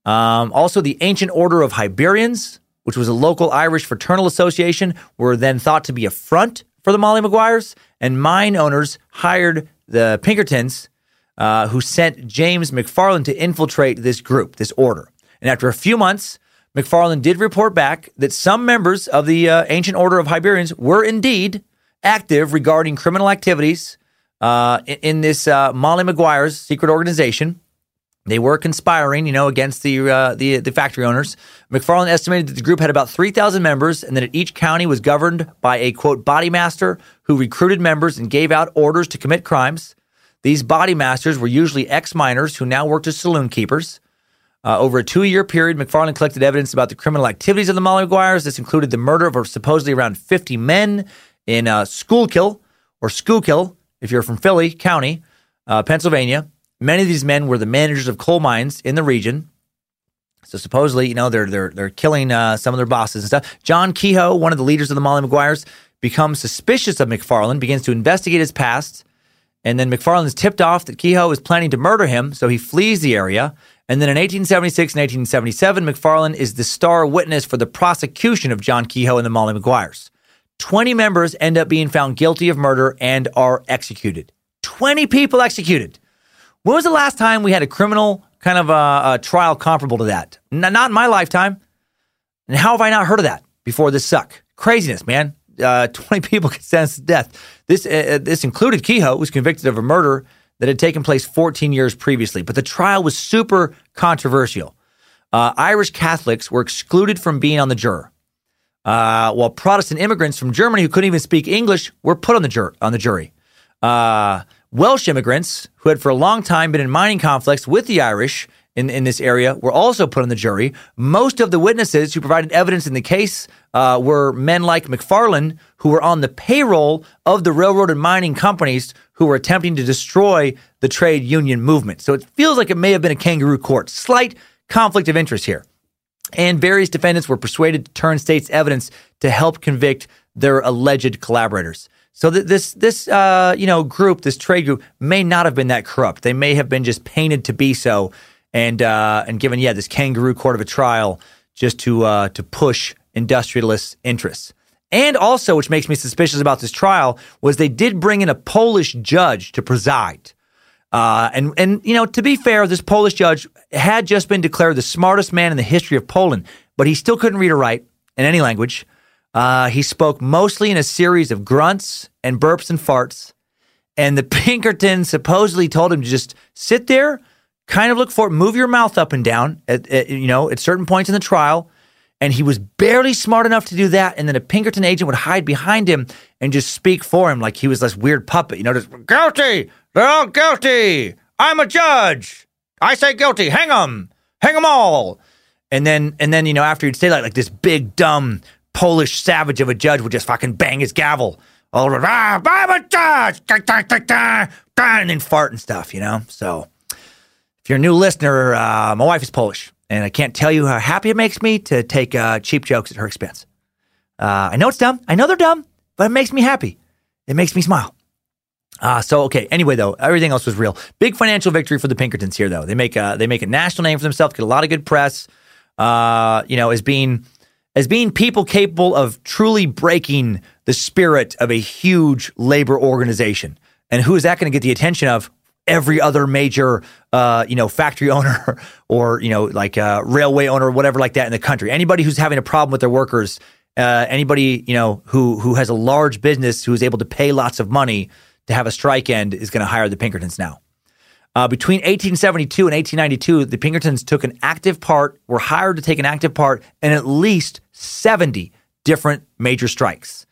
Um, also, the Ancient Order of Hibernians, which was a local Irish fraternal association, were then thought to be a front for the Molly Maguires, and mine owners hired the Pinkertons, uh, who sent James McFarland to infiltrate this group, this order. And after a few months, McFarland did report back that some members of the uh, Ancient Order of Hibernians were indeed active regarding criminal activities uh, in, in, this uh, Molly Maguire's secret organization. They were conspiring, you know, against the uh, the, the factory owners. McFarland estimated that the group had about 3,000 members and that each county was governed by a, quote, body master who recruited members and gave out orders to commit crimes. These body masters were usually ex miners who now worked as saloon keepers. Uh, over a two year period, McFarland collected evidence about the criminal activities of the Molly Maguires. This included the murder of supposedly around 50 men in uh, Schuylkill or Schuylkill, if you're from Philly County, uh, Pennsylvania. Many of these men were the managers of coal mines in the region. So supposedly, you know, they're they're they're killing uh, some of their bosses and stuff. John Kehoe, one of the leaders of the Molly Maguires, becomes suspicious of McFarland, begins to investigate his past, and then McFarland is tipped off that Kehoe is planning to murder him, so he flees the area. And then in 1876 and 1877, McFarland is the star witness for the prosecution of John Kehoe and the Molly Maguires. 20 members end up being found guilty of murder and are executed. 20 people executed. When was the last time we had a criminal kind of a, a trial comparable to that? N- not in my lifetime. And how have I not heard of that before this suck? Craziness, man. Uh, 20 people sentenced to death. This, uh, uh, this included Kehoe, who was convicted of a murder that had taken place 14 years previously. But the trial was super controversial. Uh, Irish Catholics were excluded from being on the juror. Uh, while Protestant immigrants from Germany who couldn't even speak English were put on the, jur- on the jury. Uh, Welsh immigrants who had for a long time been in mining conflicts with the Irish in, in this area were also put on the jury. Most of the witnesses who provided evidence in the case uh, were men like McFarland, who were on the payroll of the railroad and mining companies who were attempting to destroy the trade union movement. So it feels like it may have been a kangaroo court. Slight conflict of interest here. And various defendants were persuaded to turn state's evidence to help convict their alleged collaborators. So that this this uh, you know group, this trade group, may not have been that corrupt. They may have been just painted to be so, and uh, and given yeah this kangaroo court of a trial just to uh, to push industrialist interests. And also, which makes me suspicious about this trial, was they did bring in a Polish judge to preside. Uh, and and you know, to be fair, this Polish judge had just been declared the smartest man in the history of Poland, but he still couldn't read or write in any language. Uh, he spoke mostly in a series of grunts and burps and farts. And the Pinkerton supposedly told him to just sit there, kind of look for, it, move your mouth up and down, at, at, you know, at certain points in the trial. And he was barely smart enough to do that. And then a Pinkerton agent would hide behind him and just speak for him like he was this weird puppet, you know, just guilty. They're all guilty. I'm a judge. I say guilty. Hang them. Hang them all. And then, and then, you know, after he'd say that, like this big, dumb, Polish savage of a judge would just fucking bang his gavel all over. Ah, I'm a judge, and then fart and stuff, you know. So, if you're a new listener, uh, my wife is Polish, and I can't tell you how happy it makes me to take uh, cheap jokes at her expense. Uh, I know it's dumb. I know they're dumb, but it makes me happy. It makes me smile. Uh, so okay. Anyway, though, everything else was real. Big financial victory for the Pinkertons here, though. They make a they make a national name for themselves, get a lot of good press. Uh, you know, as being as being people capable of truly breaking the spirit of a huge labor organization. And who is that going to get the attention of? Every other major, uh, you know, factory owner or you know, like a railway owner or whatever like that in the country. Anybody who's having a problem with their workers, uh, anybody you know who who has a large business who is able to pay lots of money to have a strike end is going to hire the Pinkertons now. Uh, between 1872 and 1892, the Pinkertons took an active part, were hired to take an active part in at least 70 different major strikes.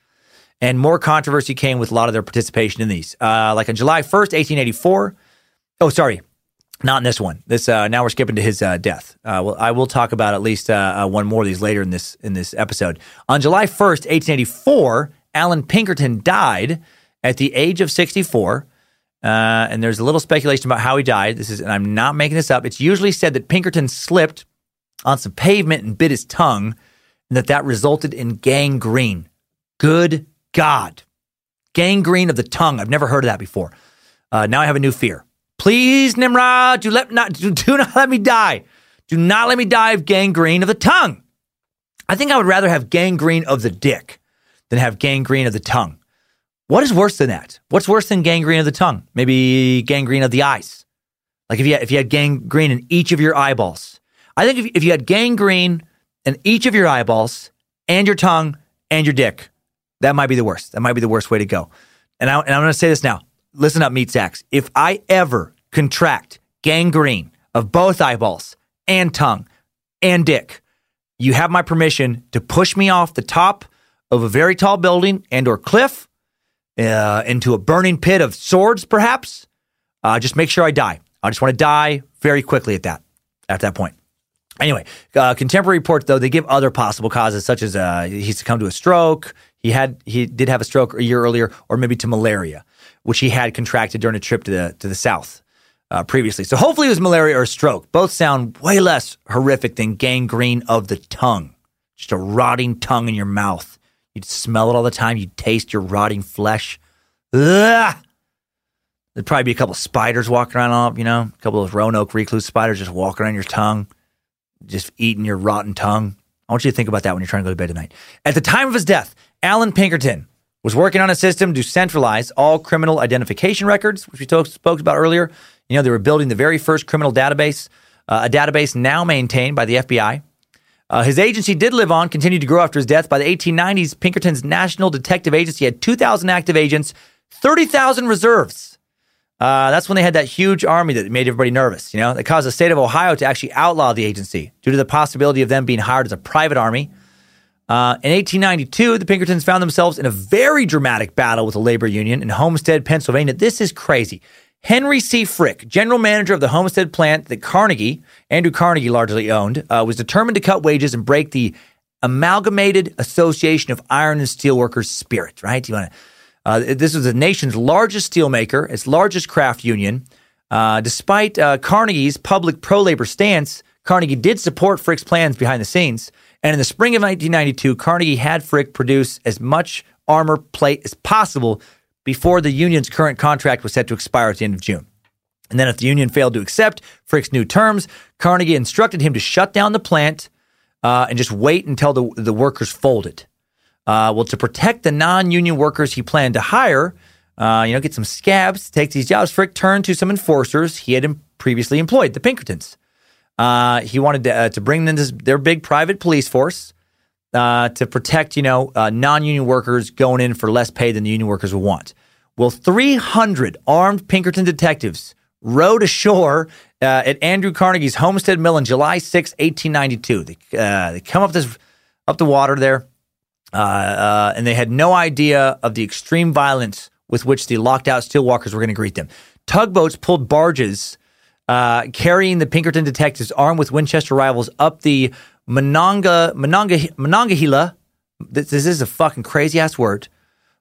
And more controversy came with a lot of their participation in these. Uh, like on July 1st, 1884. Oh, sorry, not in this one. This uh, now we're skipping to his uh, death. Uh, well, I will talk about at least uh, uh, one more of these later in this in this episode. On July 1st, 1884, Allan Pinkerton died at the age of 64. Uh, and there's a little speculation about how he died. This is, and I'm not making this up. It's usually said that Pinkerton slipped on some pavement and bit his tongue, and that that resulted in gangrene. Good God. Gangrene of the tongue. I've never heard of that before. Uh, now I have a new fear. Please, Nimrod, do, let not, do, do not let me die. Do not let me die of gangrene of the tongue. I think I would rather have gangrene of the dick than have gangrene of the tongue. What is worse than that? What's worse than gangrene of the tongue? Maybe gangrene of the eyes. Like if you had, if you had gangrene in each of your eyeballs. I think if, if you had gangrene in each of your eyeballs and your tongue and your dick. That might be the worst. That might be the worst way to go. And, I, and I'm going to say this now. Listen up, meat sacks. If I ever contract gangrene of both eyeballs and tongue and dick, you have my permission to push me off the top of a very tall building and or cliff uh, into a burning pit of swords, perhaps. Uh, just make sure I die. I just want to die very quickly at that at that point. Anyway, uh, contemporary reports though they give other possible causes, such as uh, he succumbed to a stroke. He had he did have a stroke a year earlier, or maybe to malaria, which he had contracted during a trip to the to the south uh, previously. So hopefully it was malaria or a stroke. Both sound way less horrific than gangrene of the tongue, just a rotting tongue in your mouth. You'd smell it all the time. You'd taste your rotting flesh. Ugh! There'd probably be a couple of spiders walking around, you know, a couple of Roanoke recluse spiders just walking on your tongue just eating your rotten tongue. I want you to think about that when you're trying to go to bed tonight. At the time of his death, Allan Pinkerton was working on a system to centralize all criminal identification records, which we talk, spoke about earlier. You know, they were building the very first criminal database, uh, a database now maintained by the FBI. Uh, his agency did live on, continued to grow after his death. By the 1890s, Pinkerton's National Detective Agency had 2,000 active agents, 30,000 reserves. Uh, that's when they had that huge army that made everybody nervous. You know, that caused the state of Ohio to actually outlaw the agency due to the possibility of them being hired as a private army. Uh, in 1892, the Pinkertons found themselves in a very dramatic battle with the labor union in Homestead, Pennsylvania. This is crazy. Henry C. Frick, general manager of the Homestead plant that Carnegie, Andrew Carnegie largely owned, uh, was determined to cut wages and break the Amalgamated Association of Iron and Steel Workers spirit, right? You want to, uh, this was the nation's largest steelmaker, its largest craft union. Uh, despite uh, Carnegie's public pro labor stance, Carnegie did support Frick's plans behind the scenes. And in the spring of 1992, Carnegie had Frick produce as much armor plate as possible before the union's current contract was set to expire at the end of June. And then, if the union failed to accept Frick's new terms, Carnegie instructed him to shut down the plant uh, and just wait until the, the workers folded. Uh, well, to protect the non union workers he planned to hire, uh, you know, get some scabs to take these jobs, Frick turned to some enforcers he had previously employed, the Pinkertons. Uh, he wanted to, uh, to bring them this, their big private police force uh, to protect, you know, uh, non-union workers going in for less pay than the union workers want. Well, 300 armed Pinkerton detectives rowed ashore uh, at Andrew Carnegie's Homestead Mill on July 6, 1892. They, uh, they come up this up the water there, and they had no idea of the extreme violence with which the locked out steelworkers were going to greet them. Tugboats pulled barges uh, carrying the Pinkerton detectives armed with Winchester rifles up the Mononga, Mononga, Monongahela. This, this is a fucking crazy ass word.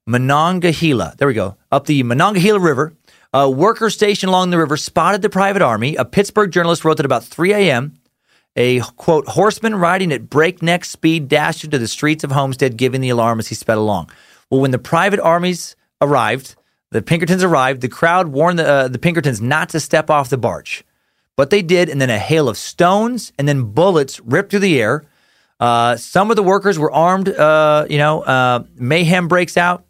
Monongahela. There we go. Up the Monongahela River. A worker stationed along the river spotted the private army. A Pittsburgh journalist wrote that about 3 a.m., a quote, horseman riding at breakneck speed dashed into the streets of Homestead, giving the alarm as he sped along. Well, when the private armies arrived, the Pinkertons arrived. The crowd warned the, uh, the Pinkertons not to step off the barge, but they did. And then a hail of stones and then bullets ripped through the air. Uh, some of the workers were armed. Uh, you know, uh, mayhem breaks out.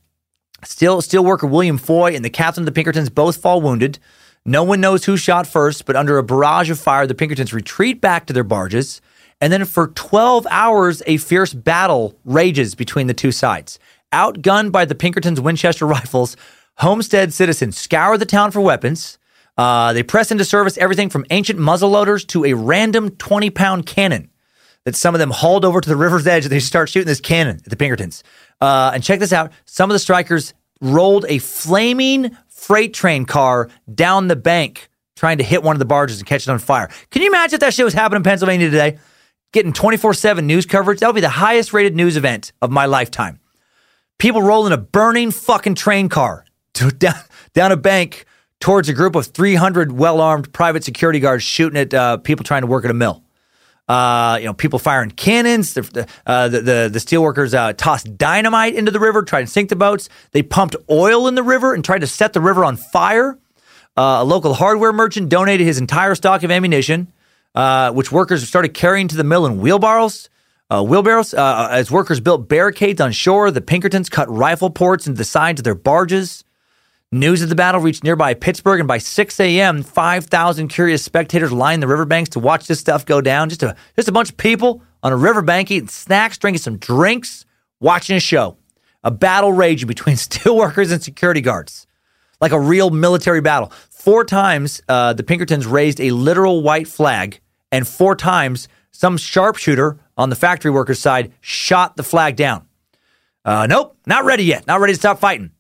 Still, steel worker William Foy and the captain of the Pinkertons both fall wounded. No one knows who shot first, but under a barrage of fire, the Pinkertons retreat back to their barges. And then for 12 hours, a fierce battle rages between the two sides. Outgunned by the Pinkertons' Winchester rifles, Homestead citizens scour the town for weapons. Uh, they press into service everything from ancient muzzleloaders to a random 20 pound cannon that some of them hauled over to the river's edge and they start shooting this cannon at the Pinkertons. Uh, and check this out some of the strikers rolled a flaming freight train car down the bank trying to hit one of the barges and catch it on fire. Can you imagine if that shit was happening in Pennsylvania today? Getting 24 7 news coverage. That would be the highest rated news event of my lifetime. People rolling a burning fucking train car to, down, down a bank towards a group of 300 well armed private security guards shooting at uh, people trying to work at a mill. Uh, you know, people firing cannons. The uh, the, the, the steelworkers uh, tossed dynamite into the river, tried to sink the boats. They pumped oil in the river and tried to set the river on fire. Uh, a local hardware merchant donated his entire stock of ammunition, uh, which workers started carrying to the mill in wheelbarrows. Wheelbarrows. As workers built barricades on shore, the Pinkertons cut rifle ports into the sides of their barges. News of the battle reached nearby Pittsburgh, and by 6 a.m., 5,000 curious spectators lined the riverbanks to watch this stuff go down. Just a, just a bunch of people on a riverbank eating snacks, drinking some drinks, watching a show. A battle raging between steelworkers and security guards, like a real military battle. Four times, uh, the Pinkertons raised a literal white flag, and four times, some sharpshooter on the factory workers' side shot the flag down. Uh, nope, not ready yet. Not ready to stop fighting.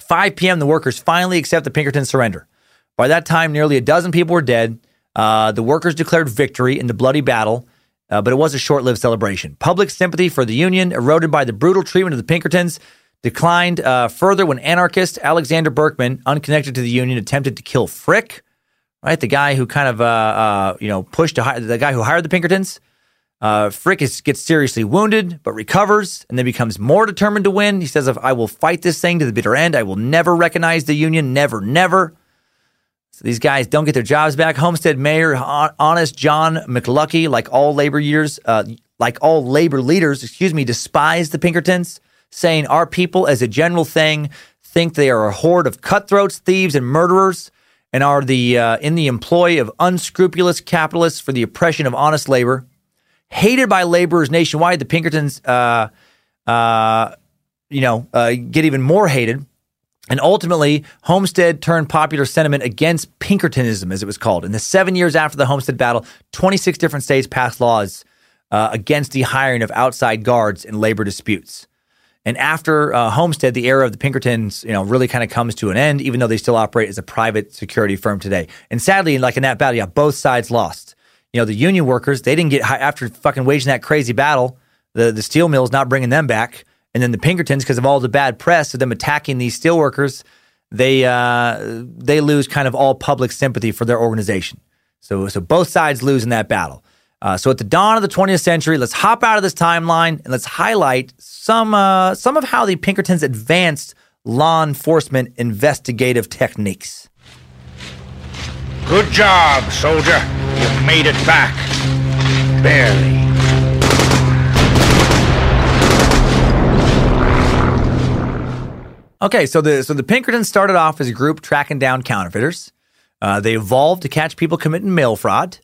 5 p.m., the workers finally accept the Pinkerton surrender. By that time, nearly a dozen people were dead. Uh, the workers declared victory in the bloody battle, uh, but it was a short lived celebration. Public sympathy for the Union, eroded by the brutal treatment of the Pinkertons, declined uh, further when anarchist Alexander Berkman, unconnected to the Union, attempted to kill Frick, right? The guy who kind of, uh, uh, you know, pushed to hire, the guy who hired the Pinkertons. Uh, Frick is, gets seriously wounded, but recovers and then becomes more determined to win. He says, if I will fight this thing to the bitter end. I will never recognize the union. Never, never. So these guys don't get their jobs back. Homestead Mayor, honest John McLuckie, like all labor years, uh, like all labor leaders, excuse me, despise the Pinkertons, saying our people, as a general thing, think they are a horde of cutthroats, thieves, and murderers, and are the uh, in the employ of unscrupulous capitalists for the oppression of honest labor hated by laborers nationwide. The Pinkertons, uh, uh, you know, uh, get even more hated. And ultimately, Homestead turned popular sentiment against Pinkertonism, as it was called. In the seven years after the Homestead battle, 26 different states passed laws uh, against the hiring of outside guards in labor disputes. And after uh, Homestead, the era of the Pinkertons, you know, really kind of comes to an end, even though they still operate as a private security firm today. And sadly, like in that battle, yeah, both sides lost. You know, the union workers, they didn't get after fucking waging that crazy battle. The the steel mills not bringing them back, and then the Pinkertons, because of all the bad press of them attacking these steel workers, they uh, they lose kind of all public sympathy for their organization. So so both sides lose in that battle. Uh, so at the dawn of the 20th century, let's hop out of this timeline and let's highlight some uh, some of how the Pinkertons advanced law enforcement investigative techniques. Good job, soldier. You made it back. Barely. Okay, so the so the Pinkertons started off as a group tracking down counterfeiters. Uh, they evolved to catch people committing mail fraud.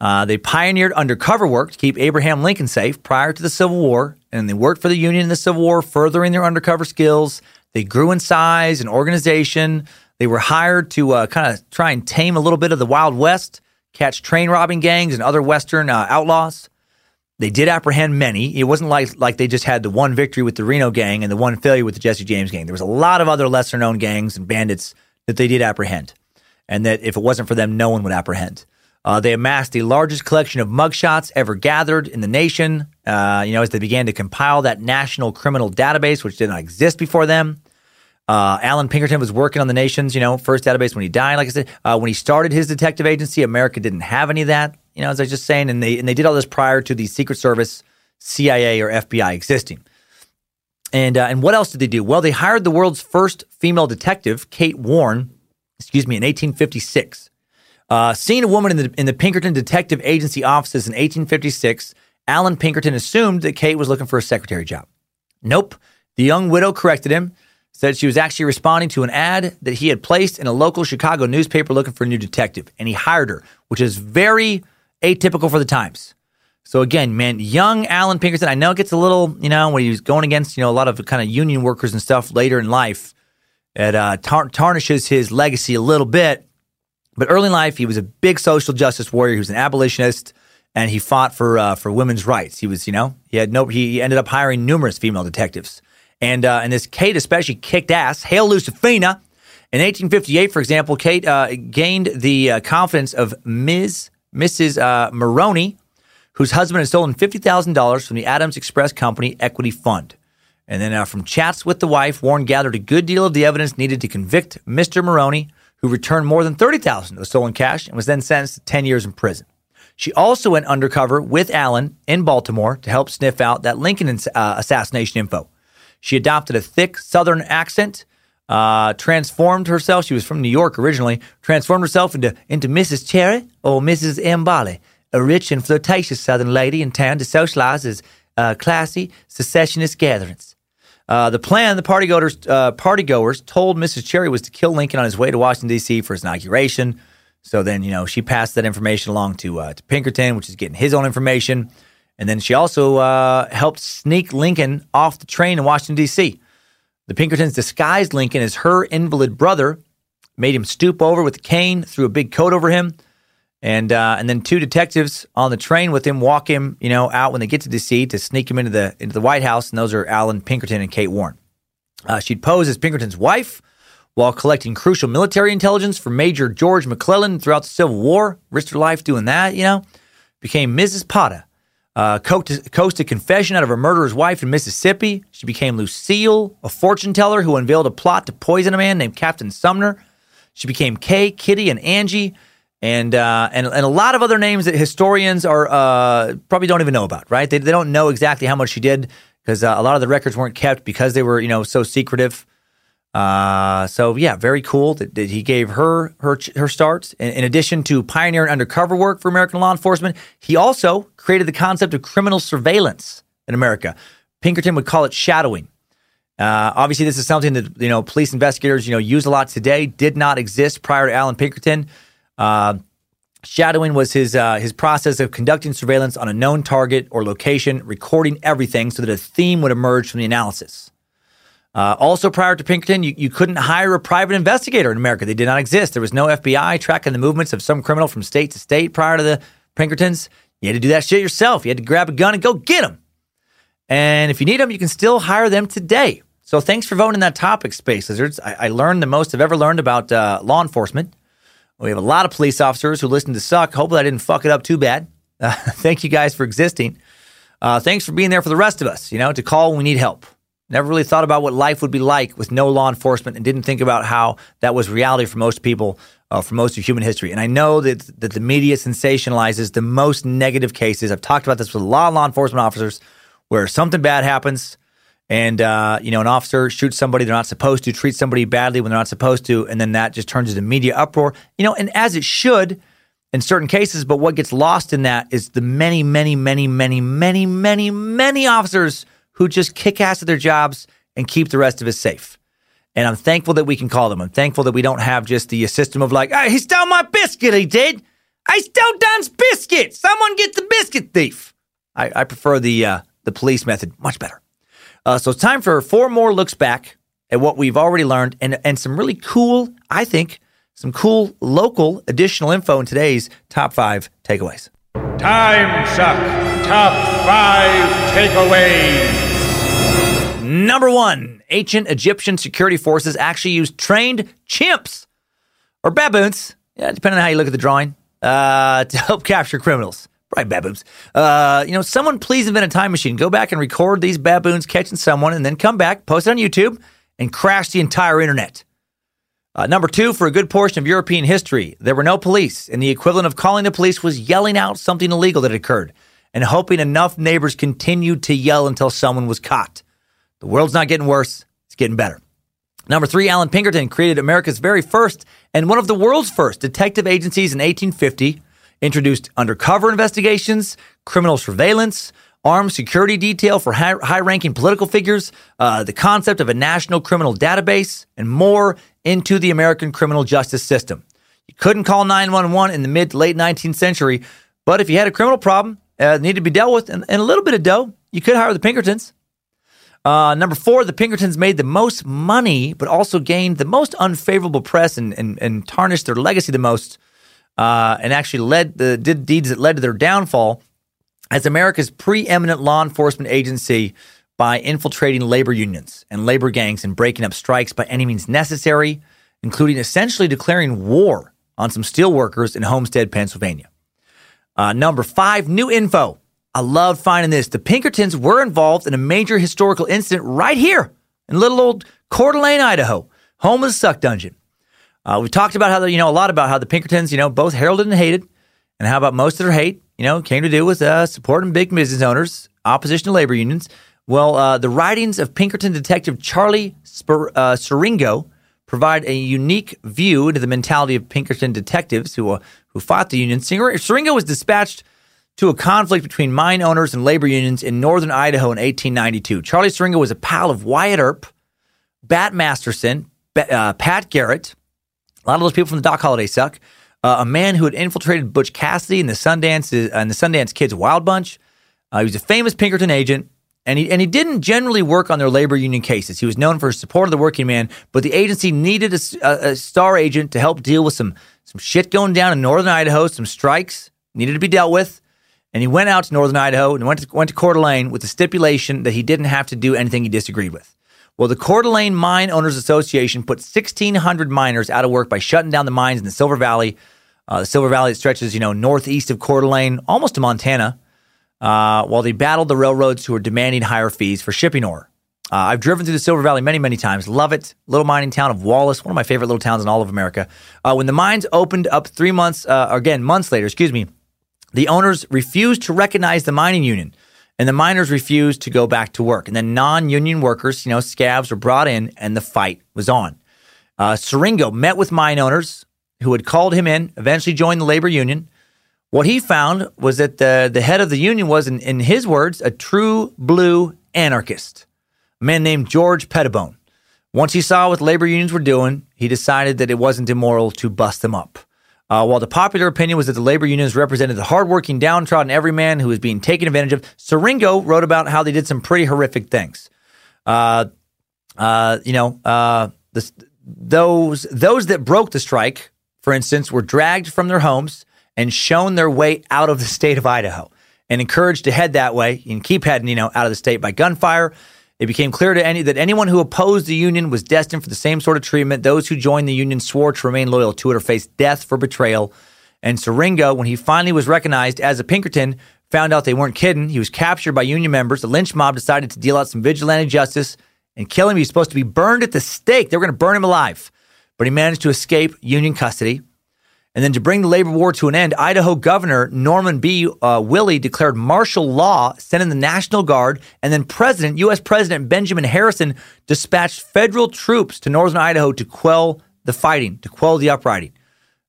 Uh, they pioneered undercover work to keep Abraham Lincoln safe prior to the Civil War, and they worked for the Union in the Civil War, furthering their undercover skills. They grew in size and organization. They were hired to uh, kind of try and tame a little bit of the Wild West, catch train robbing gangs and other Western uh, outlaws. They did apprehend many. It wasn't like like they just had the one victory with the Reno gang and the one failure with the Jesse James gang. There was a lot of other lesser known gangs and bandits that they did apprehend, and that if it wasn't for them, no one would apprehend. Uh, they amassed the largest collection of mugshots ever gathered in the nation. Uh, you know, as they began to compile that national criminal database, which did not exist before them. Uh, Allan Pinkerton was working on the nation's, you know, first database when he died. Like I said, uh, when he started his detective agency, America didn't have any of that. You know, as I was just saying, and they and they did all this prior to the Secret Service, CIA, or FBI existing. And uh, and what else did they do? Well, they hired the world's first female detective, Kate Warren, excuse me, in 1856. Uh, seeing a woman in the, in the Pinkerton Detective Agency offices in 1856, Allan Pinkerton assumed that Kate was looking for a secretary job. Nope. The young widow corrected him, said she was actually responding to an ad that he had placed in a local Chicago newspaper looking for a new detective, and he hired her, which is very atypical for the times. So again, man, young Allan Pinkerton, I know it gets a little, you know, when he's going against, you know, a lot of kind of union workers and stuff later in life, it uh, tar- tarnishes his legacy a little bit. But early in life, he was a big social justice warrior. He was an abolitionist, and he fought for uh, for women's rights. He was, you know, he had no. He ended up hiring numerous female detectives, and uh, and this Kate especially kicked ass. Hail Lucifina! In 1858, for example, Kate uh, gained the uh, confidence of Ms. Mrs. Uh, Maroney, whose husband had stolen fifty thousand dollars from the Adams Express Company Equity Fund. And then uh, from chats with the wife, Warren gathered a good deal of the evidence needed to convict Mr. Maroney who returned more than 30,000 of the stolen cash and was then sentenced to 10 years in prison. She also went undercover with Allan in Baltimore to help sniff out that Lincoln uh, assassination info. She adopted a thick Southern accent, uh, transformed herself. She was from New York originally. Transformed herself into into Mrs. Cherry or Mrs. Mbali, a rich and flirtatious Southern lady in town to socialize as uh, classy secessionist gatherings. Uh, the plan the partygoers, uh, partygoers told Mrs. Cherry was to kill Lincoln on his way to Washington, D.C. for his inauguration. So then, you know, she passed that information along to, uh, to Pinkerton, which is getting his own information. And then she also uh, helped sneak Lincoln off the train in Washington, D.C. The Pinkertons disguised Lincoln as her invalid brother, made him stoop over with a cane, threw a big coat over him, and uh, and then two detectives on the train with him walk him, you know, out when they get to DC to sneak him into the into the White House, and those are Allan Pinkerton and Kate Warren. Uh, she'd pose as Pinkerton's wife while collecting crucial military intelligence for Major George McClellan throughout the Civil War. Risked her life doing that, you know. Became Mrs. Potta. Uh, coasted confession out of her murderer's wife in Mississippi. She became Lucille, a fortune teller who unveiled a plot to poison a man named Captain Sumner. She became Kay, Kitty, and Angie and uh, and and a lot of other names that historians are uh, probably don't even know about. Right? They they don't know exactly how much she did because uh, a lot of the records weren't kept because they were you know so secretive. Uh, so yeah, very cool that, that, he gave her her her starts. In, in addition to pioneering undercover work for American law enforcement, he also created the concept of criminal surveillance in America. Pinkerton would call it shadowing. Uh, obviously, this is something that you know police investigators you know use a lot today. Did not exist prior to Allan Pinkerton. Uh, shadowing was his uh, his process of conducting surveillance on a known target or location, recording everything so that a theme would emerge from the analysis. Uh, also, prior to Pinkerton, you, you couldn't hire a private investigator in America. They did not exist. There was no FBI tracking the movements of some criminal from state to state prior to the Pinkertons. You had to do that shit yourself. You had to grab a gun and go get them. And if you need them, you can still hire them today. So thanks for voting in that topic, Space Lizards. I, I learned the most I've ever learned about uh, law enforcement. We have a lot of police officers who listen to Suck. Hopefully, I didn't fuck it up too bad. Uh, thank you guys for existing. Uh, thanks for being there for the rest of us, you know, to call when we need help. Never really thought about what life would be like with no law enforcement and didn't think about how that was reality for most people uh, for most of human history. And I know that, that the media sensationalizes the most negative cases. I've talked about this with a lot of law enforcement officers where something bad happens and, uh, you know, an officer shoots somebody they're not supposed to, treats somebody badly when they're not supposed to, and then that just turns into media uproar, you know, and as it should in certain cases. But what gets lost in that is the many, many, many, many, many, many, many officers who just kick ass at their jobs and keep the rest of us safe. And I'm thankful that we can call them. I'm thankful that we don't have just the system of like, hey, he stole my biscuit, he did. I stole Don's biscuit. Someone get the biscuit thief. I, I prefer the uh, the police method much better. Uh, so it's time for four more looks back at what we've already learned and, and some really cool, I think, some cool local additional info in today's top five takeaways. Time Suck Top 5 Takeaways. Number one, ancient Egyptian security forces actually used trained chimps or baboons, yeah, depending on how you look at the drawing, uh, to help capture criminals. Right, baboons. Uh, you know, someone please invent a time machine. Go back and record these baboons catching someone, and then come back, post it on YouTube, and crash the entire internet. Uh, number two, for a good portion of European history, there were no police, and the equivalent of calling the police was yelling out something illegal that occurred and hoping enough neighbors continued to yell until someone was caught. The world's not getting worse, it's getting better. Number three, Allan Pinkerton created America's very first and one of the world's first detective agencies in 1850, introduced undercover investigations, criminal surveillance, armed security detail for high ranking political figures, uh, the concept of a national criminal database, and more into the American criminal justice system. You couldn't call 911 in the mid to late 19th century, but if you had a criminal problem, uh, needed to be dealt with, and, and a little bit of dough, you could hire the Pinkertons. Uh, number four, the Pinkertons made the most money, but also gained the most unfavorable press and, and, and tarnished their legacy the most, uh, and actually led the did deeds that led to their downfall as America's preeminent law enforcement agency by infiltrating labor unions and labor gangs and breaking up strikes by any means necessary, including essentially declaring war on some steelworkers in Homestead, Pennsylvania. Uh, number five, new info. I love finding this. The Pinkertons were involved in a major historical incident right here in little old Coeur d'Alene, Idaho, home of the Suck Dungeon. Uh, we talked about how the, you know a lot about how the Pinkertons, you know, both heralded and hated, and how about most of their hate, you know, came to do with uh, supporting big business owners, opposition to labor unions. Well, uh, the writings of Pinkerton detective Charlie Spir- uh, Siringo provide a unique view into the mentality of Pinkerton detectives who uh, who fought the union. Siringo was dispatched to a conflict between mine owners and labor unions in northern Idaho in 1892. Charlie Siringo was a pal of Wyatt Earp, Bat Masterson, uh, Pat Garrett, a lot of those people from the Doc Holliday suck. Uh, a man who had infiltrated Butch Cassidy and the Sundance uh, and the Sundance Kids Wild Bunch. Uh, he was a famous Pinkerton agent, and he and he didn't generally work on their labor union cases. He was known for his support of the working man, but the agency needed a, a, a star agent to help deal with some some shit going down in northern Idaho, some strikes needed to be dealt with. And he went out to northern Idaho and went to, went to Coeur d'Alene with the stipulation that he didn't have to do anything he disagreed with. Well, the Coeur d'Alene Mine Owners Association put 1,600 miners out of work by shutting down the mines in the Silver Valley. Uh, the Silver Valley stretches, you know, northeast of Coeur d'Alene, almost to Montana, uh, while they battled the railroads who were demanding higher fees for shipping ore. Uh, I've driven through the Silver Valley many, many times. Love it. Little mining town of Wallace, one of my favorite little towns in all of America. Uh, when the mines opened up three months, uh, again, months later, excuse me, the owners refused to recognize the mining union, and the miners refused to go back to work. And then non-union workers, you know, scabs were brought in, and the fight was on. Uh, Siringo met with mine owners who had called him in, eventually joined the labor union. What he found was that the, the head of the union was, in, in his words, a true blue anarchist, a man named George Pettibone. Once he saw what labor unions were doing, he decided that it wasn't immoral to bust them up. Uh, while the popular opinion was that the labor unions represented the hardworking, downtrodden everyman who was being taken advantage of, Siringo wrote about how they did some pretty horrific things. Uh, uh, you know, uh, those those that broke the strike, for instance, were dragged from their homes and shown their way out of the state of Idaho and encouraged to head that way and keep heading, you know, out of the state by gunfire. It became clear to any that anyone who opposed the Union was destined for the same sort of treatment. Those who joined the Union swore to remain loyal to it or face death for betrayal. And Siringo, when he finally was recognized as a Pinkerton, found out they weren't kidding. He was captured by Union members. The lynch mob decided to deal out some vigilante justice and kill him. He was supposed to be burned at the stake. They were going to burn him alive, but he managed to escape Union custody. And then to bring the labor war to an end, Idaho Governor Norman B. Uh, Willey declared martial law, sent in the National Guard, and then President, U.S. President Benjamin Harrison dispatched federal troops to northern Idaho to quell the fighting, to quell the uprising.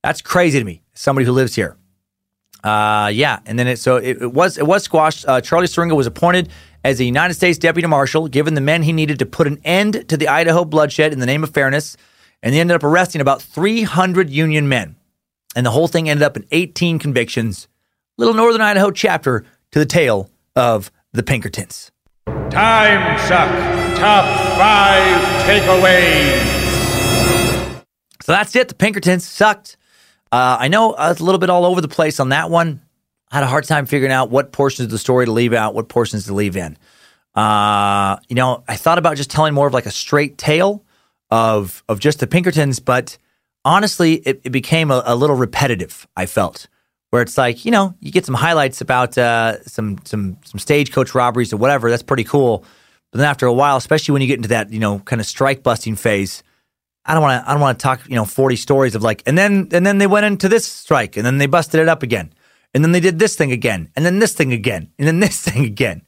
That's crazy to me, somebody who lives here. Uh, yeah, and then it so it, it was it was squashed. Uh, Charlie Siringo was appointed as a United States Deputy Marshal, given the men he needed to put an end to the Idaho bloodshed in the name of fairness, and they ended up arresting about 300 Union men, and the whole thing ended up in 18 convictions. Little Northern Idaho chapter to the tale of the Pinkertons. Time suck. Top five takeaways. So that's it. The Pinkertons sucked. Uh, I know I was a little bit all over the place on that one. I had a hard time figuring out what portions of the story to leave out, what portions to leave in. Uh, you know, I thought about just telling more of like a straight tale of of just the Pinkertons, but honestly, it, it became a, a little repetitive. I felt where it's like, you know, you get some highlights about uh, some some some stagecoach robberies or whatever. That's pretty cool. But then after a while, especially when you get into that, you know, kind of strike busting phase, I don't want to. I don't want to talk. You know, forty stories of like, and then and then they went into this strike, and then they busted it up again, and then they did this thing again, and then this thing again, and then this thing again.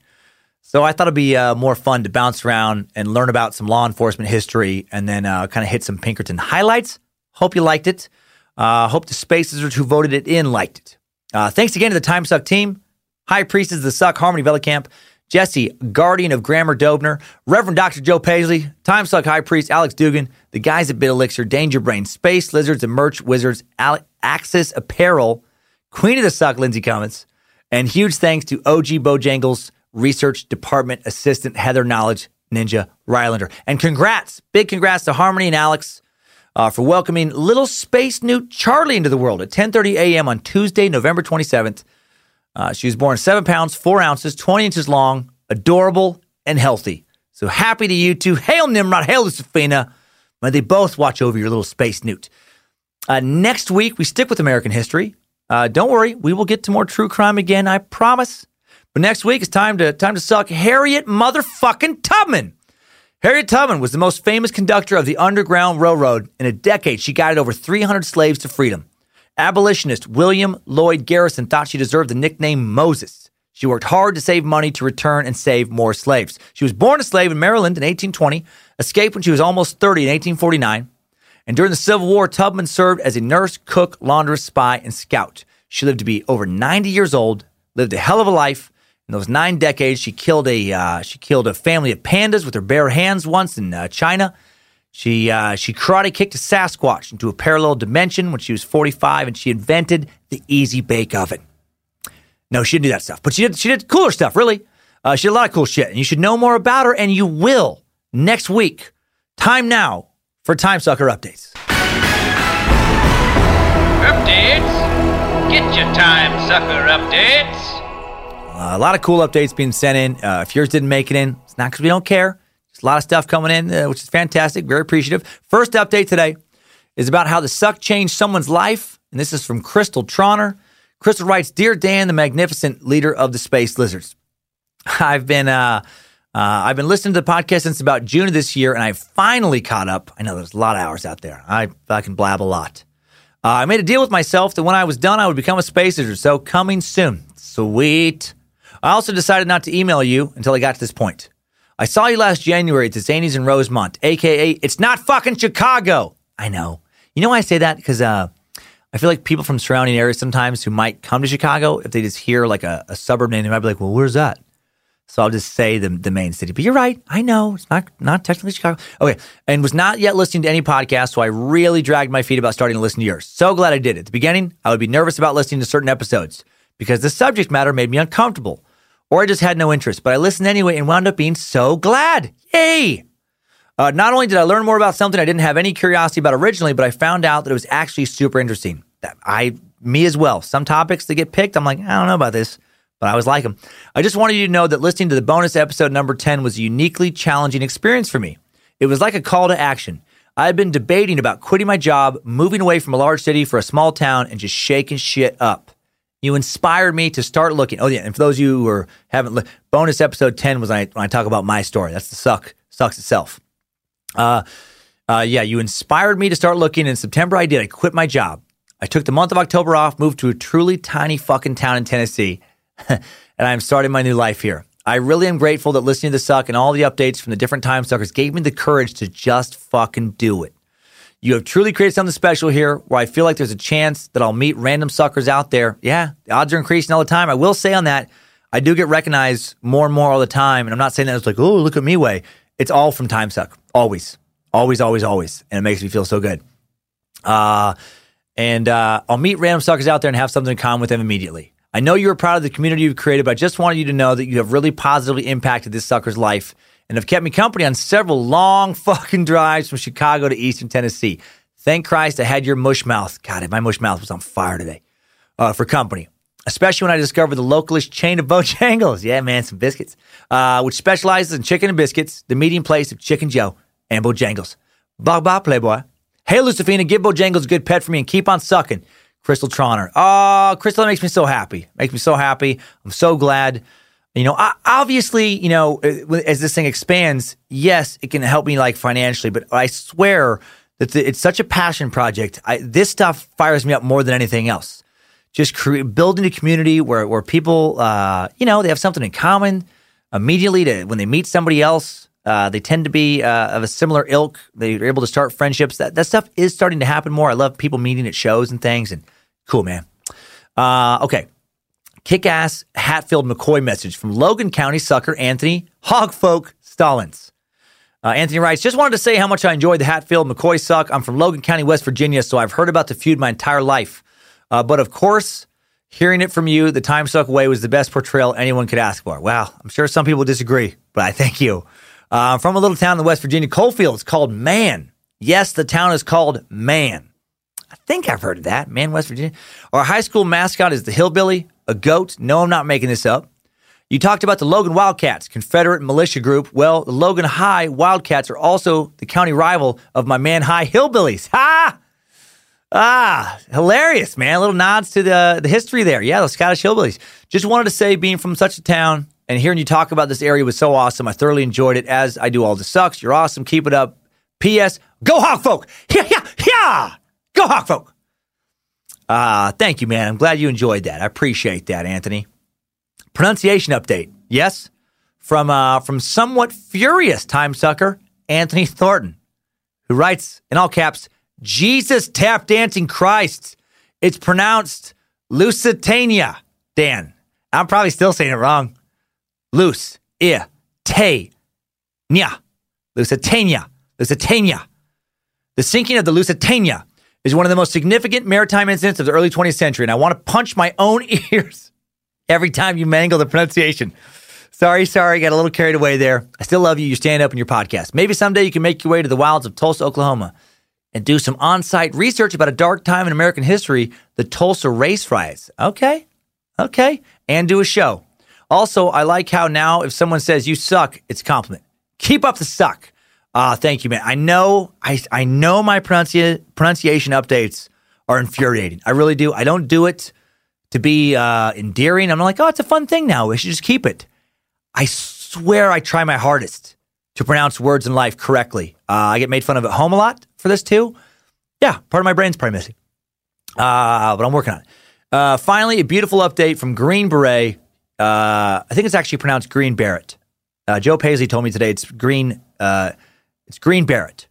So I thought it'd be uh, more fun to bounce around and learn about some law enforcement history, and then uh, kind of hit some Pinkerton highlights. Hope you liked it. Uh, hope the Spacers who voted it in liked it. Uh, thanks again to the Time Suck team, High Priestess of the Suck, Harmony Vellicamp, Jesse, Guardian of Grammar Dobner, Reverend Dr. Joe Paisley, Time Suck High Priest Alex Dugan, the guys at Bit Elixir, Danger Brain, Space Lizards and Merch Wizards, Ale- Axis Apparel, Queen of the Suck, Lindsay Cummins, and huge thanks to OG Bojangles Research Department Assistant Heather Knowledge Ninja Rylander. And congrats, big congrats to Harmony and Alex uh, for welcoming little space newt Charlie into the world at 10:30 a.m. on Tuesday, November 27th. Uh, she was born seven pounds, four ounces, 20 inches long, adorable, and healthy. So happy to you two. Hail Nimrod, hail Lucifina. May they both watch over your little space newt. Uh, next week, we stick with American history. Uh, don't worry, we will get to more true crime again, I promise. But next week, it's time to time to suck Harriet motherfucking Tubman. Harriet Tubman was the most famous conductor of the Underground Railroad. In a decade, she guided over 300 slaves to freedom. Abolitionist William Lloyd Garrison thought she deserved the nickname Moses. She worked hard to save money to return and save more slaves. She was born a slave in Maryland in 1820, escaped when she was almost 30 in 1849. And during the Civil War, Tubman served as a nurse, cook, laundress, spy, and scout. She lived to be over 90 years old, lived a hell of a life. In those nine decades, she killed a uh, she killed a family of pandas with her bare hands once in uh, China. She uh, she karate kicked a Sasquatch into a parallel dimension when she was 45, and she invented the easy bake oven. No, she didn't do that stuff, but she did she did cooler stuff. Really, uh, she did a lot of cool shit, and you should know more about her, and you will next week. Time now for Time Sucker updates. Updates? Get your time sucker updates. Uh, a lot of cool updates being sent in. Uh, if yours didn't make it in, it's not because we don't care. There's a lot of stuff coming in, uh, which is fantastic. Very appreciative. First update today is about how the suck changed someone's life. And this is from Crystal Troner. Crystal writes Dear Dan, the magnificent leader of the Space Lizards. I've been. Uh, uh, I've been listening to the podcast since about June of this year, and I finally caught up. I know there's a lot of hours out there. I fucking blab a lot. Uh, I made a deal with myself that when I was done, I would become a space lizard. So coming soon. Sweet. I also decided not to email you until I got to this point. I saw you last January at the Zanies in Rosemont, aka it's not fucking Chicago. I know. You know why I say that? Because uh, I feel like people from surrounding areas sometimes who might come to Chicago, if they just hear like a, a suburb name, they might be like, "Well, where's that?" So I'll just say the, the main city. But you're right. I know it's not not technically Chicago. Okay, and was not yet listening to any podcast, so I really dragged my feet about starting to listen to yours. So glad I did. At the beginning, I would be nervous about listening to certain episodes because the subject matter made me uncomfortable, or I just had no interest. But I listened anyway and wound up being so glad. Yay! Uh, not only did I learn more about something I didn't have any curiosity about originally, but I found out that it was actually super interesting. That I me as well. Some topics that get picked, I'm like, I don't know about this, but I always like them. I just wanted you to know that listening to the bonus episode number 10 was a uniquely challenging experience for me. It was like a call to action. I had been debating about quitting my job, moving away from a large city for a small town, and just shaking shit up. You inspired me to start looking. Oh yeah, and for those of you who are, haven't, li- bonus episode ten was when I, when I talk about my story. That's the suck sucks itself. Uh, uh, yeah, you inspired me to start looking. In September, I did. I quit my job. I took the month of October off, moved to a truly tiny fucking town in Tennessee, and I'm starting my new life here. I really am grateful that listening to the suck and all the updates from the different time suckers gave me the courage to just fucking do it. You have truly created something special here where I feel like there's a chance that I'll meet random suckers out there. Yeah, the odds are increasing all the time. I will say on that, I do get recognized more and more all the time. And I'm not saying that it's like, oh, look at me way. It's all from Time Suck. Always. Always, always, always. And it makes me feel so good. Uh, and uh, I'll meet random suckers out there and have something in common with them immediately. I know you're proud of the community you've created, but I just wanted you to know that you have really positively impacted this sucker's life and have kept me company on several long fucking drives from Chicago to Eastern Tennessee. Thank Christ I had your mush mouth. God, my mush mouth was on fire today uh, for company. Especially when I discovered the localist chain of Bojangles. Yeah, man, some biscuits, uh, which specializes in chicken and biscuits, the meeting place of Chicken Joe and Bojangles. Bye bye, Playboy. Hey, Lucifina, give Bojangles a good pet for me and keep on sucking. Crystal Troner. Oh, Crystal, that makes me so happy. Makes me so happy. I'm so glad. You know, obviously, you know, uh, as this thing expands, yes, it can help me like financially, but I swear that it's such a passion project. I, this stuff fires me up more than anything else. Just cre- building a community where where people, uh, you know, they have something in common immediately. To when they meet somebody else, uh, they tend to be uh, of a similar ilk. They're able to start friendships. That that stuff is starting to happen more. I love people meeting at shows and things. And cool, man. Uh, okay, kick ass Hatfield McCoy message from Logan County sucker Anthony Hogfolk Stallings. Uh, Anthony writes, just wanted to say how much I enjoyed the Hatfield McCoy suck. I'm from Logan County, West Virginia, so I've heard about the feud my entire life. Uh, but of course, hearing it from you, the time suck way was the best portrayal anyone could ask for. Wow, I'm sure some people disagree, but I thank you. Uh, from a little town in West Virginia, Coalfield. It's called Man. Yes, the town is called Man. I think I've heard of that, Man, West Virginia. Our high school mascot is the hillbilly, a goat. No, I'm not making this up. You talked about the Logan Wildcats, Confederate militia group. Well, the Logan High Wildcats are also the county rival of my Man High Hillbillies. Ha! Ah, hilarious, man. Little nods to the, the history there. Yeah, the Scottish Hillbillies. Just wanted to say, being from such a town and hearing you talk about this area was so awesome. I thoroughly enjoyed it, as I do all the sucks. You're awesome. Keep it up. P.S. Go Hawk Folk! Yeah, yeah, yeah! Go Hawk Folk! Ah, thank you, man. I'm glad you enjoyed that. I appreciate that, Anthony. Pronunciation update. Yes, from uh, from somewhat furious time sucker Anthony Thornton, who writes in all caps, "Jesus tap dancing Christ." It's pronounced Lusitania. Dan, I'm probably still saying it wrong. Loose, ear, te, nya, Lusitania, Lusitania. The sinking of the Lusitania is one of the most significant maritime incidents of the early 20th century, and I want to punch my own ears every time you mangle the pronunciation. Sorry, sorry, got a little carried away there. I still love you. You stand up in your podcast. Maybe someday you can make your way to the wilds of Tulsa, Oklahoma, and do some on site research about a dark time in American history, the Tulsa race riots. Okay, okay, and do a show. Also, I like how now if someone says you suck, it's a compliment. Keep up the suck. Ah, thank you, man. I know, I I know my pronunci- pronunciation updates are infuriating. I really do. I don't do it to be uh, endearing. I'm like, oh, it's a fun thing now. We should just keep it. I swear I try my hardest to pronounce words in life correctly. Uh, I get made fun of at home a lot for this too. Yeah, part of my brain's probably missing. Uh, but I'm working on it. Uh, finally, a beautiful update from Green Beret. Uh, I think it's actually pronounced Green Barrett. Uh, Joe Paisley told me today it's Green. It's Green Barrett.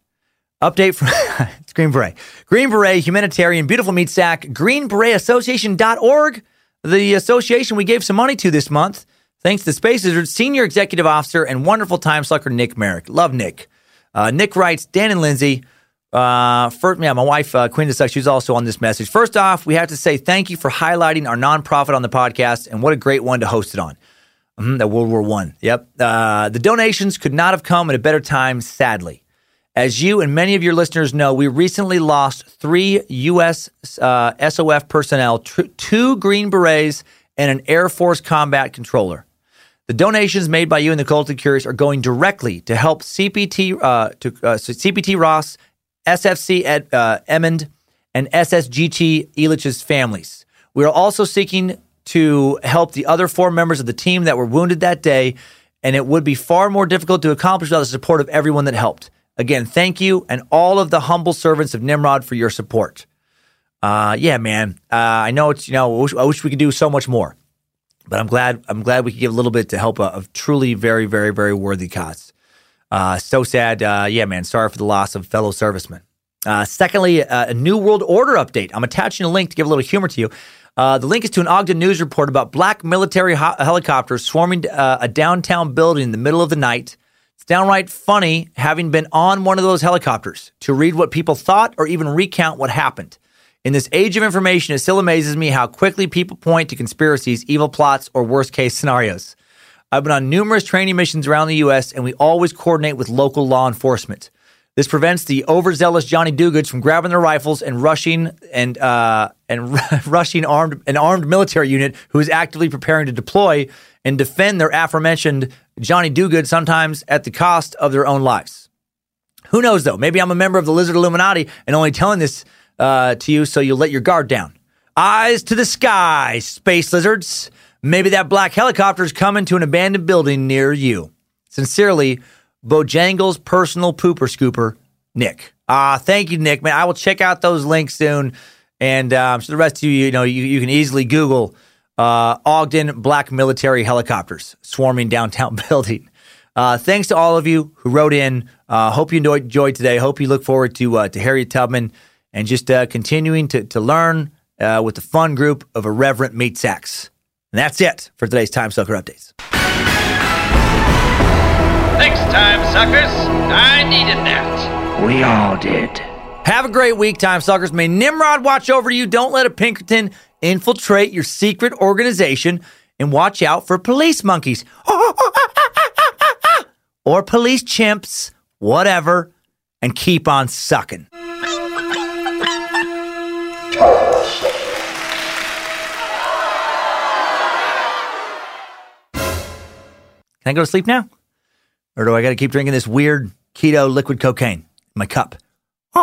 Update from it's Green Beret. Green Beret, humanitarian, beautiful meat sack, greenberetassociation.org, the association we gave some money to this month, thanks to Space Lizard Senior Executive Officer and wonderful time sucker Nick Merrick. Love Nick. Uh, Nick writes, Dan and Lindsay, uh, first, yeah, my wife, uh, Queen DeSuck, she's also on this message. First off, we have to say thank you for highlighting our nonprofit on the podcast, and what a great one to host it on. Mhm, the World War One. Yep. Uh, the donations could not have come at a better time, sadly. As you and many of your listeners know, we recently lost three U.S. Uh, SOF personnel, tr- two Green Berets, and an Air Force combat controller. The donations made by you and the Cultic Curious are going directly to help CPT uh, to uh, CPT Ross, SFC Ed, uh, Emond, and SSGT Elitch's families. We are also seeking to help the other four members of the team that were wounded that day, and it would be far more difficult to accomplish without the support of everyone that helped. Again, thank you and all of the humble servants of Nimrod for your support. Uh, yeah, man. Uh, I know it's you know I wish, I wish we could do so much more, but I'm glad I'm glad we could give a little bit to help a, a truly very very very worthy cause. Uh, so sad. Uh, yeah, man. Sorry for the loss of fellow servicemen. Uh, secondly, uh, a New World Order update. I'm attaching a link to give a little humor to you. Uh, the link is to an Ogden News report about black military ho- helicopters swarming uh, a downtown building in the middle of the night. It's downright funny having been on one of those helicopters to read what people thought or even recount what happened. In this age of information, it still amazes me how quickly people point to conspiracies, evil plots, or worst case scenarios. I've been on numerous training missions around the U.S., and we always coordinate with local law enforcement. This prevents the overzealous Johnny Dugoods from grabbing their rifles and rushing and uh, and rushing armed an armed military unit who is actively preparing to deploy and defend their aforementioned Johnny Doogood, sometimes at the cost of their own lives. Who knows though? Maybe I'm a member of the Lizard Illuminati and only telling this uh, to you so you'll let your guard down. Eyes to the sky, space lizards. Maybe that black helicopter is coming to an abandoned building near you. Sincerely, Bojangles personal pooper scooper, Nick. Uh, thank you, Nick. Man, I will check out those links soon. And um, so the rest of you, you know, you, you can easily Google uh, Ogden black military helicopters swarming downtown building. Uh, thanks to all of you who wrote in. Uh, hope you enjoyed, enjoyed today. Hope you look forward to uh, to Harriet Tubman and just uh, continuing to to learn uh, with the fun group of irreverent meat sacks. And that's it for today's Time Sucker updates. Thanks, time suckers. I needed that. We all did. Have a great week, time suckers. May Nimrod watch over you. Don't let a Pinkerton infiltrate your secret organization and watch out for police monkeys or police chimps, whatever, and keep on sucking. Can I go to sleep now? Or do I got to keep drinking this weird keto liquid cocaine in my cup?